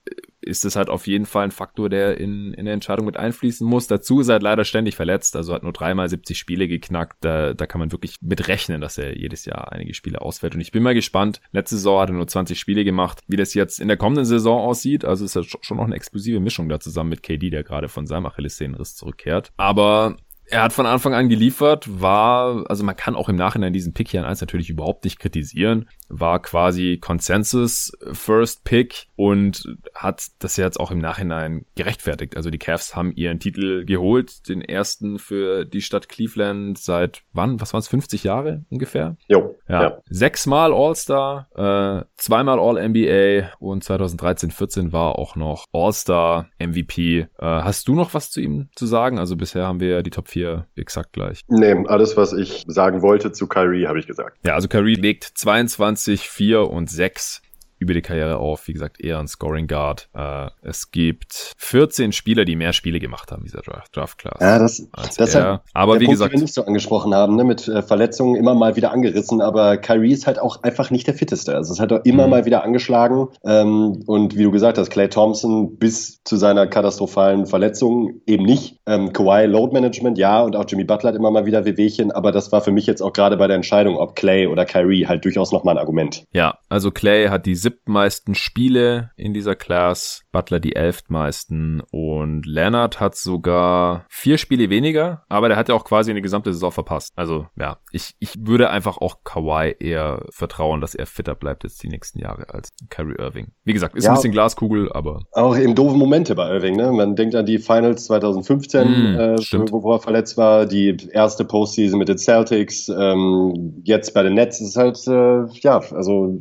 ist es halt auf jeden Fall ein Faktor, der in, in der Entscheidung mit einfließen muss. Dazu ist er halt leider ständig verletzt, also hat nur dreimal 70 Spiele geknackt. Da, da kann man wirklich mit rechnen, dass er jedes Jahr einige Spiele ausfällt. Und ich bin mal gespannt. Letzte Saison hat er nur 20 Spiele gemacht, wie das jetzt in der kommenden Saison aussieht. Also ist ja schon noch eine explosive Mischung da zusammen mit KD, der gerade von seinem Achillessehnenriss zurückkehrt. Aber er hat von Anfang an geliefert, war, also man kann auch im Nachhinein diesen Pick hier an 1 natürlich überhaupt nicht kritisieren, war quasi Consensus First Pick und hat das jetzt auch im Nachhinein gerechtfertigt. Also die Cavs haben ihren Titel geholt, den ersten für die Stadt Cleveland seit wann? Was waren es? 50 Jahre ungefähr? Jo. Ja. ja. Sechsmal All-Star, äh, zweimal All-NBA und 2013, 14 war auch noch All-Star MVP. Äh, hast du noch was zu ihm zu sagen? Also bisher haben wir die Top 4 exakt gleich. Nee, alles, was ich sagen wollte zu Kyrie, habe ich gesagt. Ja, also Kyrie legt 22, 4 und 6 über die Karriere auf. Wie gesagt, eher ein Scoring Guard. Äh, es gibt 14 Spieler, die mehr Spiele gemacht haben, dieser Draft, Draft Class. Ja, das, das ist halt aber wie Punkt, gesagt, den wir nicht so angesprochen haben, ne, mit äh, Verletzungen immer mal wieder angerissen, aber Kyrie ist halt auch einfach nicht der fitteste. Also es hat auch immer mhm. mal wieder angeschlagen. Ähm, und wie du gesagt hast, Clay Thompson bis zu seiner katastrophalen Verletzung eben nicht. Ähm, Kawhi Load Management, ja, und auch Jimmy Butler hat immer mal wieder Wehwehchen, aber das war für mich jetzt auch gerade bei der Entscheidung, ob Clay oder Kyrie halt durchaus nochmal ein Argument. Ja, also Clay hat die siebtmeisten Spiele in dieser Class, Butler die elftmeisten und Leonard hat sogar vier Spiele weniger, aber der hat ja auch quasi eine gesamte Saison verpasst. Also ja, ich, ich würde einfach auch Kawhi eher vertrauen, dass er fitter bleibt jetzt die nächsten Jahre als Kyrie Irving. Wie gesagt, ist ja, ein bisschen Glaskugel, aber... Auch eben doofe Momente bei Irving, ne? Man denkt an die Finals 2015, mm, äh, wo er verletzt war, die erste Postseason mit den Celtics, ähm, jetzt bei den Nets ist halt, äh, ja, also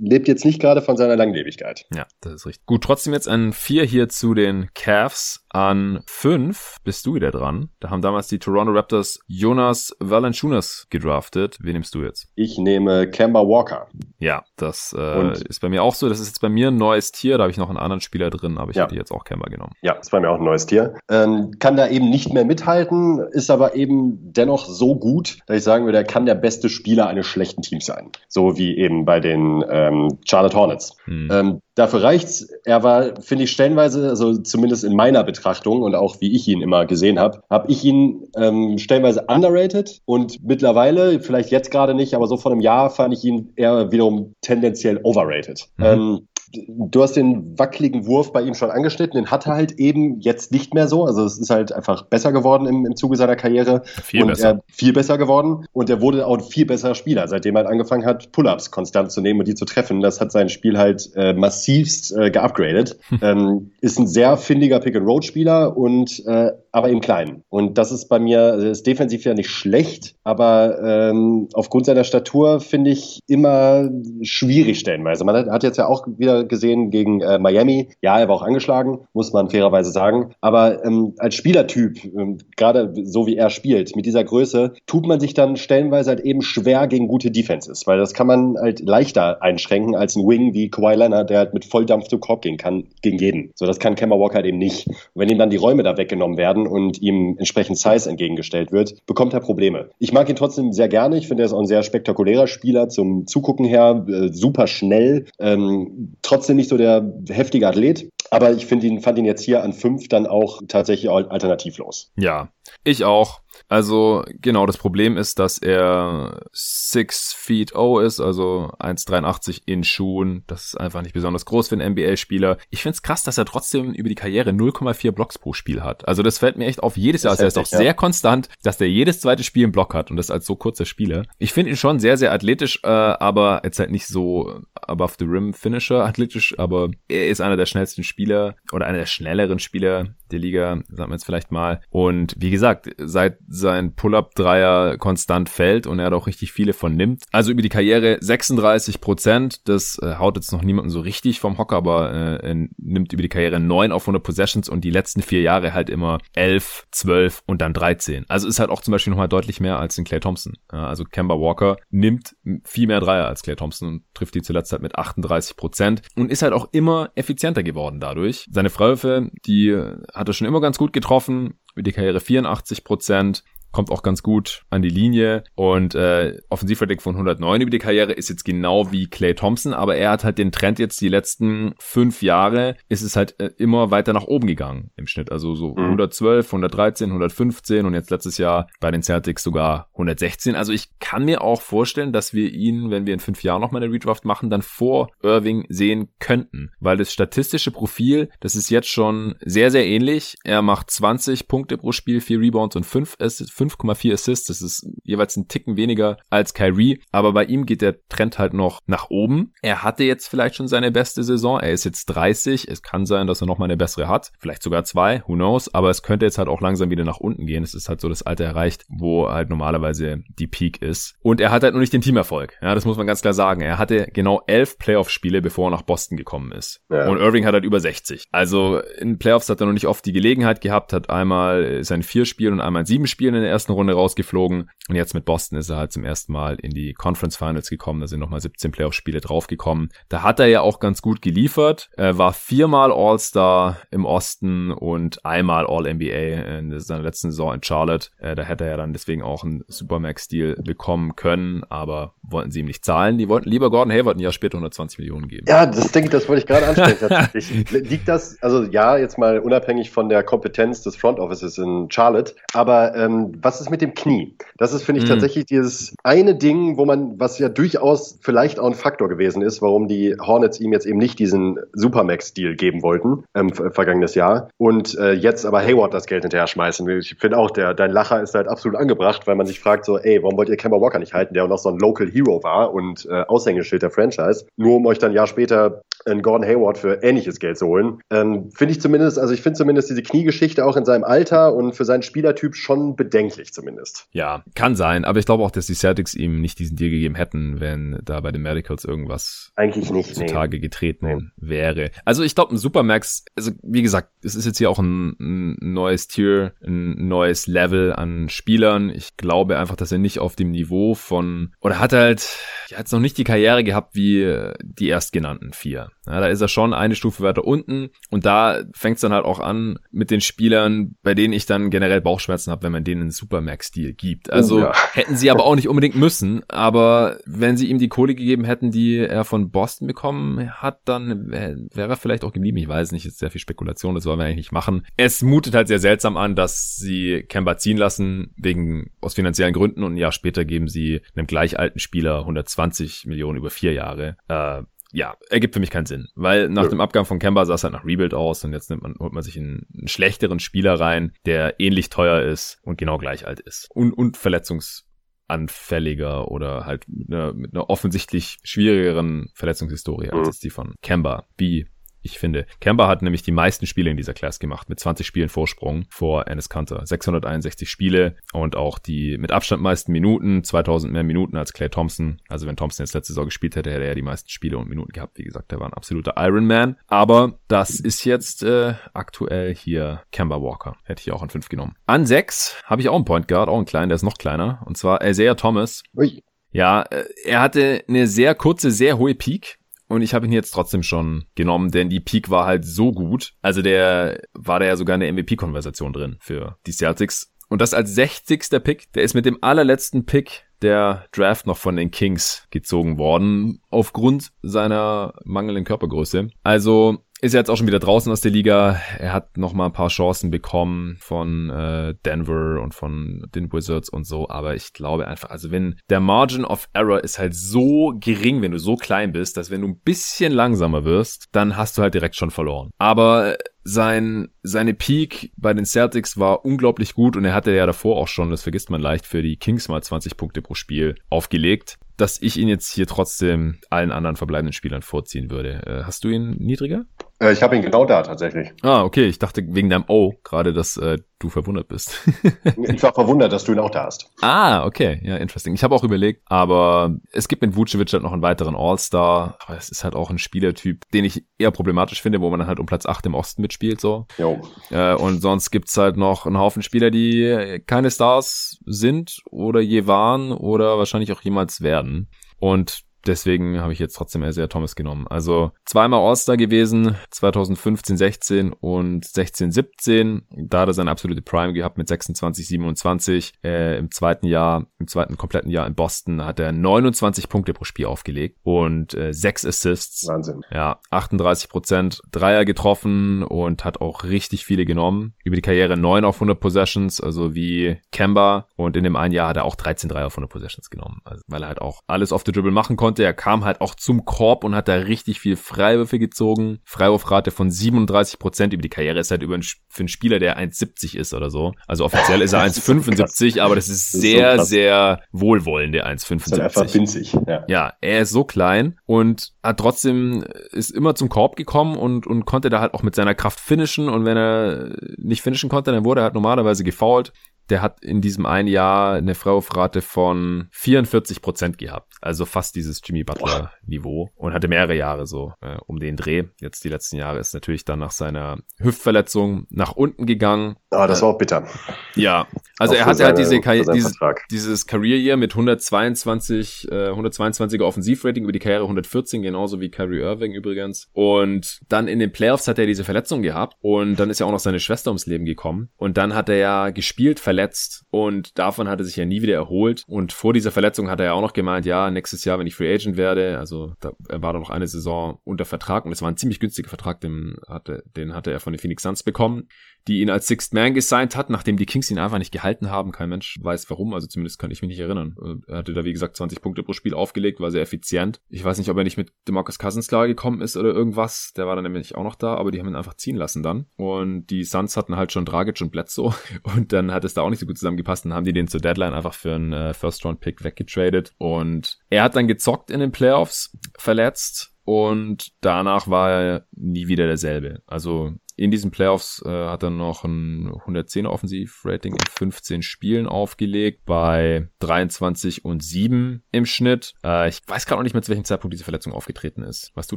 lebt jetzt nicht gerade von seiner Langlebigkeit. Ja, das ist richtig. Gut, trotzdem jetzt ein Vier hier zu den Cavs. An fünf bist du wieder dran. Da haben damals die Toronto Raptors Jonas Valanciunas gedraftet. Wen nimmst du jetzt? Ich nehme Kemba Walker. Ja, das äh, ist bei mir auch so. Das ist jetzt bei mir ein neues Tier. Da habe ich noch einen anderen Spieler drin, aber ich ja. hätte jetzt auch Kemba genommen. Ja, ist bei mir auch ein neues Tier. Ähm, kann da eben nicht mehr mithalten, ist aber eben dennoch so gut, dass ich sagen würde, er kann der beste Spieler eines schlechten Teams sein. So wie eben bei den ähm, Charlotte Hornets. Hm. Ähm, dafür reicht's. Er war, finde ich, stellenweise, also zumindest in meiner Betrachtung und auch wie ich ihn immer gesehen habe, habe ich ihn ähm, stellenweise underrated und mittlerweile, vielleicht jetzt gerade nicht, aber so vor einem Jahr fand ich ihn eher wiederum tendenziell overrated. Mhm. Ähm, du hast den wackeligen Wurf bei ihm schon angeschnitten, den hat er halt eben jetzt nicht mehr so. Also es ist halt einfach besser geworden im, im Zuge seiner Karriere. Viel und besser. Er, viel besser geworden. Und er wurde auch ein viel besserer Spieler, seitdem er halt angefangen hat, Pull-ups konstant zu nehmen und die zu treffen. Das hat sein Spiel halt äh, massivst äh, geupgradet. ähm, ist ein sehr findiger Pick-and-Roll-Spieler und äh, aber im Kleinen. Und das ist bei mir, ist defensiv ja nicht schlecht, aber ähm, aufgrund seiner Statur finde ich immer schwierig stellenweise. Man hat, hat jetzt ja auch wieder gesehen gegen äh, Miami, ja, er war auch angeschlagen, muss man fairerweise sagen, aber ähm, als Spielertyp, ähm, gerade so wie er spielt, mit dieser Größe, tut man sich dann stellenweise halt eben schwer gegen gute Defenses, weil das kann man halt leichter einschränken als ein Wing wie Kawhi Leonard, der halt mit Volldampf zu Korb gehen kann, gegen jeden. So, das kann Kemba Walker halt eben nicht. Und wenn ihm dann die Räume da weggenommen werden und ihm entsprechend Size entgegengestellt wird, bekommt er Probleme. Ich mag ihn trotzdem sehr gerne. Ich finde, er ist auch ein sehr spektakulärer Spieler zum Zugucken her, äh, super schnell, ähm, trotzdem nicht so der heftige Athlet. Aber ich ihn, fand ihn jetzt hier an fünf dann auch tatsächlich alternativlos. Ja, ich auch. Also genau, das Problem ist, dass er 6 feet O ist, also 1,83 in Schuhen. Das ist einfach nicht besonders groß für einen NBA-Spieler. Ich finde es krass, dass er trotzdem über die Karriere 0,4 Blocks pro Spiel hat. Also das fällt mir echt auf jedes Jahr. Also er ist auch ja. sehr konstant, dass der jedes zweite Spiel einen Block hat und das als so kurzer Spieler. Ich finde ihn schon sehr, sehr athletisch, äh, aber jetzt halt nicht so above the rim Finisher athletisch, aber er ist einer der schnellsten Spieler oder einer der schnelleren Spieler der Liga, sagen wir jetzt vielleicht mal. Und wie gesagt, seit sein Pull-Up-Dreier konstant fällt und er auch richtig viele von nimmt. Also über die Karriere 36 Prozent, das äh, haut jetzt noch niemanden so richtig vom Hocker, aber äh, nimmt über die Karriere 9 auf 100 Possessions und die letzten vier Jahre halt immer 11, 12 und dann 13. Also ist halt auch zum Beispiel nochmal deutlich mehr als in Clay Thompson. Ja, also Kemba Walker nimmt viel mehr Dreier als Clay Thompson und trifft die zuletzt halt mit 38 Prozent und ist halt auch immer effizienter geworden dadurch. Seine Freiwürfe, die hat er schon immer ganz gut getroffen, über die Karriere 84 Prozent kommt auch ganz gut an die Linie und äh, Offensivrating von 109 über die Karriere ist jetzt genau wie Clay Thompson, aber er hat halt den Trend jetzt die letzten fünf Jahre ist es halt äh, immer weiter nach oben gegangen im Schnitt, also so mhm. 112, 113, 115 und jetzt letztes Jahr bei den Celtics sogar 116. Also ich kann mir auch vorstellen, dass wir ihn, wenn wir in fünf Jahren nochmal eine Redraft machen, dann vor Irving sehen könnten, weil das statistische Profil, das ist jetzt schon sehr, sehr ähnlich. Er macht 20 Punkte pro Spiel, 4 Rebounds und 5 Assists 5,4 Assists. Das ist jeweils ein Ticken weniger als Kyrie. Aber bei ihm geht der Trend halt noch nach oben. Er hatte jetzt vielleicht schon seine beste Saison. Er ist jetzt 30. Es kann sein, dass er noch mal eine bessere hat. Vielleicht sogar zwei. Who knows? Aber es könnte jetzt halt auch langsam wieder nach unten gehen. Es ist halt so das Alter erreicht, wo halt normalerweise die Peak ist. Und er hat halt nur nicht den Teamerfolg. Ja, das muss man ganz klar sagen. Er hatte genau elf Playoff-Spiele, bevor er nach Boston gekommen ist. Ja. Und Irving hat halt über 60. Also in Playoffs hat er noch nicht oft die Gelegenheit gehabt, hat einmal sein vier Spielen und einmal sieben Spielen in der ersten Runde rausgeflogen. Und jetzt mit Boston ist er halt zum ersten Mal in die Conference Finals gekommen. Da sind nochmal 17 Playoff-Spiele draufgekommen. Da hat er ja auch ganz gut geliefert. Er war viermal All-Star im Osten und einmal All-NBA in seiner letzten Saison in Charlotte. Äh, da hätte er ja dann deswegen auch einen Supermax-Deal bekommen können, aber wollten sie ihm nicht zahlen. Die wollten lieber Gordon Hayward ein Jahr später 120 Millionen geben. Ja, das denke ich, das wollte ich gerade ansprechen. Liegt das, also ja, jetzt mal unabhängig von der Kompetenz des Front Offices in Charlotte, aber ähm, was ist mit dem Knie? Das ist, finde ich, mhm. tatsächlich dieses eine Ding, wo man, was ja durchaus vielleicht auch ein Faktor gewesen ist, warum die Hornets ihm jetzt eben nicht diesen Supermax-Deal geben wollten, ähm, vergangenes Jahr. Und äh, jetzt aber Hayward das Geld hinterher schmeißen. Ich finde auch, der, dein Lacher ist halt absolut angebracht, weil man sich fragt so, ey, warum wollt ihr Kemba Walker nicht halten, der auch noch so ein Local Hero war und äh, Aushängeschild der Franchise, nur um euch dann ein Jahr später einen Gordon Hayward für ähnliches Geld zu holen. Ähm, finde ich zumindest, also ich finde zumindest diese Kniegeschichte auch in seinem Alter und für seinen Spielertyp schon bedenklich zumindest. Ja, kann sein, aber ich glaube auch, dass die Celtics ihm nicht diesen Deal gegeben hätten, wenn da bei den Medicals irgendwas eigentlich nicht zutage nee. getreten nee. wäre. Also ich glaube, ein Supermax, also wie gesagt, es ist jetzt hier auch ein, ein neues Tier, ein neues Level an Spielern. Ich glaube einfach, dass er nicht auf dem Niveau von oder hat halt ja, jetzt noch nicht die Karriere gehabt wie die erstgenannten vier. Ja, da ist er schon eine Stufe weiter unten und da fängt es dann halt auch an mit den Spielern, bei denen ich dann generell Bauchschmerzen habe, wenn man denen einen Supermax-Deal gibt. Also oh, ja. hätten sie aber auch nicht unbedingt müssen, aber wenn sie ihm die Kohle gegeben hätten, die er von Boston bekommen hat, dann wäre er vielleicht auch geblieben. Ich weiß nicht, ist sehr viel Spekulation, das wollen wir eigentlich nicht machen. Es mutet halt sehr seltsam an, dass sie Kemba ziehen lassen, wegen aus finanziellen Gründen und ein Jahr später geben sie einem gleich alten Spieler 120 Millionen über vier Jahre. Äh, ja, ergibt für mich keinen Sinn, weil nach ja. dem Abgang von Kemba sah es halt nach Rebuild aus und jetzt nimmt man, holt man sich einen, einen schlechteren Spieler rein, der ähnlich teuer ist und genau gleich alt ist und, und verletzungsanfälliger oder halt mit einer, mit einer offensichtlich schwierigeren Verletzungshistorie als mhm. die von Kemba, wie ich finde. Kemba hat nämlich die meisten Spiele in dieser Class gemacht, mit 20 Spielen Vorsprung vor Ennis Kanter. 661 Spiele und auch die mit Abstand meisten Minuten, 2000 mehr Minuten als Clay Thompson. Also wenn Thompson jetzt letzte Saison gespielt hätte, hätte er die meisten Spiele und Minuten gehabt. Wie gesagt, der war ein absoluter Ironman. Aber das ist jetzt äh, aktuell hier Kemba Walker. Hätte ich auch an 5 genommen. An 6 habe ich auch einen Point Guard, auch einen kleinen, der ist noch kleiner. Und zwar Isaiah Thomas. Ui. Ja, äh, er hatte eine sehr kurze, sehr hohe Peak. Und ich habe ihn jetzt trotzdem schon genommen, denn die Peak war halt so gut. Also der war da ja sogar eine MVP-Konversation drin für die Celtics. Und das als 60. Pick. Der ist mit dem allerletzten Pick der Draft noch von den Kings gezogen worden, aufgrund seiner mangelnden Körpergröße. Also ist jetzt auch schon wieder draußen aus der Liga. Er hat noch mal ein paar Chancen bekommen von äh, Denver und von den Wizards und so. Aber ich glaube einfach, also wenn der Margin of Error ist halt so gering, wenn du so klein bist, dass wenn du ein bisschen langsamer wirst, dann hast du halt direkt schon verloren. Aber sein, seine Peak bei den Celtics war unglaublich gut und er hatte ja davor auch schon, das vergisst man leicht, für die Kings mal 20 Punkte pro Spiel aufgelegt dass ich ihn jetzt hier trotzdem allen anderen verbleibenden Spielern vorziehen würde. Äh, hast du ihn niedriger? Äh, ich habe ihn genau da tatsächlich. Ah, okay. Ich dachte wegen deinem O gerade, dass äh, du verwundert bist. ich war verwundert, dass du ihn auch da hast. Ah, okay. Ja, interesting. Ich habe auch überlegt, aber es gibt mit Vucevic halt noch einen weiteren All-Star. Aber es ist halt auch ein Spielertyp, den ich eher problematisch finde, wo man dann halt um Platz 8 im Osten mitspielt. so. Jo. Äh, und sonst gibt's halt noch einen Haufen Spieler, die keine Stars sind oder je waren oder wahrscheinlich auch jemals werden. Und Deswegen habe ich jetzt trotzdem Isaiah Thomas genommen. Also zweimal All-Star gewesen, 2015, 16 und 16, 17. Da hat er seine absolute Prime gehabt mit 26, 27. Äh, Im zweiten Jahr, im zweiten kompletten Jahr in Boston hat er 29 Punkte pro Spiel aufgelegt und äh, 6 Assists. Wahnsinn. Ja, 38 Prozent Dreier getroffen und hat auch richtig viele genommen. Über die Karriere 9 auf 100 Possessions, also wie Kemba. Und in dem einen Jahr hat er auch 13 Dreier auf 100 Possessions genommen. Also, weil er halt auch alles auf the Dribble machen konnte konnte. Er kam halt auch zum Korb und hat da richtig viel Freiwürfe gezogen. Freiwurfrate von 37 Prozent über die Karriere ist halt über ein, für einen Spieler, der 1,70 ist oder so. Also offiziell ist er 1,75, aber das ist sehr, das ist so sehr wohlwollend, der 1,75. Ist halt einfach winzig. Ja. ja, er ist so klein und hat trotzdem, ist immer zum Korb gekommen und, und konnte da halt auch mit seiner Kraft finishen und wenn er nicht finishen konnte, dann wurde er halt normalerweise gefoult der hat in diesem einen Jahr eine Freiwurfrate von 44 Prozent gehabt. Also fast dieses Jimmy Butler Niveau und hatte mehrere Jahre so äh, um den Dreh. Jetzt die letzten Jahre ist natürlich dann nach seiner Hüftverletzung nach unten gegangen. Ah, das war auch bitter. Ja, also auch er hatte halt diese, diese dieses Career Year mit 122, äh, 122er Offensivrating über die Karriere 114, genauso wie Kyrie Irving übrigens. Und dann in den Playoffs hat er diese Verletzung gehabt und dann ist ja auch noch seine Schwester ums Leben gekommen. Und dann hat er ja gespielt, verletzt verletzt und davon hat er sich ja nie wieder erholt. Und vor dieser Verletzung hat er ja auch noch gemeint, ja, nächstes Jahr, wenn ich Free Agent werde, also da, war da noch eine Saison unter Vertrag und es war ein ziemlich günstiger Vertrag, den hatte, den hatte er von den Phoenix Suns bekommen die ihn als Sixth Man gesigned hat, nachdem die Kings ihn einfach nicht gehalten haben. Kein Mensch weiß warum, also zumindest kann ich mich nicht erinnern. Er hatte da, wie gesagt, 20 Punkte pro Spiel aufgelegt, war sehr effizient. Ich weiß nicht, ob er nicht mit DeMarcus Cousins klar gekommen ist oder irgendwas. Der war dann nämlich auch noch da, aber die haben ihn einfach ziehen lassen dann. Und die Suns hatten halt schon Dragic und Bledsoe und dann hat es da auch nicht so gut zusammengepasst und haben die den zur Deadline einfach für einen äh, First-Round-Pick weggetradet. Und er hat dann gezockt in den Playoffs, verletzt und danach war er nie wieder derselbe. Also in diesen Playoffs äh, hat er noch ein 110er Offensivrating in 15 Spielen aufgelegt, bei 23 und 7 im Schnitt. Äh, ich weiß gerade noch nicht mehr, zu welchem Zeitpunkt diese Verletzung aufgetreten ist. Weißt du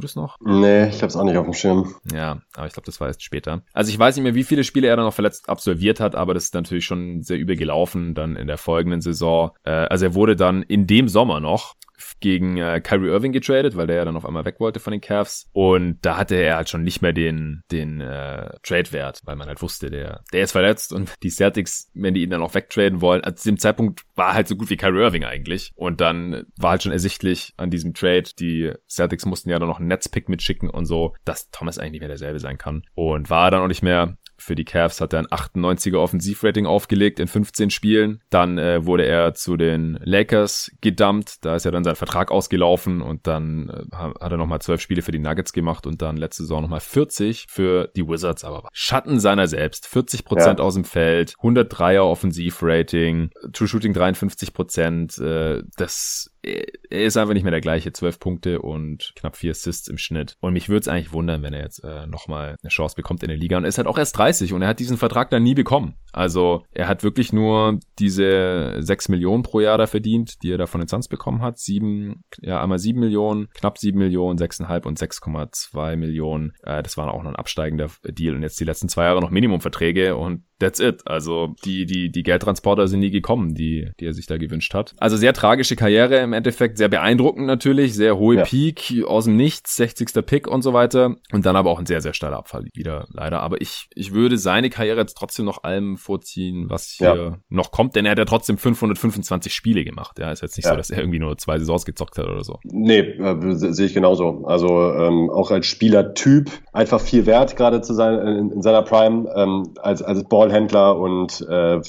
das noch? Nee, ich hab's auch nicht auf dem Schirm. Ja, aber ich glaube, das war erst später. Also ich weiß nicht mehr, wie viele Spiele er dann noch verletzt absolviert hat, aber das ist natürlich schon sehr übel gelaufen dann in der folgenden Saison. Äh, also er wurde dann in dem Sommer noch gegen äh, Kyrie Irving getradet, weil der ja dann auf einmal weg wollte von den Cavs. Und da hatte er halt schon nicht mehr den, den äh, Trade-Wert, weil man halt wusste, der, der ist verletzt und die Celtics, wenn die ihn dann auch wegtraden wollen, also zu dem Zeitpunkt war halt so gut wie Kyrie Irving eigentlich. Und dann war halt schon ersichtlich an diesem Trade, die Celtics mussten ja dann noch einen Netzpick mitschicken und so, dass Thomas eigentlich nicht mehr derselbe sein kann. Und war dann auch nicht mehr Für die Cavs hat er ein 98er Offensivrating aufgelegt in 15 Spielen. Dann äh, wurde er zu den Lakers gedumpt. Da ist ja dann sein Vertrag ausgelaufen und dann äh, hat er nochmal zwölf Spiele für die Nuggets gemacht und dann letzte Saison nochmal 40 für die Wizards. Aber Schatten seiner selbst. 40 Prozent ja. aus dem Feld, 103er Offensivrating, True Shooting 53 Prozent. Äh, das er ist einfach nicht mehr der gleiche. Zwölf Punkte und knapp vier Assists im Schnitt. Und mich würde es eigentlich wundern, wenn er jetzt äh, nochmal eine Chance bekommt in der Liga. Und er ist halt auch erst 30 und er hat diesen Vertrag dann nie bekommen. Also er hat wirklich nur diese sechs Millionen pro Jahr da verdient, die er da von den Suns bekommen hat. Sieben, ja, einmal sieben Millionen, knapp sieben Millionen, sechseinhalb und 6,2 Millionen. Äh, das war auch noch ein absteigender Deal. Und jetzt die letzten zwei Jahre noch Minimumverträge und that's it. Also die, die, die Geldtransporter sind nie gekommen, die, die er sich da gewünscht hat. Also sehr tragische Karriere im Endeffekt, sehr beeindruckend natürlich, sehr hohe ja. Peak aus dem Nichts, 60. Pick und so weiter. Und dann aber auch ein sehr, sehr steiler Abfall wieder, leider. Aber ich, ich würde seine Karriere jetzt trotzdem noch allem vorziehen, was hier ja. noch kommt, denn er hat ja trotzdem 525 Spiele gemacht. Ja, ist jetzt nicht ja. so, dass er irgendwie nur zwei Saisons gezockt hat oder so. Nee, äh, sehe ich genauso. Also ähm, auch als Spielertyp einfach viel wert, gerade zu sein in, in seiner Prime, ähm, als, als Ballhändler und äh,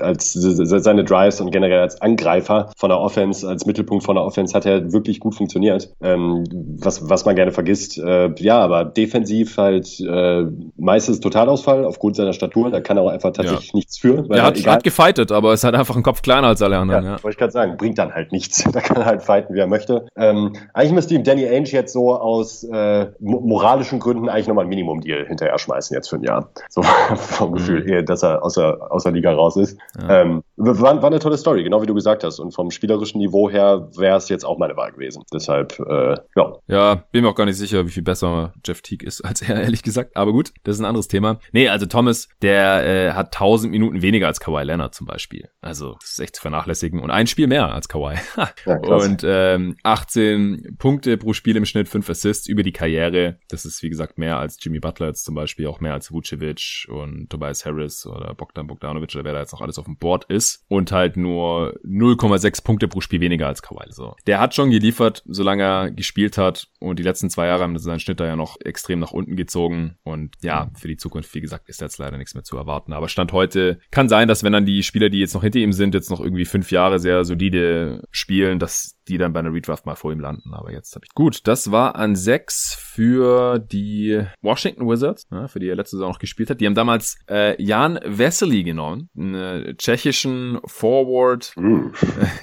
als seine Drives und generell als Angreifer von der Offense, als Mittelpunkt von der Offense hat er wirklich gut funktioniert. Ähm, was, was man gerne vergisst. Äh, ja, aber defensiv halt äh, meistens Totalausfall aufgrund seiner Statur. Da kann er auch einfach tatsächlich ja. nichts für. er hat, egal, hat gefightet, aber ist halt einfach ein Kopf kleiner als alle anderen. Ja, ja. wollte ich gerade sagen. Bringt dann halt nichts. Da kann er halt fighten, wie er möchte. Ähm, eigentlich müsste ihm Danny Ainge jetzt so aus äh, moralischen Gründen eigentlich nochmal ein Minimum-Deal hinterher schmeißen jetzt für ein Jahr. So vom mhm. Gefühl, ehe, dass er aus der, aus der Liga raus ist. Ja. Ähm, war, war eine tolle Story, genau wie du gesagt hast. Und vom spielerischen Niveau her wäre es jetzt auch meine Wahl gewesen. Deshalb, äh, ja. Ja, bin mir auch gar nicht sicher, wie viel besser Jeff Teague ist als er, ehrlich gesagt. Aber gut, das ist ein anderes Thema. Nee, also Thomas, der äh, hat 1000 Minuten weniger als Kawhi Leonard zum Beispiel. Also, das ist echt zu vernachlässigen. Und ein Spiel mehr als Kawhi. ja, und ähm, 18 Punkte pro Spiel im Schnitt, 5 Assists über die Karriere. Das ist, wie gesagt, mehr als Jimmy Butler jetzt zum Beispiel, auch mehr als Vucevic und Tobias Harris oder Bogdan Bogdanovic oder wer da jetzt noch alles auf dem Board ist. Und halt nur 0,6 Punkte pro Spiel weniger als Kawhi. So. Der hat schon geliefert, solange er gespielt hat. Und die letzten zwei Jahre haben seinen Schnitt da ja noch extrem nach unten gezogen. Und ja, für die Zukunft, wie gesagt, ist jetzt leider nichts mehr zu erwarten. Aber Stand heute kann sein, dass wenn dann die Spieler, die jetzt noch hinter ihm sind, jetzt noch irgendwie fünf Jahre sehr solide spielen, dass die dann bei einer Redraft mal vor ihm landen. Aber jetzt habe ich. Gut, das war an sechs für die Washington Wizards, ja, für die er letzte Saison noch gespielt hat. Die haben damals äh, Jan Vesely genommen, einen tschechischen Forward. Mm. Äh,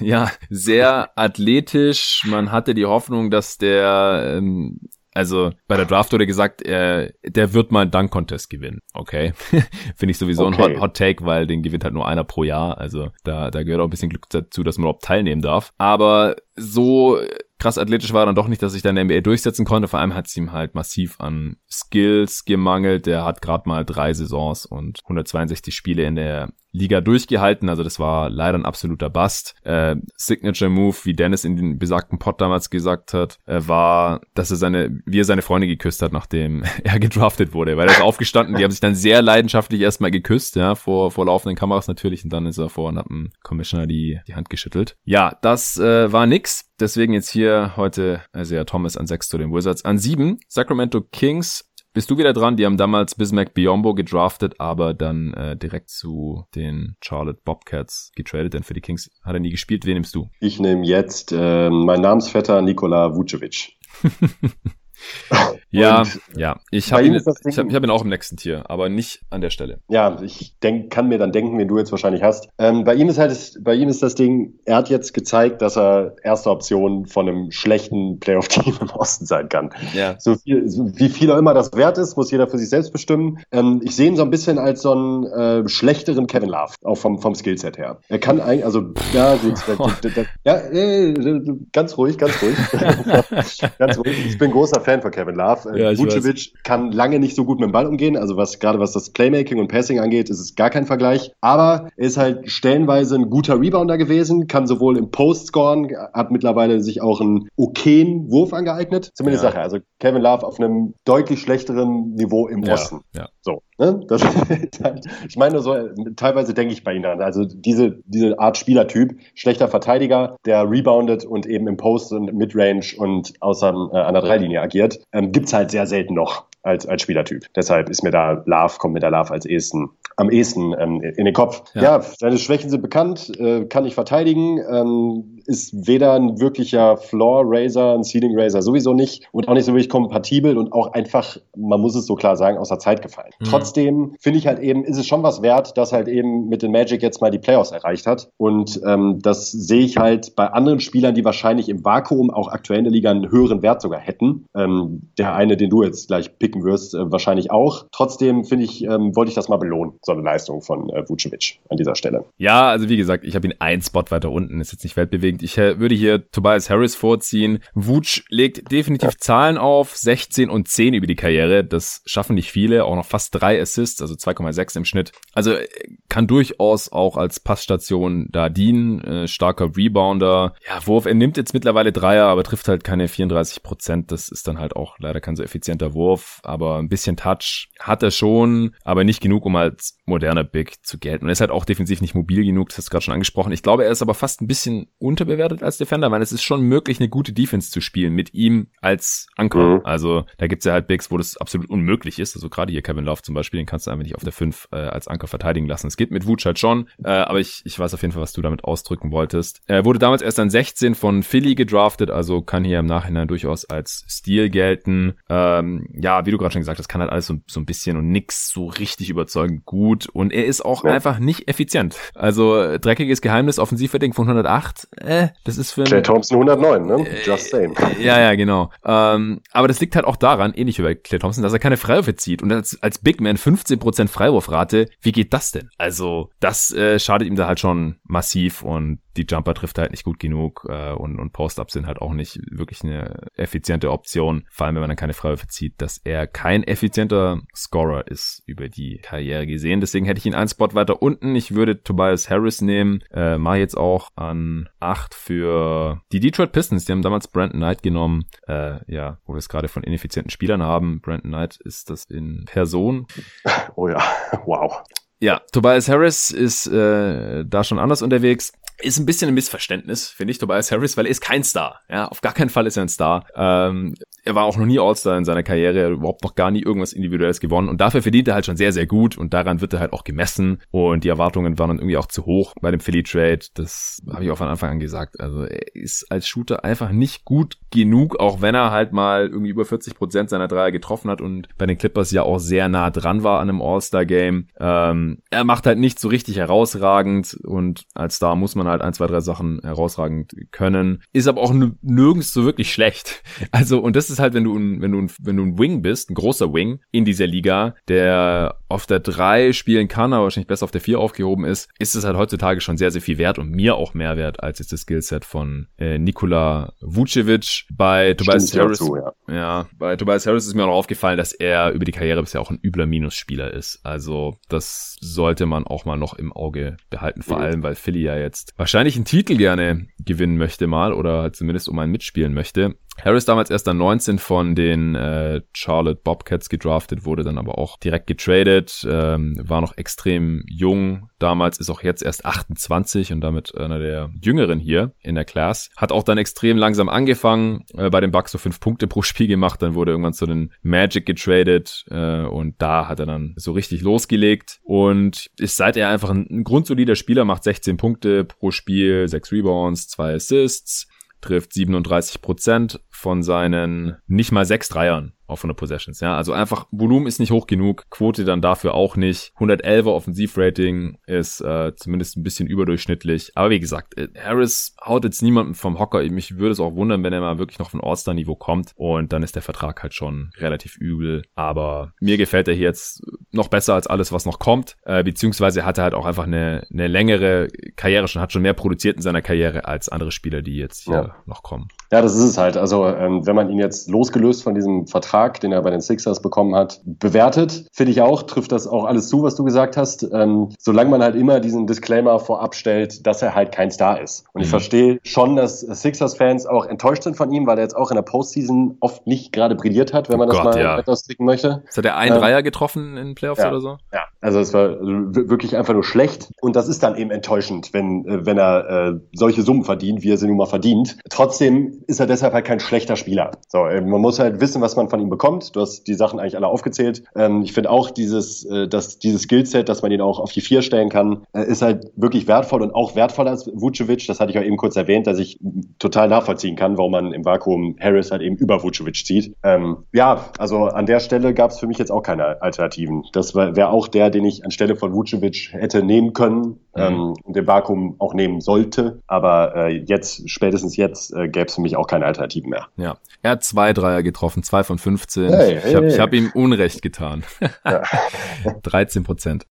ja, sehr athletisch. Man hatte die Hoffnung, dass der ähm, also bei der Draft wurde gesagt, äh, der wird mal einen Dunk-Contest gewinnen. Okay. Finde ich sowieso okay. ein Hot, Hot, Take, weil den gewinnt halt nur einer pro Jahr. Also da, da gehört auch ein bisschen Glück dazu, dass man überhaupt teilnehmen darf. Aber so krass athletisch war er dann doch nicht, dass sich dann in der NBA durchsetzen konnte. Vor allem hat es ihm halt massiv an Skills gemangelt. Der hat gerade mal drei Saisons und 162 Spiele in der Liga durchgehalten. Also das war leider ein absoluter Bust. Äh, Signature Move, wie Dennis in den besagten Pod damals gesagt hat, äh, war, dass er seine, wie er seine Freunde geküsst hat, nachdem er gedraftet wurde. Weil er ist aufgestanden, die haben sich dann sehr leidenschaftlich erstmal geküsst, ja, vor, vor laufenden Kameras natürlich. Und dann ist er vor und hat dem Commissioner die, die Hand geschüttelt. Ja, das äh, war nix. Deswegen jetzt hier heute Isaiah Thomas an 6 zu den Wizards. An 7 Sacramento Kings. Bist du wieder dran? Die haben damals Bismack Biombo gedraftet, aber dann äh, direkt zu den Charlotte Bobcats getradet, denn für die Kings hat er nie gespielt. Wen nimmst du? Ich nehme jetzt äh, mein Namensvetter Nikola Vucevic. Ja, ja. Ich habe ihn, ich hab, ich hab ihn auch im nächsten Tier, aber nicht an der Stelle. Ja, ich denk, kann mir dann denken, wen du jetzt wahrscheinlich hast. Ähm, bei ihm ist halt, bei ihm ist das Ding, er hat jetzt gezeigt, dass er erste Option von einem schlechten Playoff-Team im Osten sein kann. Ja. So, viel, wie viel auch immer das wert ist, muss jeder für sich selbst bestimmen. Ähm, ich sehe ihn so ein bisschen als so einen äh, schlechteren Kevin Love, auch vom, vom Skillset her. Er kann eigentlich, also, ja, gut, ja, äh, ganz ruhig, ganz ruhig. ganz ruhig. Ich bin großer Fan von Kevin Love. Ja, Vucevic kann lange nicht so gut mit dem Ball umgehen. Also was gerade was das Playmaking und Passing angeht, ist es gar kein Vergleich. Aber er ist halt stellenweise ein guter Rebounder gewesen, kann sowohl im Post scoren, hat mittlerweile sich auch einen okayen Wurf angeeignet. Zumindest ja. Sache. Also Kevin Love auf einem deutlich schlechteren Niveau im Osten. Ja. So. Ne? Das, ich meine, so teilweise denke ich bei ihnen an. Also diese, diese Art Spielertyp, schlechter Verteidiger, der reboundet und eben im Post und Midrange und außer äh, an der Dreilinie agiert, ähm, gibt's halt sehr selten noch. als, als Spielertyp. Deshalb ist mir da Love, kommt mir da Love als ehesten, am ehesten ähm, in den Kopf. Ja. ja, seine Schwächen sind bekannt, äh, kann ich verteidigen, ähm, ist weder ein wirklicher Floor-Raiser, ein Ceiling-Raiser sowieso nicht und auch nicht so wirklich kompatibel und auch einfach, man muss es so klar sagen, aus der Zeit gefallen. Mhm. Trotzdem finde ich halt eben, ist es schon was wert, dass halt eben mit den Magic jetzt mal die Playoffs erreicht hat und ähm, das sehe ich halt bei anderen Spielern, die wahrscheinlich im Vakuum auch aktuell in der Liga einen höheren Wert sogar hätten. Ähm, der eine, den du jetzt gleich picken wirst, äh, wahrscheinlich auch. Trotzdem finde ich, ähm, wollte ich das mal belohnen, so eine Leistung von äh, Vucevic an dieser Stelle. Ja, also wie gesagt, ich habe ihn einen Spot weiter unten, ist jetzt nicht weltbewegend. Ich äh, würde hier Tobias Harris vorziehen. Vuce legt definitiv. Zahlen auf, 16 und 10 über die Karriere. Das schaffen nicht viele, auch noch fast drei Assists, also 2,6 im Schnitt. Also äh, kann durchaus auch als Passstation da dienen. Äh, starker Rebounder. Ja, Wurf, er nimmt jetzt mittlerweile Dreier, aber trifft halt keine 34 Prozent. Das ist dann halt auch leider kein so effizienter Wurf, aber ein bisschen Touch hat er schon, aber nicht genug, um als moderner Big zu gelten. Und er ist halt auch defensiv nicht mobil genug, das hast du gerade schon angesprochen. Ich glaube, er ist aber fast ein bisschen unterbewertet als Defender, weil es ist schon möglich, eine gute Defense zu spielen mit ihm als Anker. Mhm. Also da gibt's ja halt Bigs, wo das absolut unmöglich ist. Also gerade hier Kevin Love zum Beispiel, den kannst du einfach nicht auf der 5 äh, als Anker verteidigen lassen. Es geht mit Wutsch halt schon, äh, aber ich, ich weiß auf jeden Fall, was du damit ausdrücken wolltest. Er wurde damals erst an 16 von Philly gedraftet, also kann hier im Nachhinein durchaus als Stil gelten. Ähm, ja, wie du gerade schon gesagt hast, kann halt alles so, so ein bisschen und nix so richtig überzeugend gut. Und er ist auch ja. einfach nicht effizient. Also dreckiges Geheimnis, Offensivverding von 108, äh, das ist für... Clay Thompson 109, ne? Äh, Just saying. Ja, ja, genau. Ähm, aber das liegt halt auch daran, ähnlich wie bei Clay Thompson, dass er keine Freiwürfe zieht. Und als, als Big Man 15% Freiwurfrate, wie geht das denn? Also das äh, schadet ihm da halt schon massiv und die Jumper trifft halt nicht gut genug äh, und, und Post-Ups sind halt auch nicht wirklich eine effiziente Option, vor allem wenn man dann keine Freiwürfe zieht, dass er kein effizienter Scorer ist über die Karriere gesehen. Deswegen hätte ich ihn einen Spot weiter unten. Ich würde Tobias Harris nehmen, äh, mache jetzt auch an acht für die Detroit Pistons. Die haben damals Brandon Knight genommen, äh, ja, wo wir es gerade von ineffizienten Spielern haben. Brandon Knight ist das in Person. Oh ja, wow. Ja, Tobias Harris ist äh, da schon anders unterwegs ist ein bisschen ein Missverständnis, finde ich, Tobias Harris, weil er ist kein Star. Ja, auf gar keinen Fall ist er ein Star. Ähm, er war auch noch nie All-Star in seiner Karriere, er überhaupt noch gar nie irgendwas Individuelles gewonnen und dafür verdient er halt schon sehr, sehr gut und daran wird er halt auch gemessen und die Erwartungen waren dann irgendwie auch zu hoch bei dem Philly Trade. Das habe ich auch von Anfang an gesagt. Also er ist als Shooter einfach nicht gut genug, auch wenn er halt mal irgendwie über 40 Prozent seiner Dreier getroffen hat und bei den Clippers ja auch sehr nah dran war an einem All-Star-Game. Ähm, er macht halt nicht so richtig herausragend und als Star muss man halt ein, zwei, drei Sachen herausragend können. Ist aber auch nirgends so wirklich schlecht. Also und das ist halt, wenn du ein, wenn du ein, wenn du ein Wing bist, ein großer Wing in dieser Liga, der auf der drei spielen kann, aber wahrscheinlich besser auf der vier aufgehoben ist, ist es halt heutzutage schon sehr, sehr viel wert und mir auch mehr wert als jetzt das Skillset von äh, Nikola Vucevic. Bei Tobias Harris, dazu, ja. ja, bei Tobias Harris ist mir auch aufgefallen, dass er über die Karriere bisher auch ein übler Minusspieler ist. Also das sollte man auch mal noch im Auge behalten, vor mhm. allem, weil Philly ja jetzt wahrscheinlich einen Titel gerne gewinnen möchte mal oder zumindest um einen mitspielen möchte. Harris damals erst dann 19 von den äh, Charlotte Bobcats gedraftet, wurde dann aber auch direkt getradet, ähm, war noch extrem jung damals, ist auch jetzt erst 28 und damit einer der Jüngeren hier in der Class. Hat auch dann extrem langsam angefangen, äh, bei den Bucks so fünf Punkte pro Spiel gemacht, dann wurde irgendwann zu den Magic getradet äh, und da hat er dann so richtig losgelegt und ist seit er einfach ein, ein grundsolider Spieler, macht 16 Punkte pro Spiel, sechs Rebounds, zwei Assists, trifft 37 Prozent von seinen nicht mal sechs Dreiern auf 100 Possessions. Ja, also einfach Volumen ist nicht hoch genug, Quote dann dafür auch nicht. 111er Offensivrating ist äh, zumindest ein bisschen überdurchschnittlich. Aber wie gesagt, äh, Harris haut jetzt niemanden vom Hocker. Mich würde es auch wundern, wenn er mal wirklich noch von All-Star-Niveau kommt. Und dann ist der Vertrag halt schon relativ übel. Aber mir gefällt er hier jetzt noch besser als alles, was noch kommt. Äh, beziehungsweise hat er halt auch einfach eine, eine längere Karriere schon, hat schon mehr produziert in seiner Karriere als andere Spieler, die jetzt hier ja. noch kommen. Ja, das ist es halt. Also ähm, wenn man ihn jetzt losgelöst von diesem Vertrag, den er bei den Sixers bekommen hat, bewertet, finde ich auch, trifft das auch alles zu, was du gesagt hast. Ähm, solange man halt immer diesen Disclaimer vorab stellt, dass er halt kein Star ist. Und mhm. ich verstehe schon, dass Sixers-Fans auch enttäuscht sind von ihm, weil er jetzt auch in der Postseason oft nicht gerade brilliert hat, wenn man oh das Gott, mal ja. etwas tricken möchte. Hat er einen ähm, Dreier getroffen in Playoffs ja, oder so? Ja, Also es war wirklich einfach nur schlecht. Und das ist dann eben enttäuschend, wenn, äh, wenn er äh, solche Summen verdient, wie er sie nun mal verdient. Trotzdem ist er deshalb halt kein schlechter Spieler. So, äh, man muss halt wissen, was man von ihm bekommt. Du hast die Sachen eigentlich alle aufgezählt. Ähm, ich finde auch dieses, äh, dass dieses Skillset, dass man ihn auch auf die vier stellen kann, äh, ist halt wirklich wertvoll und auch wertvoller als Vucevic. Das hatte ich auch eben kurz erwähnt, dass ich total nachvollziehen kann, warum man im Vakuum Harris halt eben über Vucevic zieht. Ähm, ja, also an der Stelle gab es für mich jetzt auch keine Alternativen. Das wäre auch der, den ich anstelle von Vucevic hätte nehmen können mhm. ähm, und den Vakuum auch nehmen sollte. Aber äh, jetzt, spätestens jetzt, äh, gäbe es für mich auch keine Alternativen mehr. Ja, er hat zwei Dreier getroffen, zwei von 15. Hey, ich habe hey. hab ihm Unrecht getan. 13 Prozent.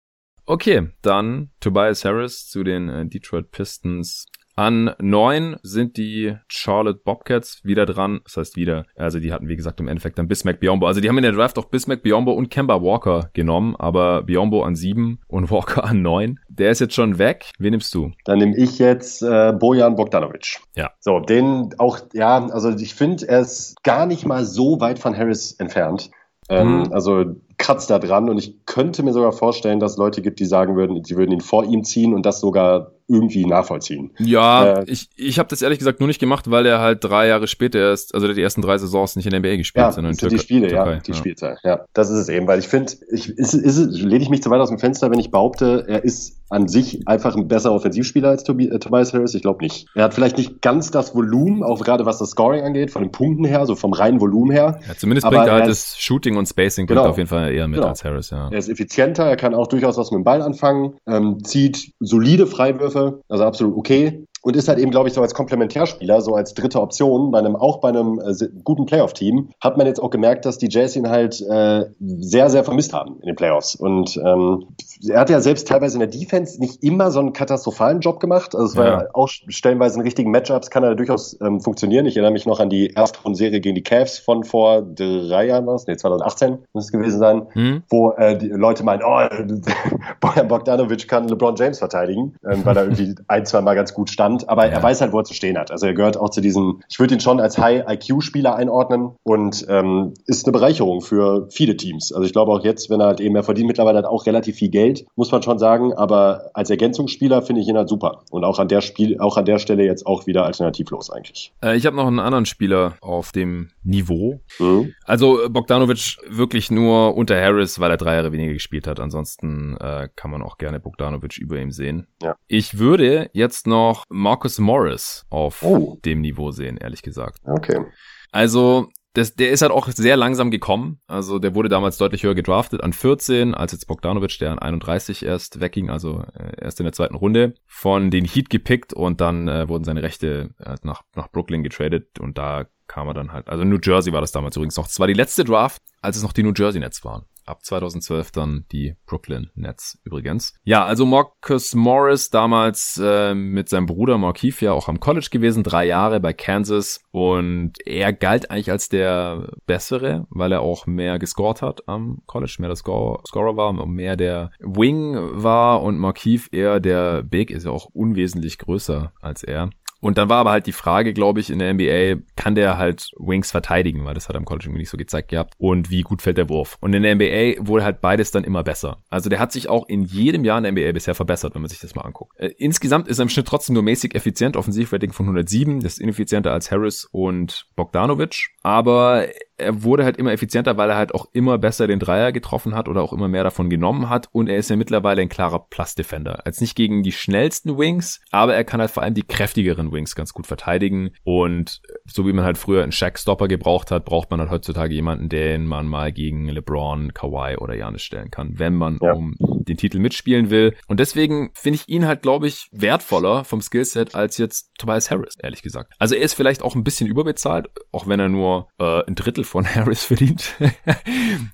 Okay, dann Tobias Harris zu den äh, Detroit Pistons. An neun sind die Charlotte Bobcats wieder dran. Das heißt wieder, also die hatten wie gesagt im Endeffekt dann Bismack Biombo. Also die haben in der Draft auch Bismack Biombo und Kemba Walker genommen, aber Biombo an sieben und Walker an neun. Der ist jetzt schon weg. Wen nimmst du? Dann nehme ich jetzt äh, Bojan Bogdanovic. Ja. So, den auch, ja, also ich finde, er ist gar nicht mal so weit von Harris entfernt. Ähm, mhm. Also kratzt da dran und ich könnte mir sogar vorstellen, dass es Leute gibt, die sagen würden, sie würden ihn vor ihm ziehen und das sogar irgendwie nachvollziehen. Ja, äh, ich, ich habe das ehrlich gesagt nur nicht gemacht, weil er halt drei Jahre später erst, also die ersten drei Saisons nicht in der NBA gespielt, ja, sondern in Türkei. die Spiele, Türkei, ja, die ja. Spielzeit. Ja, das ist es eben, weil ich finde, ich, ist, ist, lehne ich mich zu weit aus dem Fenster, wenn ich behaupte, er ist an sich einfach ein besserer Offensivspieler als Tobi, äh, Tobias Harris? Ich glaube nicht. Er hat vielleicht nicht ganz das Volumen, auch gerade was das Scoring angeht, von den Punkten her, so vom reinen Volumen her. Ja, zumindest bringt er halt das Shooting und Spacing genau, auf jeden Fall eher mit genau. als Harris, ja. Er ist effizienter, er kann auch durchaus was mit dem Ball anfangen, ähm, zieht solide Freiwürfe, also absolut okay und ist halt eben, glaube ich, so als Komplementärspieler, so als dritte Option, bei einem, auch bei einem äh, guten Playoff-Team, hat man jetzt auch gemerkt, dass die Jazz ihn halt äh, sehr, sehr vermisst haben in den Playoffs. Und ähm, er hat ja selbst teilweise in der Defense nicht immer so einen katastrophalen Job gemacht. Also es war ja. auch stellenweise in richtigen Matchups kann er durchaus ähm, funktionieren. Ich erinnere mich noch an die erste Serie gegen die Cavs von vor drei Jahren was, nee, 2018 muss es gewesen sein, mhm. wo äh, die Leute meinen, oh, Bojan Bogdanovic kann LeBron James verteidigen, ähm, weil er irgendwie ein, zwei Mal ganz gut stand Stand, aber ja. er weiß halt, wo er zu stehen hat. Also er gehört auch zu diesen, ich würde ihn schon als High-IQ-Spieler einordnen und ähm, ist eine Bereicherung für viele Teams. Also ich glaube auch jetzt, wenn er halt eben, er verdient mittlerweile halt auch relativ viel Geld, muss man schon sagen, aber als Ergänzungsspieler finde ich ihn halt super. Und auch an der Spiel, auch an der Stelle jetzt auch wieder alternativlos eigentlich. Äh, ich habe noch einen anderen Spieler auf dem Niveau. Mhm. Also Bogdanovic wirklich nur unter Harris, weil er drei Jahre weniger gespielt hat. Ansonsten äh, kann man auch gerne Bogdanovic über ihm sehen. Ja. Ich würde jetzt noch Marcus Morris auf oh. dem Niveau sehen, ehrlich gesagt. Okay. Also, das, der ist halt auch sehr langsam gekommen. Also der wurde damals deutlich höher gedraftet, an 14, als jetzt Bogdanovic, der an 31 erst wegging, also äh, erst in der zweiten Runde, von den Heat gepickt und dann äh, wurden seine Rechte äh, nach, nach Brooklyn getradet und da kam er dann halt, also New Jersey war das damals übrigens noch. Das war die letzte Draft, als es noch die New Jersey Nets waren. Ab 2012 dann die Brooklyn Nets übrigens. Ja, also Marcus Morris damals äh, mit seinem Bruder Markeith ja auch am College gewesen, drei Jahre bei Kansas und er galt eigentlich als der Bessere, weil er auch mehr gescored hat am College, mehr der Score Scorer war, mehr der Wing war und Markeith eher der Big, ist ja auch unwesentlich größer als er. Und dann war aber halt die Frage, glaube ich, in der NBA, kann der halt Wings verteidigen, weil das hat er im College irgendwie nicht so gezeigt gehabt. Und wie gut fällt der Wurf? Und in der NBA wurde halt beides dann immer besser. Also der hat sich auch in jedem Jahr in der NBA bisher verbessert, wenn man sich das mal anguckt. Äh, insgesamt ist er im Schnitt trotzdem nur mäßig effizient, Offensivrating von 107, das ist ineffizienter als Harris und Bogdanovic. Aber er wurde halt immer effizienter, weil er halt auch immer besser den Dreier getroffen hat oder auch immer mehr davon genommen hat. Und er ist ja mittlerweile ein klarer Plus-Defender. Als nicht gegen die schnellsten Wings, aber er kann halt vor allem die kräftigeren Wings ganz gut verteidigen. Und so wie man halt früher einen Shaq-Stopper gebraucht hat, braucht man halt heutzutage jemanden, den man mal gegen LeBron, Kawhi oder Janis stellen kann, wenn man ja. um den Titel mitspielen will. Und deswegen finde ich ihn halt, glaube ich, wertvoller vom Skillset als jetzt Tobias Harris, ehrlich gesagt. Also er ist vielleicht auch ein bisschen überbezahlt, auch wenn er nur äh, ein Drittel von Harris verdient.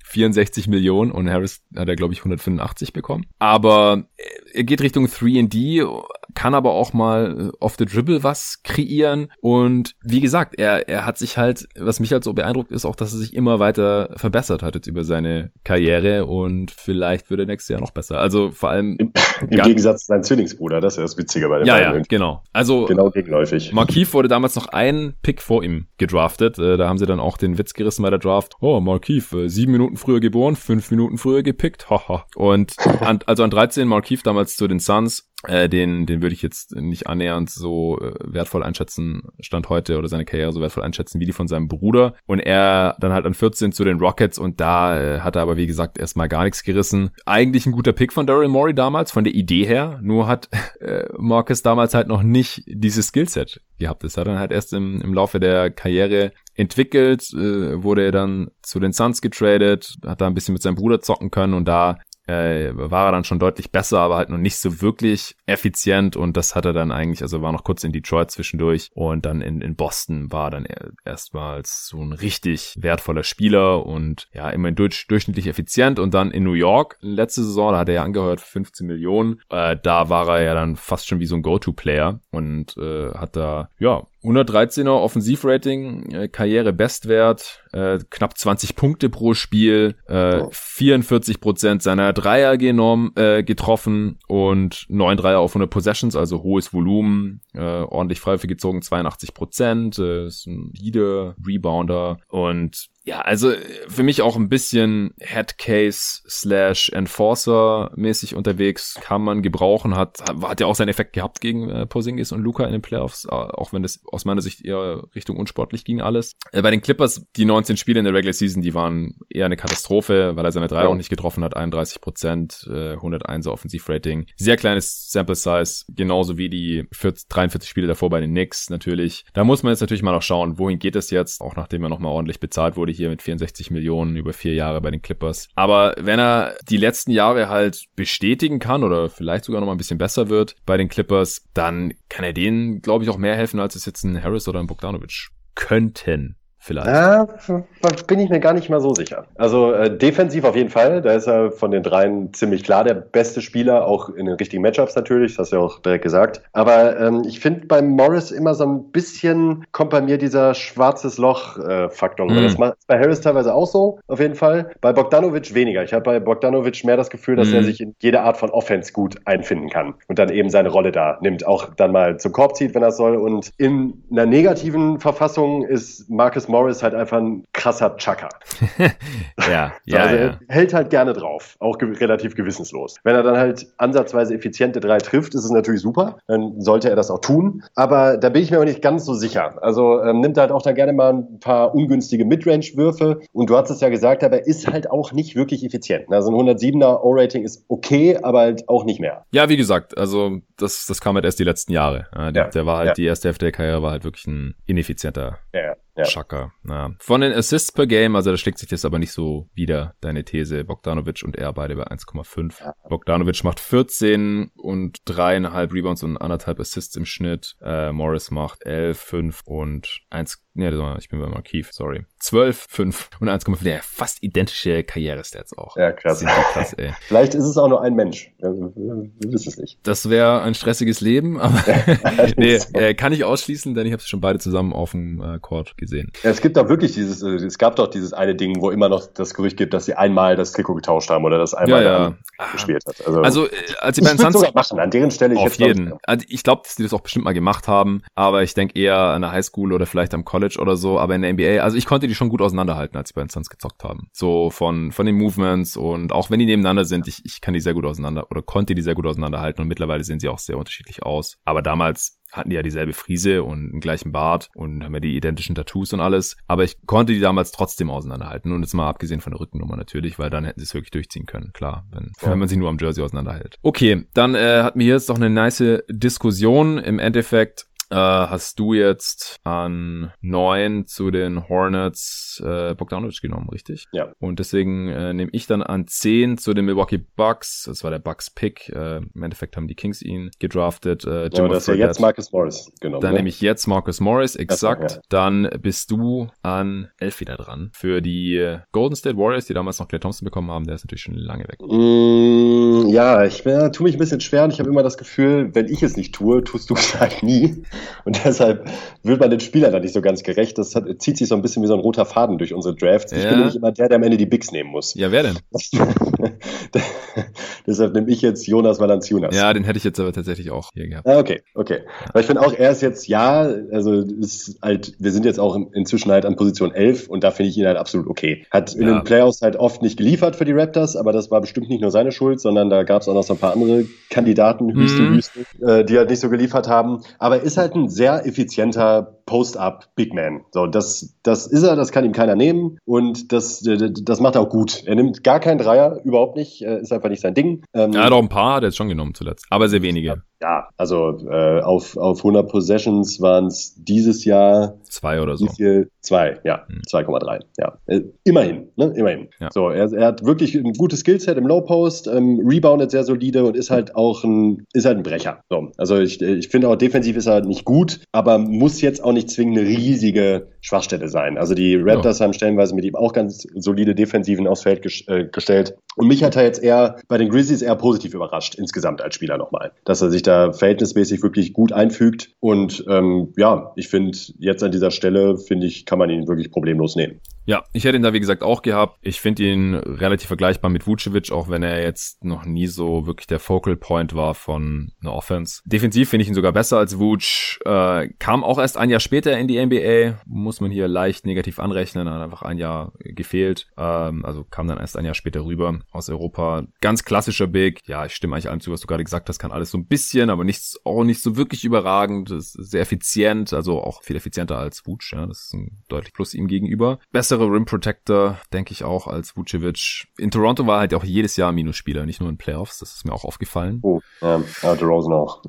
64 Millionen und Harris hat er, glaube ich, 185 bekommen. Aber er geht Richtung 3D kann aber auch mal äh, off the dribble was kreieren. Und wie gesagt, er, er hat sich halt, was mich halt so beeindruckt, ist auch, dass er sich immer weiter verbessert hat jetzt über seine Karriere und vielleicht würde nächstes Jahr noch besser. Also vor allem. Im, im Gegensatz zu seinem Zwillingsbruder, das ist das Witzige bei dem Ja, ja, genau. Also. Genau gegenläufig. Markeith wurde damals noch ein Pick vor ihm gedraftet. Äh, da haben sie dann auch den Witz gerissen bei der Draft. Oh, Markeith, äh, sieben Minuten früher geboren, fünf Minuten früher gepickt. Haha. und an, also an 13 Markeith damals zu den Suns äh, den, den würde ich jetzt nicht annähernd so äh, wertvoll einschätzen, Stand heute oder seine Karriere so wertvoll einschätzen wie die von seinem Bruder. Und er dann halt an 14 zu den Rockets und da äh, hat er aber wie gesagt erstmal gar nichts gerissen. Eigentlich ein guter Pick von Daryl Morey damals, von der Idee her, nur hat äh, Marcus damals halt noch nicht dieses Skillset gehabt. Das hat er dann halt erst im, im Laufe der Karriere entwickelt, äh, wurde er dann zu den Suns getradet, hat da ein bisschen mit seinem Bruder zocken können und da äh, war er dann schon deutlich besser, aber halt noch nicht so wirklich effizient. Und das hat er dann eigentlich, also war noch kurz in Detroit zwischendurch. Und dann in, in Boston war dann erstmals so ein richtig wertvoller Spieler und ja, immerhin durch, durchschnittlich effizient. Und dann in New York letzte Saison, da hat er ja angehört für 15 Millionen, äh, da war er ja dann fast schon wie so ein Go-To-Player und äh, hat da, ja, 113er Offensivrating, äh, Karriere-Bestwert, äh, knapp 20 Punkte pro Spiel, äh, 44 Prozent seiner Dreier genommen, äh, getroffen und 9 Dreier auf 100 Possessions, also hohes Volumen, äh, ordentlich Freiwürfe gezogen, 82 Prozent, äh, ist ein Leader, Rebounder und ja, also äh, für mich auch ein bisschen Headcase slash Enforcer mäßig unterwegs, kann man gebrauchen, hat, hat ja auch seinen Effekt gehabt gegen äh, Porzingis und Luca in den Playoffs, äh, auch wenn das aus meiner Sicht eher Richtung unsportlich ging alles. Äh, bei den Clippers, die 19 Spiele in der Regular Season, die waren eher eine Katastrophe, weil er seine Dreier ja. auch nicht getroffen hat, 31 Prozent, äh, 101 Offensivrating. Sehr kleines Sample Size, genauso wie die 40, 43 Spiele davor bei den Knicks natürlich. Da muss man jetzt natürlich mal noch schauen, wohin geht es jetzt, auch nachdem er nochmal ordentlich bezahlt wurde hier mit 64 Millionen über vier Jahre bei den Clippers. Aber wenn er die letzten Jahre halt bestätigen kann oder vielleicht sogar noch mal ein bisschen besser wird bei den Clippers, dann kann er denen, glaube ich, auch mehr helfen, als es jetzt ein Harris oder ein Bogdanovic könnten vielleicht. Ja, bin ich mir gar nicht mal so sicher. Also äh, defensiv auf jeden Fall, da ist er von den dreien ziemlich klar der beste Spieler, auch in den richtigen Matchups natürlich, das hast du ja auch direkt gesagt. Aber ähm, ich finde bei Morris immer so ein bisschen, kommt bei mir dieser schwarzes Loch-Faktor. Äh, mhm. Das macht bei Harris teilweise auch so, auf jeden Fall. Bei Bogdanovic weniger. Ich habe bei Bogdanovic mehr das Gefühl, dass mhm. er sich in jede Art von Offense gut einfinden kann und dann eben seine Rolle da nimmt, auch dann mal zum Korb zieht, wenn er soll. Und in einer negativen Verfassung ist Marcus Morris Morris halt einfach ein krasser Chucker. ja, ja. Also er hält halt gerne drauf, auch ge relativ gewissenslos. Wenn er dann halt ansatzweise effiziente drei trifft, ist es natürlich super. Dann sollte er das auch tun. Aber da bin ich mir aber nicht ganz so sicher. Also ähm, nimmt halt auch da gerne mal ein paar ungünstige Midrange-Würfe. Und du hast es ja gesagt, aber er ist halt auch nicht wirklich effizient. Also ein 107er O-Rating ist okay, aber halt auch nicht mehr. Ja, wie gesagt, also das, das kam halt erst die letzten Jahre. Ja, der, ja. der war halt, ja. die erste Hälfte der Karriere war halt wirklich ein ineffizienter ja, ja. Ja. Von den Assists per Game, also da schlägt sich das aber nicht so wieder, deine These. Bogdanovic und er beide bei 1,5. Ja. Bogdanovic macht 14 und dreieinhalb Rebounds und anderthalb Assists im Schnitt. Äh, Morris macht 11, 5 und 1, nee, ich bin bei Markeith, sorry. 12, 5 und 1,5. Ja, fast identische Karrierestats auch. Ja, krass. krass ey. Vielleicht ist es auch nur ein Mensch. Wir, wissen es nicht. Das wäre ein stressiges Leben, aber nee, äh, kann ich ausschließen, denn ich habe sie schon beide zusammen auf dem äh, Court gesehen. Ja, es gibt doch wirklich dieses, äh, es gab doch dieses eine Ding, wo immer noch das Gerücht gibt, dass sie einmal das Trikot getauscht haben oder das einmal ja, ja. gespielt hat. Also, also äh, als sie bei den Suns sogar machen, an deren Stelle ich auf jeden. Also ich glaube, dass die das auch bestimmt mal gemacht haben, aber ich denke eher an der Highschool oder vielleicht am College oder so, aber in der NBA, also ich konnte die schon gut auseinanderhalten, als sie bei den Suns gezockt haben. So von von den Movements und auch wenn die nebeneinander sind, ich, ich kann die sehr gut auseinander oder konnte die sehr gut auseinanderhalten und mittlerweile sehen sie auch sehr unterschiedlich aus. Aber damals hatten die ja dieselbe Frise und einen gleichen Bart und haben ja die identischen Tattoos und alles. Aber ich konnte die damals trotzdem auseinanderhalten. Und jetzt mal abgesehen von der Rückennummer natürlich, weil dann hätten sie es wirklich durchziehen können. Klar, wenn, ja. wenn man sie nur am Jersey auseinanderhält. Okay, dann äh, hatten wir jetzt doch eine nice Diskussion. Im Endeffekt äh, hast du jetzt an neun zu den Hornets äh, Bogdanovic genommen, richtig? Ja. Und deswegen äh, nehme ich dann an zehn zu den Milwaukee Bucks. Das war der Bucks-Pick. Äh, Im Endeffekt haben die Kings ihn gedraftet. Äh, Jim ja, das ist ja jetzt Marcus Morris genommen. Dann ne? nehme ich jetzt Marcus Morris, exakt. Ja. Dann bist du an elf wieder dran. Für die Golden State Warriors, die damals noch Clay Thompson bekommen haben, der ist natürlich schon lange weg. Mm, Ja, ich bin, tue mich ein bisschen schwer und ich habe immer das Gefühl, wenn ich es nicht tue, tust du es halt nie. Und deshalb wird man den Spielern da nicht so ganz gerecht. Das hat, zieht sich so ein bisschen wie so ein roter Faden durch unsere Drafts. Ich bin nämlich immer der, der am Ende die Bigs nehmen muss. Ja, wer denn? deshalb nehme ich jetzt Jonas Valanciunas. Ja, den hätte ich jetzt aber tatsächlich auch hier gehabt. Ah, okay, okay. Weil ich finde auch, er ist jetzt, ja, also ist halt, wir sind jetzt auch inzwischen halt an Position 11 und da finde ich ihn halt absolut okay. Hat in ja. den Playoffs halt oft nicht geliefert für die Raptors, aber das war bestimmt nicht nur seine Schuld, sondern da gab es auch noch so ein paar andere Kandidaten, Hüste, mhm. Hüste, äh, die halt nicht so geliefert haben. Aber ist halt ein sehr effizienter Post-up Big Man. So, das, das ist er, das kann ihm keiner nehmen und das, das macht er auch gut. Er nimmt gar keinen Dreier, überhaupt nicht, ist einfach nicht sein Ding. Ähm, ja, doch ein paar hat er jetzt schon genommen zuletzt, aber sehr wenige. Ja, also äh, auf, auf 100 Possessions waren es dieses Jahr zwei oder so. Viel? Zwei, ja, hm. 2,3. Ja, äh, immerhin, ne, immerhin. Ja. So, er, er hat wirklich ein gutes Skillset im Low Post, ähm, reboundet sehr solide und ist halt auch ein, ist halt ein Brecher. So, also ich, ich finde auch defensiv ist er nicht gut, aber muss jetzt auch nicht zwingend eine riesige Schwachstelle sein. Also die Raptors ja. haben stellenweise mit ihm auch ganz solide Defensiven aufs Feld ges äh, gestellt. Und mich hat er jetzt eher bei den Grizzlies eher positiv überrascht, insgesamt als Spieler nochmal. Dass er sich da verhältnismäßig wirklich gut einfügt. Und ähm, ja, ich finde, jetzt an dieser Stelle, finde ich, kann man ihn wirklich problemlos nehmen. Ja, ich hätte ihn da wie gesagt auch gehabt. Ich finde ihn relativ vergleichbar mit Vucevic, auch wenn er jetzt noch nie so wirklich der Focal Point war von einer Offense. Defensiv finde ich ihn sogar besser als Vuce. Äh, kam auch erst ein Jahr später in die NBA, muss man hier leicht negativ anrechnen, hat einfach ein Jahr gefehlt. Ähm, also kam dann erst ein Jahr später rüber aus Europa. Ganz klassischer Big. Ja, ich stimme eigentlich allem zu, was du gerade gesagt hast, kann alles so ein bisschen, aber nichts, auch nicht so wirklich überragend. Ist sehr effizient, also auch viel effizienter als Vuce. Ja, das ist ein deutlich Plus ihm gegenüber. Besser bessere Rim Protector, denke ich auch, als Vucevic. In Toronto war halt auch jedes Jahr Minusspieler, nicht nur in Playoffs. Das ist mir auch aufgefallen. Oh, ja, DeRozan auch.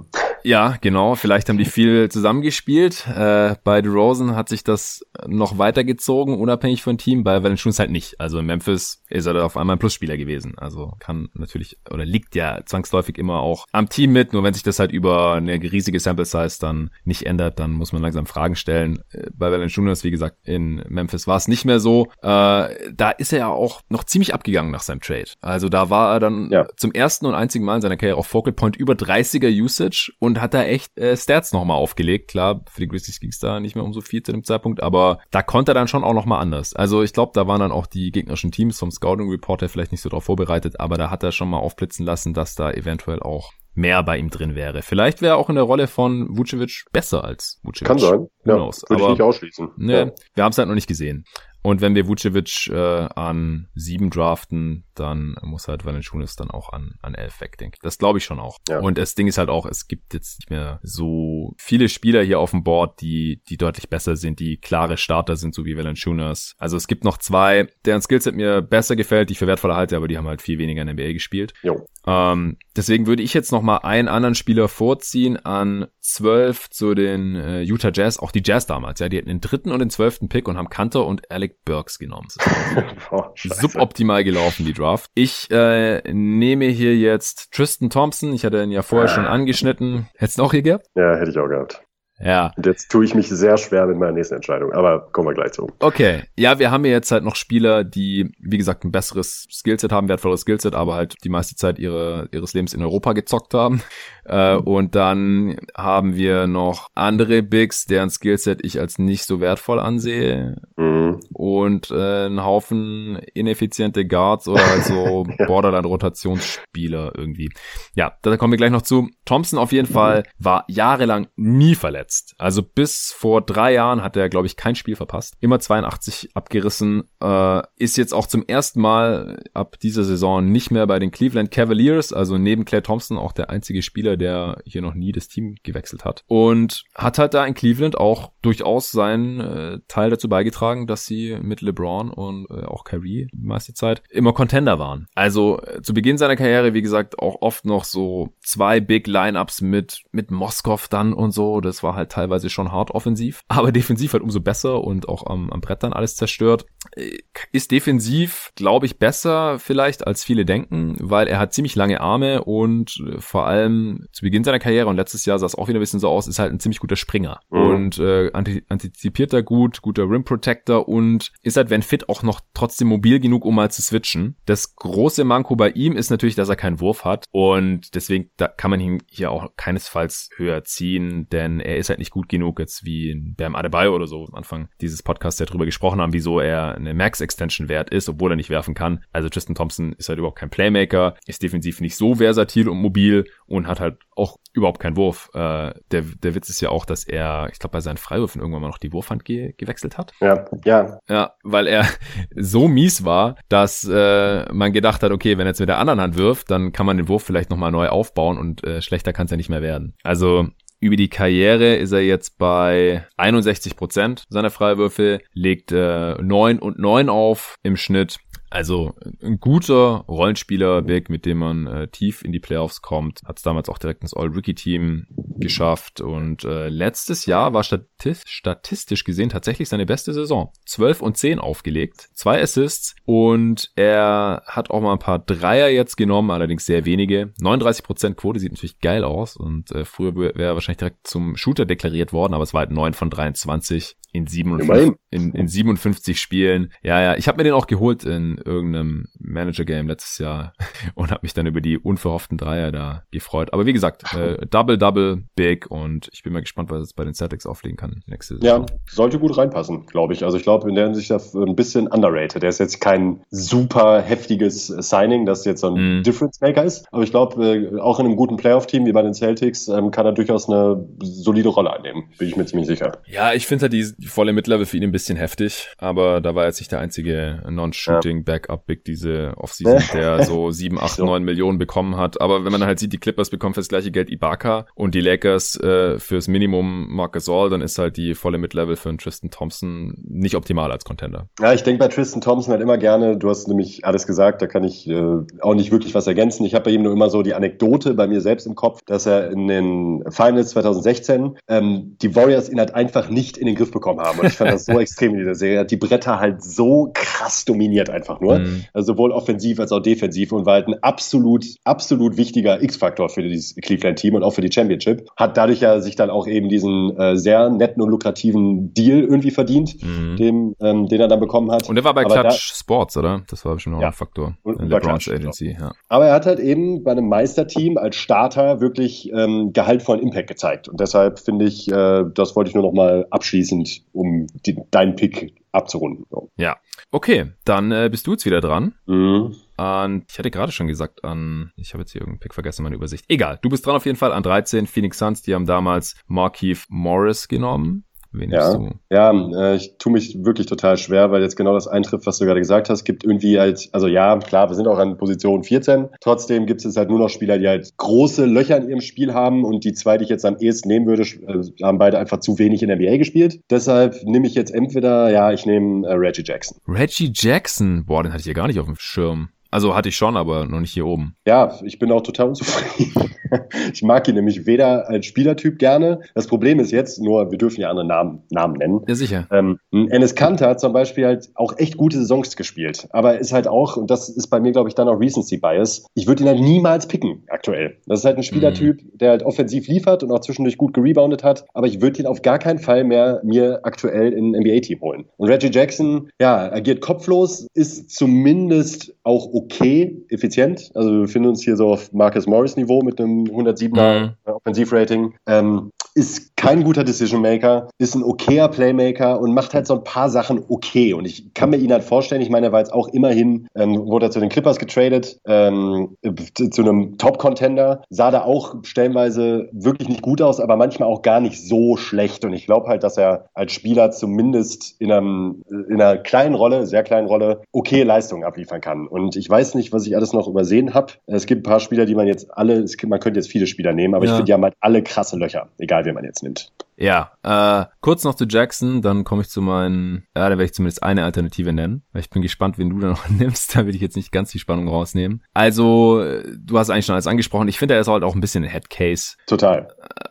Ja, genau. Vielleicht haben die viel zusammengespielt. Äh, bei DeRozan hat sich das noch weitergezogen, unabhängig von Team. Bei Valanciunas halt nicht. Also in Memphis ist er da auf einmal ein Plusspieler gewesen. Also kann natürlich oder liegt ja zwangsläufig immer auch am Team mit. Nur wenn sich das halt über eine riesige Sample Size dann nicht ändert, dann muss man langsam Fragen stellen. Äh, bei Valanciunas, wie gesagt, in Memphis war es nicht mehr so. Äh, da ist er ja auch noch ziemlich abgegangen nach seinem Trade. Also da war er dann ja. zum ersten und einzigen Mal in seiner Karriere auf Focal Point über 30er Usage und hat da echt äh, Stats nochmal aufgelegt. Klar, für die Grizzlies ging es da nicht mehr um so viel zu dem Zeitpunkt, aber da konnte er dann schon auch nochmal anders. Also ich glaube, da waren dann auch die gegnerischen Teams vom Scouting Reporter vielleicht nicht so darauf vorbereitet, aber da hat er schon mal aufblitzen lassen, dass da eventuell auch mehr bei ihm drin wäre. Vielleicht wäre er auch in der Rolle von Vucevic besser als Vucevic. Kann sein. Ja, würde ich nicht ausschließen. Ne, ja. wir haben es halt noch nicht gesehen. Und wenn wir Vucevic äh, an sieben draften, dann muss halt Valanciunas dann auch an, an elf weg, denke ich. Das glaube ich schon auch. Ja. Und das Ding ist halt auch, es gibt jetzt nicht mehr so viele Spieler hier auf dem Board, die, die deutlich besser sind, die klare Starter sind, so wie Valanciunas. Also es gibt noch zwei, deren Skillset mir besser gefällt, die ich für wertvoller halte, aber die haben halt viel weniger in der NBA gespielt. Jo. Ähm, deswegen würde ich jetzt noch mal einen anderen Spieler vorziehen an zwölf zu den äh, Utah Jazz, auch die Jazz damals. Ja, die hatten den dritten und den zwölften Pick und haben Kanter und Alec Burks genommen. oh, suboptimal gelaufen, die Draft. Ich äh, nehme hier jetzt Tristan Thompson. Ich hatte ihn ja vorher schon angeschnitten. Hättest du auch hier gehabt? Ja, hätte ich auch gehabt. Ja. Und jetzt tue ich mich sehr schwer mit meiner nächsten Entscheidung, aber kommen wir gleich zu. Okay. Ja, wir haben hier jetzt halt noch Spieler, die, wie gesagt, ein besseres Skillset haben, wertvolles Skillset, aber halt die meiste Zeit ihre, ihres Lebens in Europa gezockt haben. Äh, und dann haben wir noch andere Bigs, deren Skillset ich als nicht so wertvoll ansehe. Mhm. Und äh, einen Haufen ineffiziente Guards oder halt so ja. Borderline-Rotationsspieler irgendwie. Ja, da kommen wir gleich noch zu. Thompson auf jeden mhm. Fall war jahrelang nie verletzt. Also bis vor drei Jahren hat er, glaube ich, kein Spiel verpasst. Immer 82 abgerissen. Äh, ist jetzt auch zum ersten Mal ab dieser Saison nicht mehr bei den Cleveland Cavaliers. Also neben Claire Thompson auch der einzige Spieler, der hier noch nie das Team gewechselt hat. Und hat halt da in Cleveland auch durchaus seinen äh, Teil dazu beigetragen, dass sie mit LeBron und äh, auch Kyrie die meiste Zeit immer Contender waren. Also äh, zu Beginn seiner Karriere, wie gesagt, auch oft noch so zwei Big Lineups mit mit Moskov dann und so. Das war halt teilweise schon hart offensiv, aber defensiv halt umso besser und auch am, am Brett dann alles zerstört. Äh, ist defensiv, glaube ich, besser vielleicht als viele denken, weil er hat ziemlich lange Arme und äh, vor allem zu Beginn seiner Karriere und letztes Jahr sah es auch wieder ein bisschen so aus, ist halt ein ziemlich guter Springer mhm. und äh, antizipiert da gut, guter Rim Protector und ist halt, wenn fit, auch noch trotzdem mobil genug, um mal zu switchen. Das große Manko bei ihm ist natürlich, dass er keinen Wurf hat und deswegen da kann man ihn hier auch keinesfalls höher ziehen, denn er ist halt nicht gut genug jetzt wie in Bam Adebayo oder so am Anfang dieses Podcasts, der darüber gesprochen haben, wieso er eine Max-Extension wert ist, obwohl er nicht werfen kann. Also Tristan Thompson ist halt überhaupt kein Playmaker, ist defensiv nicht so versatil und mobil und hat halt auch überhaupt keinen Wurf. Äh, der, der Witz ist ja auch, dass er, ich glaube, bei seinen Freiwürfen irgendwann mal noch die Wurfhand ge gewechselt hat. Ja, ja. Ja, weil er so mies war, dass äh, man gedacht hat, okay, wenn er jetzt mit der anderen Hand wirft, dann kann man den Wurf vielleicht nochmal neu aufbauen und äh, schlechter kann es ja nicht mehr werden. Also über die Karriere ist er jetzt bei 61 Prozent seiner Freiwürfe, legt äh, 9 und 9 auf im Schnitt. Also ein guter Rollenspieler, Big, mit dem man äh, tief in die Playoffs kommt. Hat es damals auch direkt ins All-Rookie-Team geschafft. Und äh, letztes Jahr war statistisch, statistisch gesehen tatsächlich seine beste Saison. 12 und 10 aufgelegt, zwei Assists und er hat auch mal ein paar Dreier jetzt genommen, allerdings sehr wenige. 39% Quote sieht natürlich geil aus und äh, früher wäre er wahrscheinlich direkt zum Shooter deklariert worden, aber es war halt 9 von 23 in 57, in, in 57 Spielen. Ja, ja, ich habe mir den auch geholt in irgendeinem Manager-Game letztes Jahr und habe mich dann über die unverhofften Dreier da gefreut. Aber wie gesagt, äh, Double, Double, Big und ich bin mal gespannt, was es bei den Celtics auflegen kann nächste Saison. Ja, sollte gut reinpassen, glaube ich. Also ich glaube, in der Hinsicht ein bisschen underrated. Der ist jetzt kein super heftiges Signing, das jetzt so ein mm. Difference Maker ist. Aber ich glaube, äh, auch in einem guten Playoff-Team wie bei den Celtics ähm, kann er durchaus eine solide Rolle einnehmen. Bin ich mir ziemlich sicher. Ja, ich finde halt die, die volle Midlevel für ihn ein bisschen heftig, aber da war jetzt nicht der einzige Non-Shooting Backup Big diese Offseason, der so 7, 8, 9 Millionen bekommen hat. Aber wenn man halt sieht, die Clippers bekommen für das gleiche Geld Ibaka und die Lakers äh, fürs Minimum Marc Gasol, dann ist halt die volle Midlevel für einen Tristan Thompson nicht optimal als Contender. Ja, ich denke bei Tristan Thompson halt immer gerne, du hast nämlich alles gesagt, da kann ich äh, auch nicht wirklich was ergänzen. Ich habe bei ihm nur immer so die Anekdote bei mir selbst im Kopf, dass er in den Finals 2016 ähm, die Warriors ihn halt einfach nicht in den Griff bekommen haben. Und ich fand das so extrem in dieser Serie. Die Bretter halt so krass dominiert einfach nur. Mhm. Also sowohl offensiv als auch defensiv und war halt ein absolut, absolut wichtiger X-Faktor für dieses Cleveland-Team und auch für die Championship. Hat dadurch ja sich dann auch eben diesen äh, sehr netten und lukrativen Deal irgendwie verdient, mhm. dem, ähm, den er dann bekommen hat. Und er war bei Aber Clutch Sports, oder? Das war bestimmt noch ja. ein Faktor. Und in der Clutch, Agency, ja. Aber er hat halt eben bei einem Meisterteam als Starter wirklich ähm, gehaltvollen Impact gezeigt. Und deshalb finde ich, äh, das wollte ich nur noch mal abschließend, um die, deinen Pick abzurunden. So. Ja. Okay, dann äh, bist du jetzt wieder dran. Mhm. Und ich hatte gerade schon gesagt an, ich habe jetzt hier irgendeinen Pick vergessen, meine Übersicht. Egal, du bist dran auf jeden Fall an 13. Phoenix Suns, die haben damals Markeith Morris genommen. Wen ja, du? ja äh, ich tue mich wirklich total schwer, weil jetzt genau das eintrifft, was du gerade gesagt hast. Gibt irgendwie halt, also ja, klar, wir sind auch an Position 14. Trotzdem gibt es halt nur noch Spieler, die halt große Löcher in ihrem Spiel haben und die zwei, die ich jetzt am ehesten nehmen würde, äh, haben beide einfach zu wenig in der NBA gespielt. Deshalb nehme ich jetzt entweder, ja, ich nehme äh, Reggie Jackson. Reggie Jackson? Boah, den hatte ich ja gar nicht auf dem Schirm. Also hatte ich schon, aber noch nicht hier oben. Ja, ich bin auch total unzufrieden. ich mag ihn nämlich weder als Spielertyp gerne. Das Problem ist jetzt, nur wir dürfen ja andere Namen, Namen nennen. Ja, sicher. Ähm, Enes Kanter hat zum Beispiel halt auch echt gute Saisons gespielt. Aber ist halt auch, und das ist bei mir, glaube ich, dann auch Recency Bias, ich würde ihn halt niemals picken aktuell. Das ist halt ein Spielertyp, mhm. der halt offensiv liefert und auch zwischendurch gut gereboundet hat. Aber ich würde ihn auf gar keinen Fall mehr mir aktuell in ein NBA-Team holen. Und Reggie Jackson, ja, agiert kopflos, ist zumindest auch okay, effizient. Also wir befinden uns hier so auf Marcus Morris Niveau mit einem 107er mhm. Offensivrating. Ähm, ist kein guter Decision Maker, ist ein okayer Playmaker und macht halt so ein paar Sachen okay. Und ich kann mir ihn halt vorstellen, ich meine, er war jetzt auch immerhin, ähm, wurde er zu den Clippers getradet, ähm, zu einem Top-Contender, sah da auch stellenweise wirklich nicht gut aus, aber manchmal auch gar nicht so schlecht. Und ich glaube halt, dass er als Spieler zumindest in, einem, in einer kleinen Rolle, sehr kleinen Rolle, okay Leistungen abliefern kann. Und ich weiß nicht, was ich alles noch übersehen habe. Es gibt ein paar Spieler, die man jetzt alle, man könnte jetzt viele Spieler nehmen, aber ja. ich finde, die haben halt alle krasse Löcher, egal wen man jetzt nimmt. Ja, äh, kurz noch zu Jackson, dann komme ich zu meinen, ja, da werde ich zumindest eine Alternative nennen. Ich bin gespannt, wen du da noch nimmst, da will ich jetzt nicht ganz die Spannung rausnehmen. Also, du hast eigentlich schon alles angesprochen. Ich finde, er ist halt auch ein bisschen ein Headcase. Total.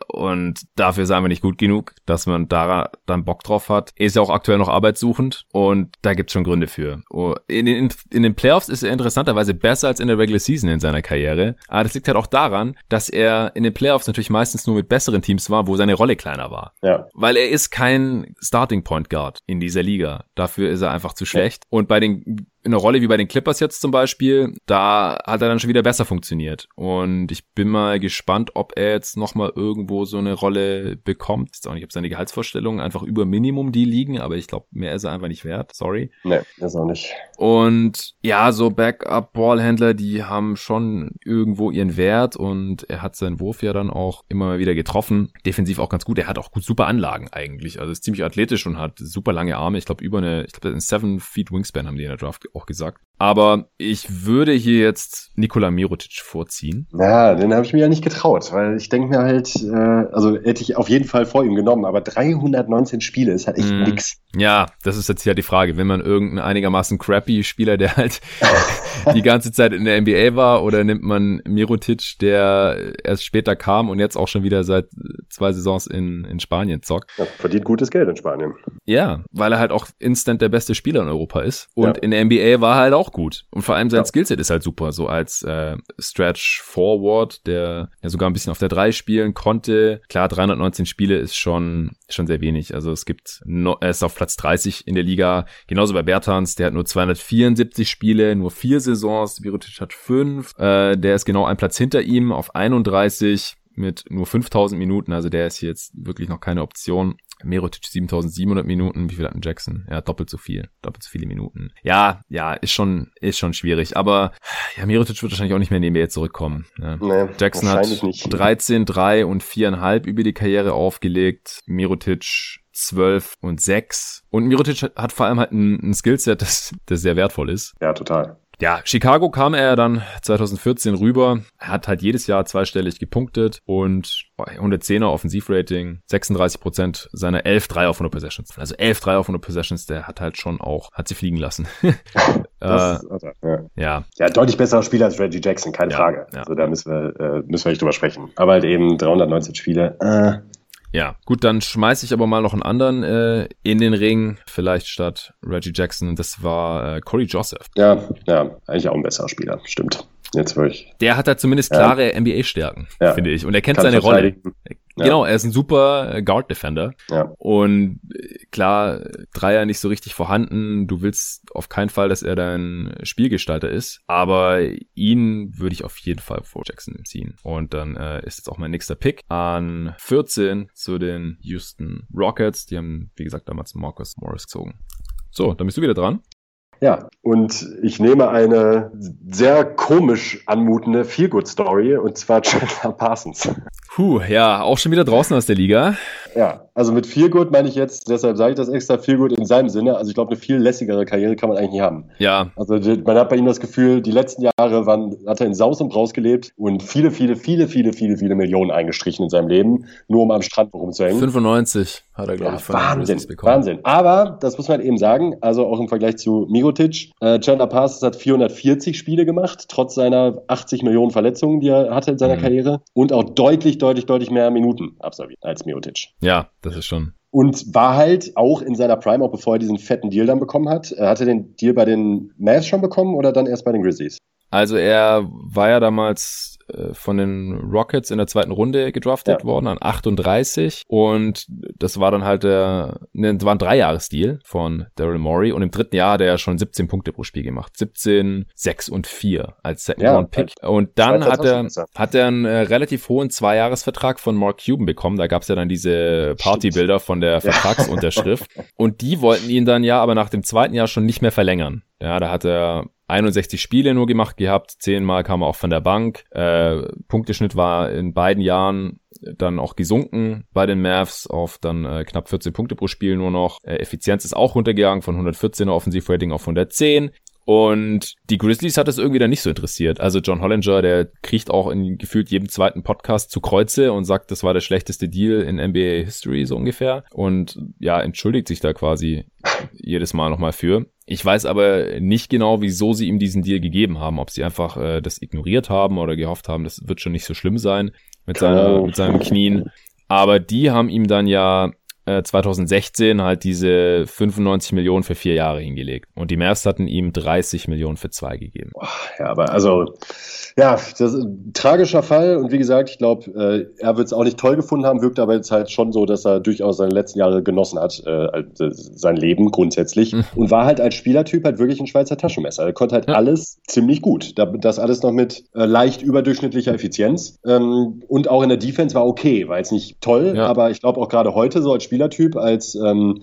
Und dafür er einfach nicht gut genug, dass man da dann Bock drauf hat. Er ist ja auch aktuell noch arbeitssuchend und da gibt's schon Gründe für. Oh, in den, in den Playoffs ist er interessanterweise besser als in der Regular Season in seiner Karriere. Aber das liegt halt auch daran, dass er in den Playoffs natürlich meistens nur mit besseren Teams war, wo seine Rolle kleiner war. Ja. Weil er ist kein Starting Point Guard in dieser Liga. Dafür ist er einfach zu schlecht. Ja. Und bei den in einer Rolle wie bei den Clippers jetzt zum Beispiel, da hat er dann schon wieder besser funktioniert. Und ich bin mal gespannt, ob er jetzt nochmal irgendwo so eine Rolle bekommt. Ich weiß auch nicht, ob seine Gehaltsvorstellungen einfach über Minimum die liegen, aber ich glaube, mehr ist er einfach nicht wert. Sorry. Nee, ist auch nicht. Und ja, so Backup-Ballhändler, die haben schon irgendwo ihren Wert und er hat seinen Wurf ja dann auch immer mal wieder getroffen. Defensiv auch ganz gut. Er hat auch gut super Anlagen eigentlich. Also ist ziemlich athletisch und hat super lange Arme. Ich glaube, über eine, ich glaube, einen 7 Feet Wingspan haben die in der Draft auch gesagt. Aber ich würde hier jetzt Nikola Mirotic vorziehen. Ja, den habe ich mir ja nicht getraut, weil ich denke mir halt, äh, also hätte ich auf jeden Fall vor ihm genommen, aber 319 Spiele ist halt echt mm. nix. Ja, das ist jetzt ja die Frage. Wenn man irgendeinen einigermaßen crappy Spieler, der halt die ganze Zeit in der NBA war, oder nimmt man Mirotic, der erst später kam und jetzt auch schon wieder seit zwei Saisons in, in Spanien zockt. Ja, verdient gutes Geld in Spanien. Ja, weil er halt auch instant der beste Spieler in Europa ist. Und ja. in der NBA war er halt auch gut. Und vor allem sein ja. Skillset ist halt super. So als äh, Stretch Forward, der ja sogar ein bisschen auf der 3 spielen konnte. Klar, 319 Spiele ist schon, schon sehr wenig. Also es gibt, no, er ist auf Platz 30 in der Liga. Genauso bei Bertans, der hat nur 274 Spiele, nur vier Saisons. Virotic hat fünf. Äh, der ist genau ein Platz hinter ihm auf 31 mit nur 5000 Minuten, also der ist jetzt wirklich noch keine Option. Merotic 7700 Minuten, wie viel hat ein Jackson? Ja, doppelt so viel, doppelt so viele Minuten. Ja, ja, ist schon, ist schon schwierig, aber ja, Merotic wird wahrscheinlich auch nicht mehr in die NBA zurückkommen. Ja. Nee, Jackson hat nicht. 13, 3 und 4,5 über die Karriere aufgelegt. Merotic 12 und 6. Und Mirotic hat vor allem halt ein, ein Skillset, das, das sehr wertvoll ist. Ja, total. Ja, Chicago kam er dann 2014 rüber. Er hat halt jedes Jahr zweistellig gepunktet und 110er Offensivrating, 36 Prozent seiner 11 3 auf 100 Possessions. Also 11 3 auf 100 Possessions, der hat halt schon auch, hat sie fliegen lassen. das, äh, also, ja. ja. Ja, deutlich besserer Spieler als Reggie Jackson, keine ja, Frage. Ja. Also da müssen wir, äh, müssen wir nicht drüber sprechen. Aber halt eben 319 Spiele. Äh, ja, gut, dann schmeiße ich aber mal noch einen anderen äh, in den Ring, vielleicht statt Reggie Jackson. Das war äh, Corey Joseph. Ja, ja, eigentlich auch ein besserer Spieler, stimmt. Jetzt wirklich. Der hat halt zumindest klare ja. NBA-Stärken, ja. finde ich. Und er kennt Kann seine Rolle. Ja. Genau, er ist ein super äh, Guard-Defender. Ja. Und äh, klar, Dreier nicht so richtig vorhanden. Du willst auf keinen Fall, dass er dein Spielgestalter ist. Aber ihn würde ich auf jeden Fall vor Jackson ziehen. Und dann äh, ist jetzt auch mein nächster Pick an 14 zu den Houston Rockets. Die haben, wie gesagt, damals Marcus Morris gezogen. So, dann bist du wieder dran. Ja, und ich nehme eine sehr komisch anmutende Feel-Good-Story und zwar Chandler Parsons. Puh, ja, auch schon wieder draußen aus der Liga. Ja, also mit Feelgood meine ich jetzt, deshalb sage ich das extra Feelgood in seinem Sinne. Also ich glaube, eine viel lässigere Karriere kann man eigentlich nie haben. Ja. Also man hat bei ihm das Gefühl, die letzten Jahre waren, hat er in Saus und Braus gelebt und viele, viele, viele, viele, viele, viele Millionen eingestrichen in seinem Leben, nur um am Strand rumzuhängen. 95 hat er, glaube ja, ich, von Wahnsinn, bekommen. Wahnsinn. Aber, das muss man eben sagen, also auch im Vergleich zu Mirotic, äh, Chandler Parsons hat 440 Spiele gemacht, trotz seiner 80 Millionen Verletzungen, die er hatte in seiner mhm. Karriere und auch deutlich, deutlich, deutlich mehr Minuten absolviert als Mirotic. Ja, das ist schon. Und war halt auch in seiner Prime, auch bevor er diesen fetten Deal dann bekommen hat. Er hatte den Deal bei den Mavs schon bekommen oder dann erst bei den Grizzlies? Also er war ja damals äh, von den Rockets in der zweiten Runde gedraftet ja. worden an 38 und das war dann halt der, ne, das war ein Dreijahresdeal von Daryl Morey und im dritten Jahr hat er ja schon 17 Punkte pro Spiel gemacht. 17, 6 und 4 als Second ja, Round Pick. Und dann hat er, hat er einen äh, relativ hohen Zweijahresvertrag von Mark Cuban bekommen. Da gab es ja dann diese Partybilder von der Vertragsunterschrift. und die wollten ihn dann ja aber nach dem zweiten Jahr schon nicht mehr verlängern. Ja, da hat er 61 Spiele nur gemacht gehabt, zehnmal kam er auch von der Bank. Äh, Punkteschnitt war in beiden Jahren dann auch gesunken bei den Mavs auf dann äh, knapp 14 Punkte pro Spiel nur noch. Äh, Effizienz ist auch runtergegangen von 114er Offensivrating auf 110. Und die Grizzlies hat es irgendwie dann nicht so interessiert. Also John Hollinger, der kriegt auch in gefühlt jedem zweiten Podcast zu Kreuze und sagt, das war der schlechteste Deal in NBA History so ungefähr. Und ja, entschuldigt sich da quasi jedes Mal nochmal für. Ich weiß aber nicht genau, wieso sie ihm diesen Deal gegeben haben. Ob sie einfach äh, das ignoriert haben oder gehofft haben, das wird schon nicht so schlimm sein mit, seiner, mit seinen Knien. Aber die haben ihm dann ja 2016 äh, halt diese 95 Millionen für vier Jahre hingelegt. Und die Mavs hatten ihm 30 Millionen für zwei gegeben. Ja, aber also, ja, das ist ein tragischer Fall. Und wie gesagt, ich glaube, äh, er wird es auch nicht toll gefunden haben, wirkt aber jetzt halt schon so, dass er durchaus seine letzten Jahre genossen hat, äh, sein Leben grundsätzlich. Mhm. Und war halt als Spielertyp halt wirklich ein Schweizer Taschenmesser. Er konnte halt ja. alles ziemlich gut. Das alles noch mit äh, leicht überdurchschnittlicher Effizienz. Ähm, und auch in der Defense war okay, war jetzt nicht toll, ja. aber ich glaube auch gerade heute so als Spieler Spielertyp, als ähm,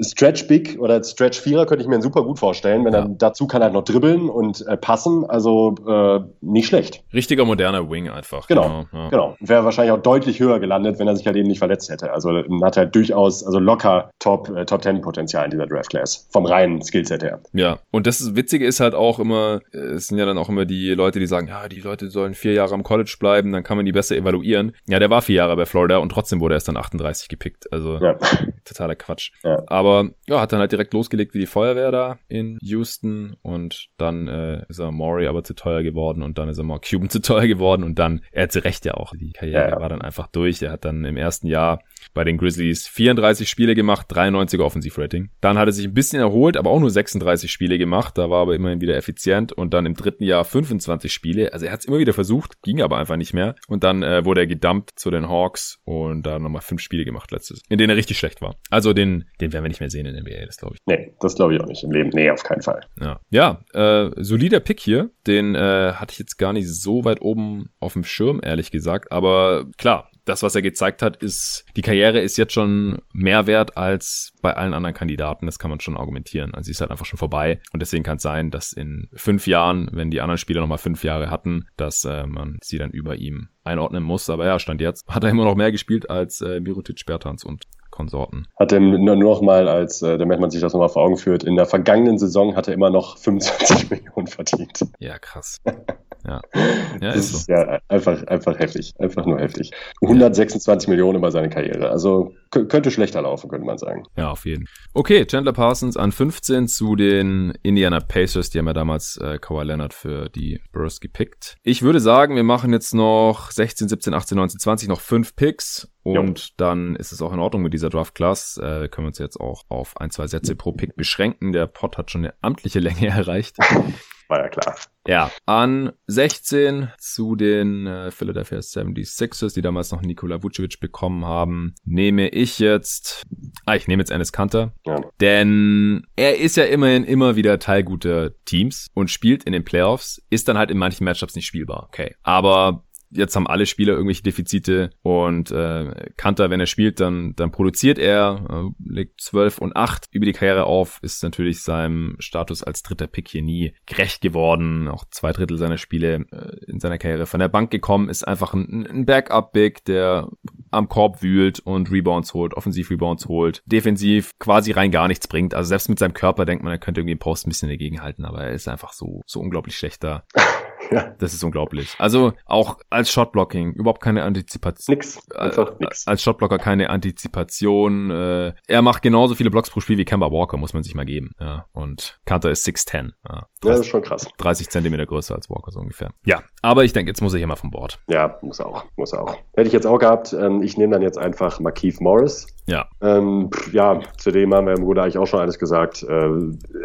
Stretch Big oder als Stretch Vierer könnte ich mir super gut vorstellen. Wenn ja. er dazu kann er noch dribbeln und äh, passen, also äh, nicht schlecht. Richtiger moderner Wing einfach. Genau, genau. genau. Wäre wahrscheinlich auch deutlich höher gelandet, wenn er sich halt eben nicht verletzt hätte. Also hat er durchaus, also locker Top äh, Top Ten Potenzial in dieser Draft Class vom reinen Skillset her. Ja, und das Witzige ist halt auch immer, äh, es sind ja dann auch immer die Leute, die sagen, ja, die Leute sollen vier Jahre am College bleiben, dann kann man die besser evaluieren. Ja, der war vier Jahre bei Florida und trotzdem wurde er erst dann 38 gepickt. Also ja. Totaler Quatsch. Ja. Aber ja, hat dann halt direkt losgelegt wie die Feuerwehr da in Houston und dann äh, ist er Maury aber zu teuer geworden und dann ist er mal Cuban zu teuer geworden und dann, er hatte recht ja auch, die Karriere ja. war dann einfach durch. Er hat dann im ersten Jahr bei den Grizzlies 34 Spiele gemacht, 93er Offensivrating. Dann hat er sich ein bisschen erholt, aber auch nur 36 Spiele gemacht, da war aber immerhin wieder effizient und dann im dritten Jahr 25 Spiele. Also er hat es immer wieder versucht, ging aber einfach nicht mehr und dann äh, wurde er gedumpt zu den Hawks und da nochmal fünf Spiele gemacht letztes, in denen er richtig schlecht war. Also den, den werden wir nicht mehr sehen in der NBA, das glaube ich. Nee, das glaube ich auch nicht im Leben. Nee, auf keinen Fall. Ja, ja äh, solider Pick hier. Den äh, hatte ich jetzt gar nicht so weit oben auf dem Schirm, ehrlich gesagt. Aber klar, das, was er gezeigt hat, ist, die Karriere ist jetzt schon mehr wert als bei allen anderen Kandidaten. Das kann man schon argumentieren. Also sie ist halt einfach schon vorbei. Und deswegen kann es sein, dass in fünf Jahren, wenn die anderen Spieler nochmal fünf Jahre hatten, dass äh, man sie dann über ihm einordnen muss. Aber ja, Stand jetzt hat er immer noch mehr gespielt als äh, Mirotic, Bertans und Konsorten. Hat er nur noch mal als, äh, damit man sich das nochmal vor Augen führt, in der vergangenen Saison hat er immer noch 25 Millionen verdient. Ja, krass. Ja, ja das ist, so. ja einfach, einfach heftig. Einfach nur heftig. 126 ja. Millionen über seine Karriere. Also könnte schlechter laufen, könnte man sagen. Ja, auf jeden. Okay, Chandler Parsons an 15 zu den Indiana Pacers. Die haben ja damals äh, Kawhi Leonard für die Burst gepickt. Ich würde sagen, wir machen jetzt noch 16, 17, 18, 19, 20, noch fünf Picks. Und jo. dann ist es auch in Ordnung mit dieser Draft Class. Äh, können wir uns jetzt auch auf ein, zwei Sätze pro Pick beschränken. Der Pod hat schon eine amtliche Länge erreicht. War ja klar. Ja, an 16 zu den äh, Philadelphia 76ers, die damals noch Nikola Vucevic bekommen haben, nehme ich jetzt, ah, ich nehme jetzt Ennis Kanter, ja. denn er ist ja immerhin immer wieder Teil guter Teams und spielt in den Playoffs, ist dann halt in manchen Matchups nicht spielbar, okay. Aber jetzt haben alle Spieler irgendwelche Defizite und äh, Kanter, wenn er spielt, dann, dann produziert er, äh, legt 12 und 8 über die Karriere auf, ist natürlich seinem Status als dritter Pick hier nie gerecht geworden. Auch zwei Drittel seiner Spiele äh, in seiner Karriere von der Bank gekommen, ist einfach ein, ein Backup-Big, der am Korb wühlt und Rebounds holt, Offensiv-Rebounds holt, defensiv quasi rein gar nichts bringt. Also selbst mit seinem Körper denkt man, er könnte irgendwie im Post ein bisschen dagegen halten, aber er ist einfach so, so unglaublich schlechter. Ja. Das ist unglaublich. Also auch als Shotblocking überhaupt keine Antizipation. Nix. Einfach nix. Als Shotblocker keine Antizipation. Äh, er macht genauso viele Blocks pro Spiel wie Kemba Walker, muss man sich mal geben. Ja. Und Kanter ist 6'10. Ja, 30, ja, das ist schon krass. 30 Zentimeter größer als Walker so ungefähr. Ja, aber ich denke, jetzt muss er hier mal vom Bord. Ja, muss auch. Muss auch. Hätte ich jetzt auch gehabt. Ähm, ich nehme dann jetzt einfach Markeith Morris. Ja. Ähm, ja, zudem haben wir im Bruder eigentlich auch schon alles gesagt. Äh,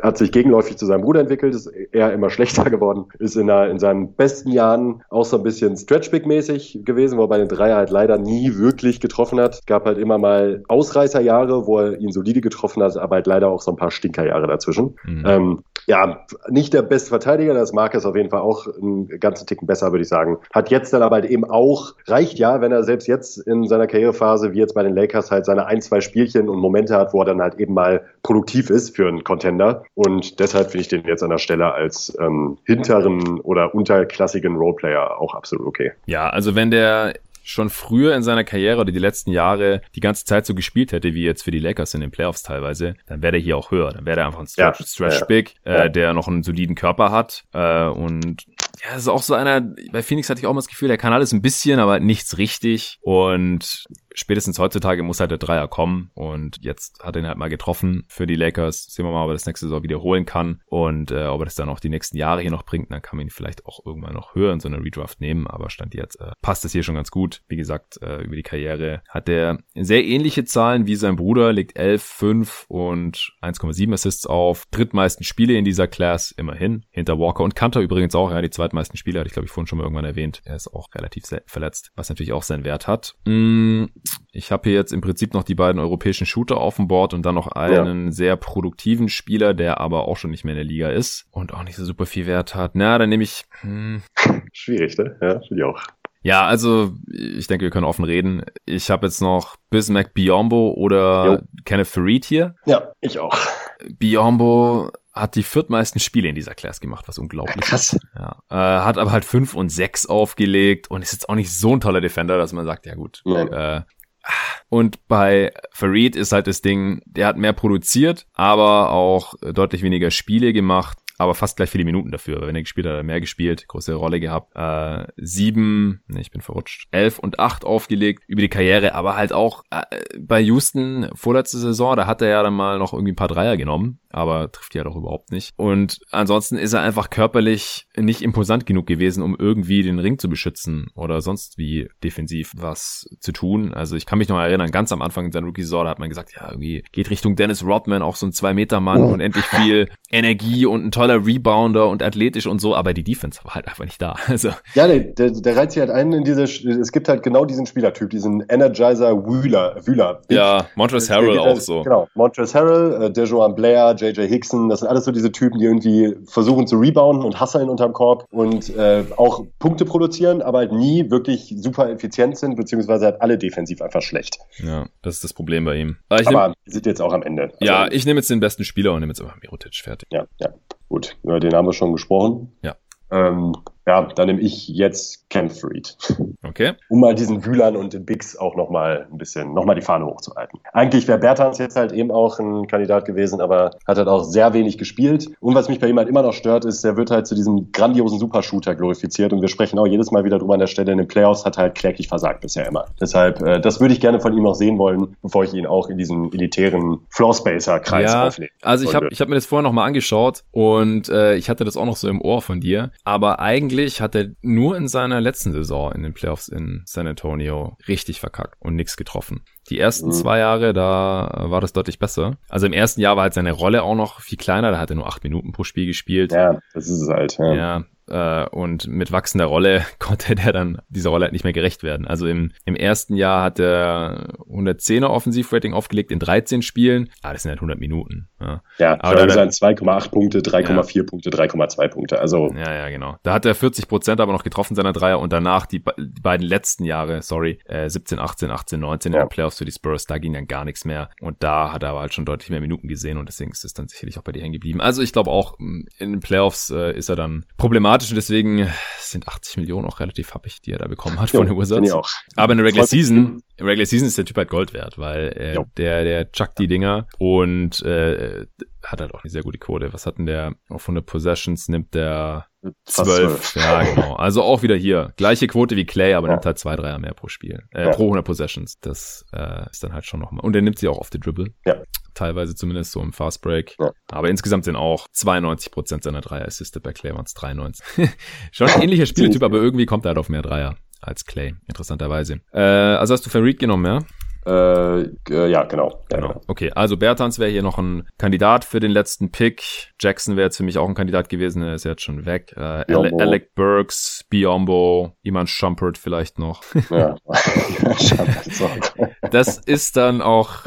hat sich gegenläufig zu seinem Bruder entwickelt, ist eher immer schlechter geworden, ist in, der, in seinen besten Jahren auch so ein bisschen Stretchbig-mäßig gewesen, wo er bei den Dreier halt leider nie wirklich getroffen hat. Gab halt immer mal Ausreißerjahre, wo er ihn solide getroffen hat, aber halt leider auch so ein paar Stinkerjahre dazwischen. Mhm. Ähm, ja, nicht der beste Verteidiger, das mag es auf jeden Fall auch einen ganzen Ticken besser, würde ich sagen. Hat jetzt dann aber halt eben auch, reicht ja, wenn er selbst jetzt in seiner Karrierephase, wie jetzt bei den Lakers, halt seine ein, zwei Spielchen und Momente hat, wo er dann halt eben mal produktiv ist für einen Contender. Und deshalb finde ich den jetzt an der Stelle als ähm, hinteren oder unterklassigen Roleplayer auch absolut okay. Ja, also wenn der schon früher in seiner Karriere oder die letzten Jahre die ganze Zeit so gespielt hätte, wie jetzt für die Lakers in den Playoffs teilweise, dann wäre der hier auch höher. Dann wäre er einfach ein Stretch, ja, Stretch ja, Big, äh, ja. der noch einen soliden Körper hat. Äh, und ja, das ist auch so einer, bei Phoenix hatte ich auch mal das Gefühl, der kann alles ein bisschen, aber nichts richtig. Und spätestens heutzutage muss halt der Dreier kommen und jetzt hat er ihn halt mal getroffen für die Lakers. Sehen wir mal, ob er das nächste Saison wiederholen kann und äh, ob er das dann auch die nächsten Jahre hier noch bringt. Dann kann man ihn vielleicht auch irgendwann noch höher in so einer Redraft nehmen, aber stand jetzt äh, passt das hier schon ganz gut. Wie gesagt, äh, über die Karriere hat er sehr ähnliche Zahlen wie sein Bruder, legt 11, 5 und 1,7 Assists auf. Drittmeisten Spiele in dieser Class immerhin. Hinter Walker und Kanter übrigens auch, ja, die zweitmeisten Spiele hatte ich glaube ich vorhin schon mal irgendwann erwähnt. Er ist auch relativ verletzt, was natürlich auch seinen Wert hat. Mm, ich habe hier jetzt im Prinzip noch die beiden europäischen Shooter auf dem Board und dann noch einen ja. sehr produktiven Spieler, der aber auch schon nicht mehr in der Liga ist und auch nicht so super viel Wert hat. Na, dann nehme ich. Hm. Schwierig, ne? Ja, finde ich auch. Ja, also ich denke, wir können offen reden. Ich habe jetzt noch Bismack Biombo oder jo. Kenneth Farid hier. Ja, ich auch. Biombo hat die viertmeisten Spiele in dieser Class gemacht, was unglaublich Krass. ist. Ja. Äh, hat aber halt fünf und sechs aufgelegt und ist jetzt auch nicht so ein toller Defender, dass man sagt, ja gut. Äh, und bei Farid ist halt das Ding, der hat mehr produziert, aber auch deutlich weniger Spiele gemacht aber fast gleich viele Minuten dafür. Wenn er gespielt hat, hat er mehr gespielt, große Rolle gehabt. Äh, sieben, ne, ich bin verrutscht, elf und acht aufgelegt über die Karriere, aber halt auch äh, bei Houston vorletzte Saison, da hat er ja dann mal noch irgendwie ein paar Dreier genommen aber trifft ja doch überhaupt nicht. Und ansonsten ist er einfach körperlich nicht imposant genug gewesen, um irgendwie den Ring zu beschützen oder sonst wie defensiv was zu tun. Also ich kann mich noch erinnern, ganz am Anfang in seiner Rookie-Saison hat man gesagt, ja, irgendwie geht Richtung Dennis Rodman, auch so ein Zwei-Meter-Mann oh. und endlich viel Energie und ein toller Rebounder und athletisch und so, aber die Defense war halt einfach nicht da. Also. Ja, der, der, der reizt sich halt ein in diese, es gibt halt genau diesen Spielertyp, diesen Energizer Wühler. Wühler. Ja, Montrezl Harrell auch so. Genau, Montrezl Harrell, äh, Dejoan Blair, JJ Hickson, das sind alles so diese Typen, die irgendwie versuchen zu rebounden und hasseln unterm Korb und äh, auch Punkte produzieren, aber halt nie wirklich super effizient sind, beziehungsweise halt alle defensiv einfach schlecht. Ja, das ist das Problem bei ihm. Aber, aber nehm, sind jetzt auch am Ende. Also, ja, ich nehme jetzt den besten Spieler und nehme jetzt einfach Mirotic fertig. Ja, ja. Gut, über den haben wir schon gesprochen. Ja. Ähm, ja, dann nehme ich jetzt Ken Freed. Okay. Um mal diesen Wühlern und den Bigs auch nochmal ein bisschen, nochmal die Fahne hochzuhalten. Eigentlich wäre Bertans jetzt halt eben auch ein Kandidat gewesen, aber hat halt auch sehr wenig gespielt. Und was mich bei ihm halt immer noch stört, ist, er wird halt zu diesem grandiosen Supershooter glorifiziert und wir sprechen auch jedes Mal wieder drüber an der Stelle. In den Playoffs hat er halt kläglich versagt bisher immer. Deshalb, äh, das würde ich gerne von ihm noch sehen wollen, bevor ich ihn auch in diesen elitären Floorspacer-Kreis ja, aufnehme. Also ich habe ich hab mir das vorher nochmal angeschaut und äh, ich hatte das auch noch so im Ohr von dir. Aber eigentlich eigentlich hat er nur in seiner letzten Saison in den Playoffs in San Antonio richtig verkackt und nichts getroffen. Die ersten mhm. zwei Jahre, da war das deutlich besser. Also im ersten Jahr war halt seine Rolle auch noch viel kleiner, da hat er nur acht Minuten pro Spiel gespielt. Ja, das ist es halt. Ja, ja äh, und mit wachsender Rolle konnte der dann dieser Rolle halt nicht mehr gerecht werden. Also im, im ersten Jahr hat er 110er Offensivrating aufgelegt in 13 Spielen. Ah, das sind halt 100 Minuten. Ja, ja aber da sind 2,8 Punkte, 3,4 ja. Punkte, 3,2 Punkte. Also ja, ja, genau. Da hat er 40 Prozent aber noch getroffen seiner Dreier und danach die, die beiden letzten Jahre, sorry, äh, 17, 18, 18, 19 ja. in den Playoffs für die Spurs, da ging dann gar nichts mehr. Und da hat er aber halt schon deutlich mehr Minuten gesehen und deswegen ist es dann sicherlich auch bei dir hängen geblieben. Also ich glaube auch, in den Playoffs äh, ist er dann problematisch und deswegen sind 80 Millionen auch relativ happig, die er da bekommen hat von den Wizards. Auch. Aber in der Regular Season, in Regular Season ist der Typ halt Gold wert, weil äh, der, der chuckt die Dinger und äh, hat halt auch eine sehr gute Quote. Was hat denn der auf 100 Possessions? Nimmt der 12. Ja, genau. Also auch wieder hier. Gleiche Quote wie Clay, aber ja. nimmt halt zwei, Dreier mehr pro Spiel. Äh, ja. Pro 100 Possessions. Das äh, ist dann halt schon nochmal. Und er nimmt sie auch auf die Dribble. Ja. Teilweise zumindest so im Fast Break. Ja. Aber insgesamt sind auch 92 Prozent seiner Dreier assisted. Bei Clay waren es 93. schon ein ähnlicher Spieltyp, aber irgendwie kommt er halt auf mehr Dreier als Clay. Interessanterweise. Äh, also hast du Farid genommen, ja? Äh, äh, ja, genau. Ja, genau. Okay, also Bertans wäre hier noch ein Kandidat für den letzten Pick. Jackson wäre jetzt für mich auch ein Kandidat gewesen, er ist jetzt schon weg. Äh, Alec Burks, Biombo, Iman Shumpert vielleicht noch. Ja. das ist dann auch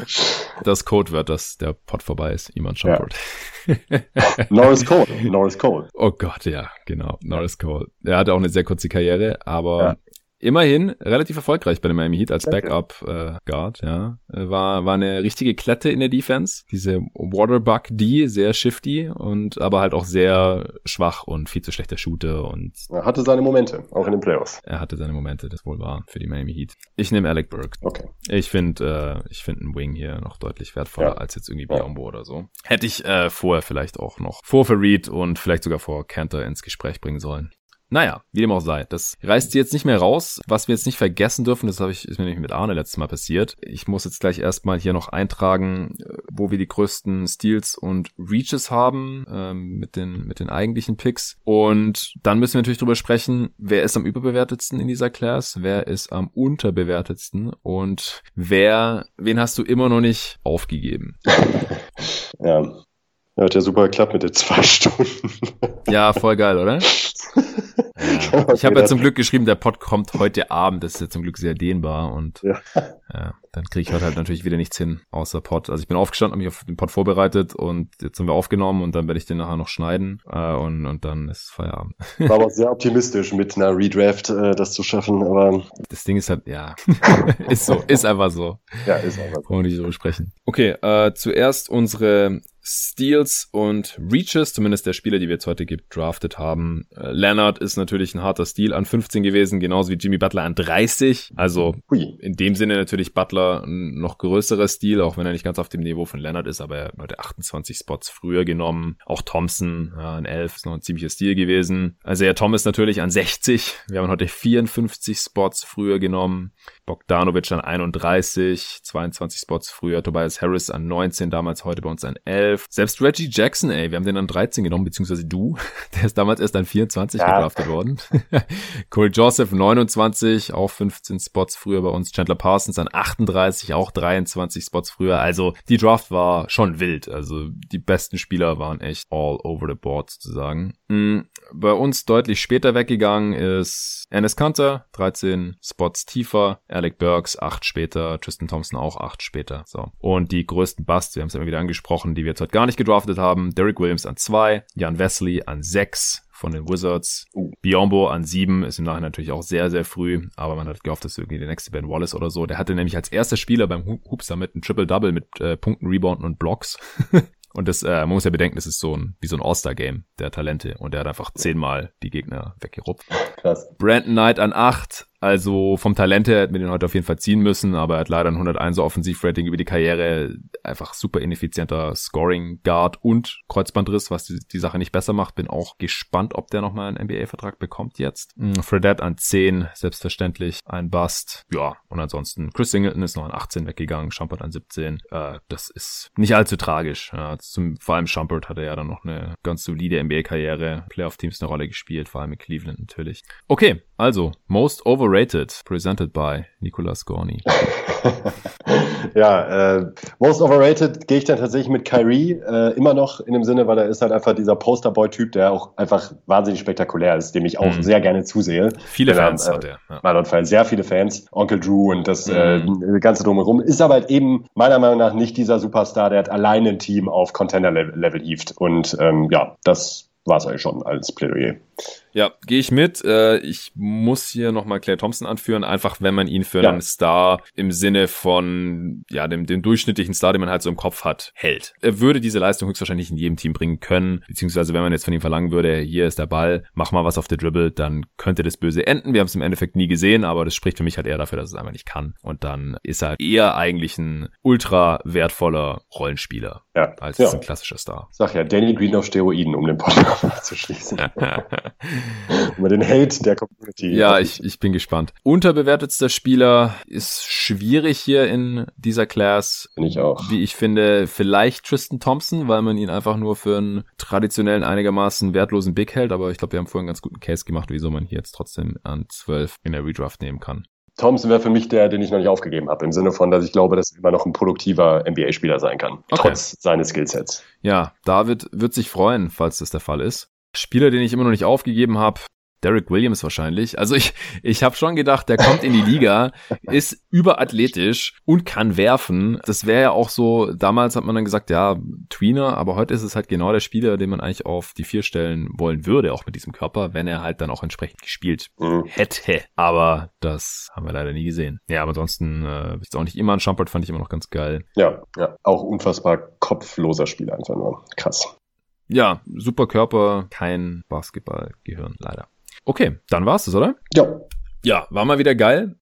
das Codewort, dass der Pot vorbei ist, Iman Shumpert. Ja. Norris Cole, Norris Cole. Oh Gott, ja, genau, Norris Cole. Er hatte auch eine sehr kurze Karriere, aber immerhin relativ erfolgreich bei den Miami Heat als Backup äh, Guard, ja. War war eine richtige Klette in der Defense, diese Waterbug D, sehr shifty und aber halt auch sehr schwach und viel zu schlechter Shooter und er hatte seine Momente, auch in den Playoffs. Er hatte seine Momente, das wohl war für die Miami Heat. Ich nehme Alec Burke. Okay. Ich finde äh, ich finde einen Wing hier noch deutlich wertvoller ja. als jetzt irgendwie Biombo ja. oder so. Hätte ich äh, vorher vielleicht auch noch vor Farid und vielleicht sogar vor Cantor ins Gespräch bringen sollen. Naja, wie dem auch sei. Das reißt sie jetzt nicht mehr raus. Was wir jetzt nicht vergessen dürfen, das habe ich, ist mir nämlich mit Arne letztes Mal passiert. Ich muss jetzt gleich erstmal hier noch eintragen, äh, wo wir die größten Steals und Reaches haben, ähm, mit den, mit den eigentlichen Picks. Und dann müssen wir natürlich drüber sprechen, wer ist am überbewertetsten in dieser Class, wer ist am unterbewertetsten und wer, wen hast du immer noch nicht aufgegeben? ja. Ja, hat ja super geklappt mit den zwei Stunden. Ja, voll geil, oder? Ja. Ich habe ja zum Glück geschrieben, der Pod kommt heute Abend. Das ist ja zum Glück sehr dehnbar und ja. ja dann kriege ich heute halt natürlich wieder nichts hin, außer Pod. Also ich bin aufgestanden, habe mich auf den Pod vorbereitet und jetzt sind wir aufgenommen und dann werde ich den nachher noch schneiden äh, und, und dann ist Feierabend. War aber sehr optimistisch mit einer Redraft äh, das zu schaffen, aber das Ding ist halt, ja, ist so, ist einfach so. Ja, ist einfach so. Wollen wir nicht so sprechen. Okay, äh, zuerst unsere Steals und Reaches, zumindest der Spieler, die wir jetzt heute gedraftet haben. Äh, Leonard ist natürlich ein harter Stil an 15 gewesen, genauso wie Jimmy Butler an 30. Also Ui. in dem Sinne natürlich Butler ein noch größerer Stil, auch wenn er nicht ganz auf dem Niveau von Leonard ist, aber er hat 28 Spots früher genommen. Auch Thompson ja, an 11 ist noch ein ziemlicher Stil gewesen. Also ja, Thomas natürlich an 60. Wir haben heute 54 Spots früher genommen. Bogdanovic an 31, 22 Spots früher. Tobias Harris an 19, damals heute bei uns an 11. Selbst Reggie Jackson, ey, wir haben den an 13 genommen, beziehungsweise du. Der ist damals erst an 24 ja. gedraftet worden. Corey Joseph 29, auch 15 Spots früher bei uns. Chandler Parsons an 38, auch 23 Spots früher. Also die Draft war schon wild. Also die besten Spieler waren echt all over the board sozusagen. Mhm. Bei uns deutlich später weggegangen ist Ennis Kanter, 13 Spots tiefer. Alec Burks, 8 später. Tristan Thompson auch 8 später. So. Und die größten Busts, wir haben es ja immer wieder angesprochen, die wir jetzt heute gar nicht gedraftet haben. Derek Williams an 2, Jan Wesley an 6, von den Wizards. Uh. Biombo an sieben ist im Nachhinein natürlich auch sehr, sehr früh, aber man hat gehofft, dass irgendwie der nächste Ben Wallace oder so. Der hatte nämlich als erster Spieler beim Hoop Summit ein Triple-Double mit äh, Punkten, Rebounden und Blocks. Und das, äh, man muss ja bedenken, das ist so ein, wie so ein All-Star-Game der Talente. Und der hat einfach zehnmal die Gegner weggerupft. Krass. Brandon Knight an acht, also vom Talent her hätten wir den heute auf jeden Fall ziehen müssen, aber er hat leider ein 101er Offensivrating über die Karriere. Einfach super ineffizienter Scoring Guard und Kreuzbandriss, was die, die Sache nicht besser macht. Bin auch gespannt, ob der nochmal einen NBA-Vertrag bekommt jetzt. Mm, Fredette an 10, selbstverständlich ein Bust. Ja, und ansonsten Chris Singleton ist noch an 18 weggegangen, Schumpert an 17. Äh, das ist nicht allzu tragisch. Ja, zum, vor allem Schumpert hatte ja dann noch eine ganz solide NBA-Karriere, Playoff-Teams eine Rolle gespielt, vor allem in Cleveland natürlich. Okay, also, Most Overrated, presented by Nicolas Gorni. ja, äh, Most Overrated gehe ich dann tatsächlich mit Kyrie äh, immer noch in dem Sinne, weil er ist halt einfach dieser Posterboy-Typ, der auch einfach wahnsinnig spektakulär ist, dem ich auch mhm. sehr gerne zusehe. Viele der, Fans äh, hat er. Ja. Fall sehr viele Fans. Onkel Drew und das äh, mhm. äh, ganze drumherum. Ist aber halt eben meiner Meinung nach nicht dieser Superstar, der halt alleine ein Team auf Contender-Level hieft. Und ähm, ja, das war es eigentlich schon als Plädoyer. Ja, gehe ich mit. Äh, ich muss hier nochmal Claire Thompson anführen, einfach wenn man ihn für ja. einen Star im Sinne von ja dem, dem durchschnittlichen Star, den man halt so im Kopf hat, hält. Er würde diese Leistung höchstwahrscheinlich in jedem Team bringen können, beziehungsweise wenn man jetzt von ihm verlangen würde, hier ist der Ball, mach mal was auf der Dribble, dann könnte das böse enden. Wir haben es im Endeffekt nie gesehen, aber das spricht für mich halt eher dafür, dass es einfach nicht kann. Und dann ist er eher eigentlich ein ultra wertvoller Rollenspieler ja. als ja. ein klassischer Star. sag ja, Danny Green auf Steroiden, um den Podcast abzuschließen. Über den Hate der Community. Ja, ich, ich bin gespannt. Unterbewertetster Spieler ist schwierig hier in dieser Class. Bin ich auch. Wie ich finde, vielleicht Tristan Thompson, weil man ihn einfach nur für einen traditionellen, einigermaßen wertlosen Big hält. Aber ich glaube, wir haben vorhin einen ganz guten Case gemacht, wieso man hier jetzt trotzdem an 12 in der Redraft nehmen kann. Thompson wäre für mich der, den ich noch nicht aufgegeben habe, im Sinne von, dass ich glaube, dass er immer noch ein produktiver NBA-Spieler sein kann, okay. trotz seines Skillsets. Ja, David wird sich freuen, falls das der Fall ist. Spieler, den ich immer noch nicht aufgegeben habe, Derek Williams wahrscheinlich. Also ich, ich habe schon gedacht, der kommt in die Liga, ist überathletisch und kann werfen. Das wäre ja auch so, damals hat man dann gesagt, ja, Tweener, aber heute ist es halt genau der Spieler, den man eigentlich auf die vier stellen wollen würde, auch mit diesem Körper, wenn er halt dann auch entsprechend gespielt mhm. hätte. Aber das haben wir leider nie gesehen. Ja, aber ansonsten äh, ist auch nicht immer ein Schumpert, fand ich immer noch ganz geil. Ja, ja, auch unfassbar kopfloser Spieler einfach nur. Krass. Ja, super Körper, kein Basketballgehirn, leider. Okay, dann war's das, oder? Ja. Ja, war mal wieder geil.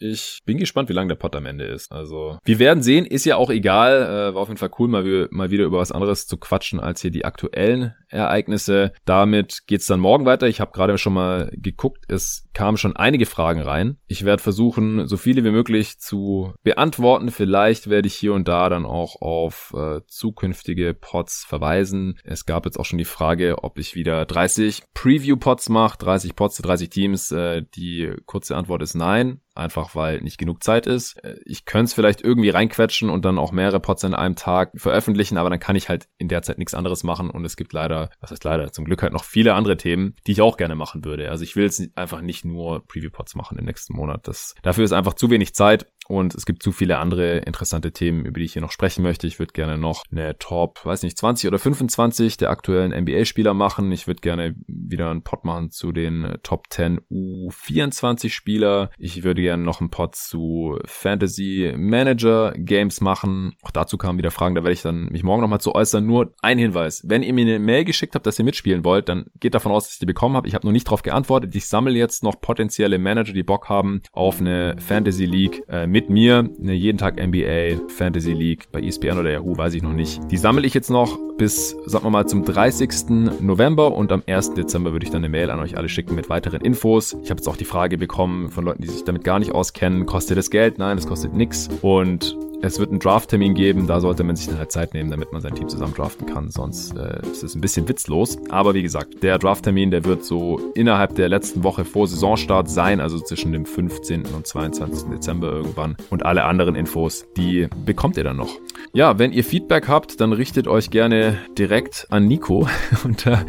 Ich bin gespannt, wie lang der Pod am Ende ist. Also, wir werden sehen, ist ja auch egal. Äh, war auf jeden Fall cool, mal, mal wieder über was anderes zu quatschen als hier die aktuellen Ereignisse. Damit geht's dann morgen weiter. Ich habe gerade schon mal geguckt. Es kamen schon einige Fragen rein. Ich werde versuchen, so viele wie möglich zu beantworten. Vielleicht werde ich hier und da dann auch auf äh, zukünftige Pods verweisen. Es gab jetzt auch schon die Frage, ob ich wieder 30 Preview-Pods mache, 30 Pods zu 30 Teams. Äh, die kurze Antwort ist nein einfach weil nicht genug Zeit ist. Äh, ich könnte es vielleicht irgendwie reinquetschen und dann auch mehrere Pods an einem Tag veröffentlichen, aber dann kann ich halt in der Zeit nichts anderes machen und es gibt leider, was heißt leider, zum Glück halt noch viele andere Themen, die ich auch gerne machen würde. Also ich will jetzt einfach nicht nur Preview-Pods machen im nächsten Monat. Das, dafür ist einfach zu wenig Zeit und es gibt zu viele andere interessante Themen, über die ich hier noch sprechen möchte. Ich würde gerne noch eine Top, weiß nicht, 20 oder 25 der aktuellen NBA-Spieler machen. Ich würde gerne wieder einen Pod machen zu den Top 10 U24-Spieler. Ich würde gerne noch einen Pod zu Fantasy Manager Games machen. Auch dazu kamen wieder Fragen, da werde ich dann mich morgen nochmal zu äußern. Nur ein Hinweis. Wenn ihr mir eine Mail geschickt habt, dass ihr mitspielen wollt, dann geht davon aus, dass ich die bekommen habe. Ich habe noch nicht darauf geantwortet. Ich sammle jetzt noch potenzielle Manager, die Bock haben auf eine Fantasy League äh, mit mir. Eine jeden Tag NBA Fantasy League bei ESPN oder Yahoo, weiß ich noch nicht. Die sammle ich jetzt noch bis, sagen wir mal, zum 30. November und am 1. Dezember würde ich dann eine Mail an euch alle schicken mit weiteren Infos. Ich habe jetzt auch die Frage bekommen von Leuten, die sich damit gar nicht auskennen, kostet das Geld? Nein, es kostet nichts. Und es wird einen Draft-Termin geben, da sollte man sich dann halt Zeit nehmen, damit man sein Team zusammen draften kann. Sonst äh, ist es ein bisschen witzlos. Aber wie gesagt, der Draft-Termin, der wird so innerhalb der letzten Woche vor Saisonstart sein, also zwischen dem 15. und 22. Dezember irgendwann. Und alle anderen Infos, die bekommt ihr dann noch. Ja, wenn ihr Feedback habt, dann richtet euch gerne direkt an Nico unter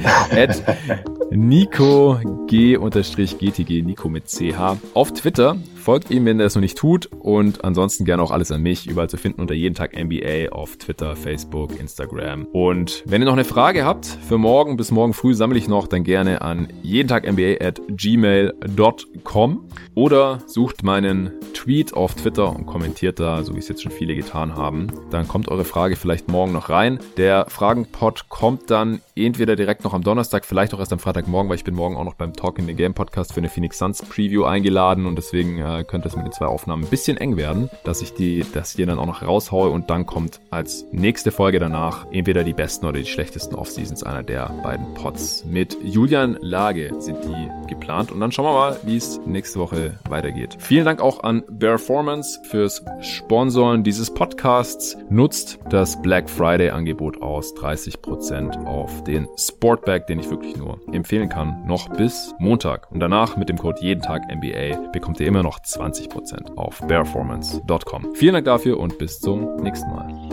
Nico G-GTG, Nico mit CH auf Twitter. Folgt ihm, wenn er es noch nicht tut. Und ansonsten gerne auch alles an mich, überall zu finden unter jeden Tag NBA auf Twitter, Facebook, Instagram. Und wenn ihr noch eine Frage habt für morgen, bis morgen früh sammle ich noch, dann gerne an jeden Tag NBA at gmail.com oder sucht meinen Tweet auf Twitter und kommentiert da, so wie es jetzt schon viele getan haben. Dann kommt eure Frage vielleicht morgen noch rein. Der Fragenpod kommt dann entweder direkt noch am Donnerstag, vielleicht auch erst am Freitagmorgen, weil ich bin morgen auch noch beim Talk in the Game Podcast für eine Phoenix Suns Preview eingeladen und deswegen äh, könnte es mit den zwei Aufnahmen ein bisschen eng werden, dass ich die, dass ich dann auch noch raushaue und dann kommt als nächste Folge danach entweder die besten oder die schlechtesten Offseasons einer der beiden Pods. Mit Julian Lage sind die geplant und dann schauen wir mal, wie es nächste Woche weitergeht. Vielen Dank auch an Performance fürs Sponsoren dieses Podcasts. Nutzt das Black Friday Angebot aus 30% auf den Sportbag, den ich wirklich nur empfehlen kann, noch bis Montag. Und danach mit dem Code jeden Tag NBA bekommt ihr immer noch 20% auf performance.com. Vielen Dank dafür und bis zum nächsten Mal.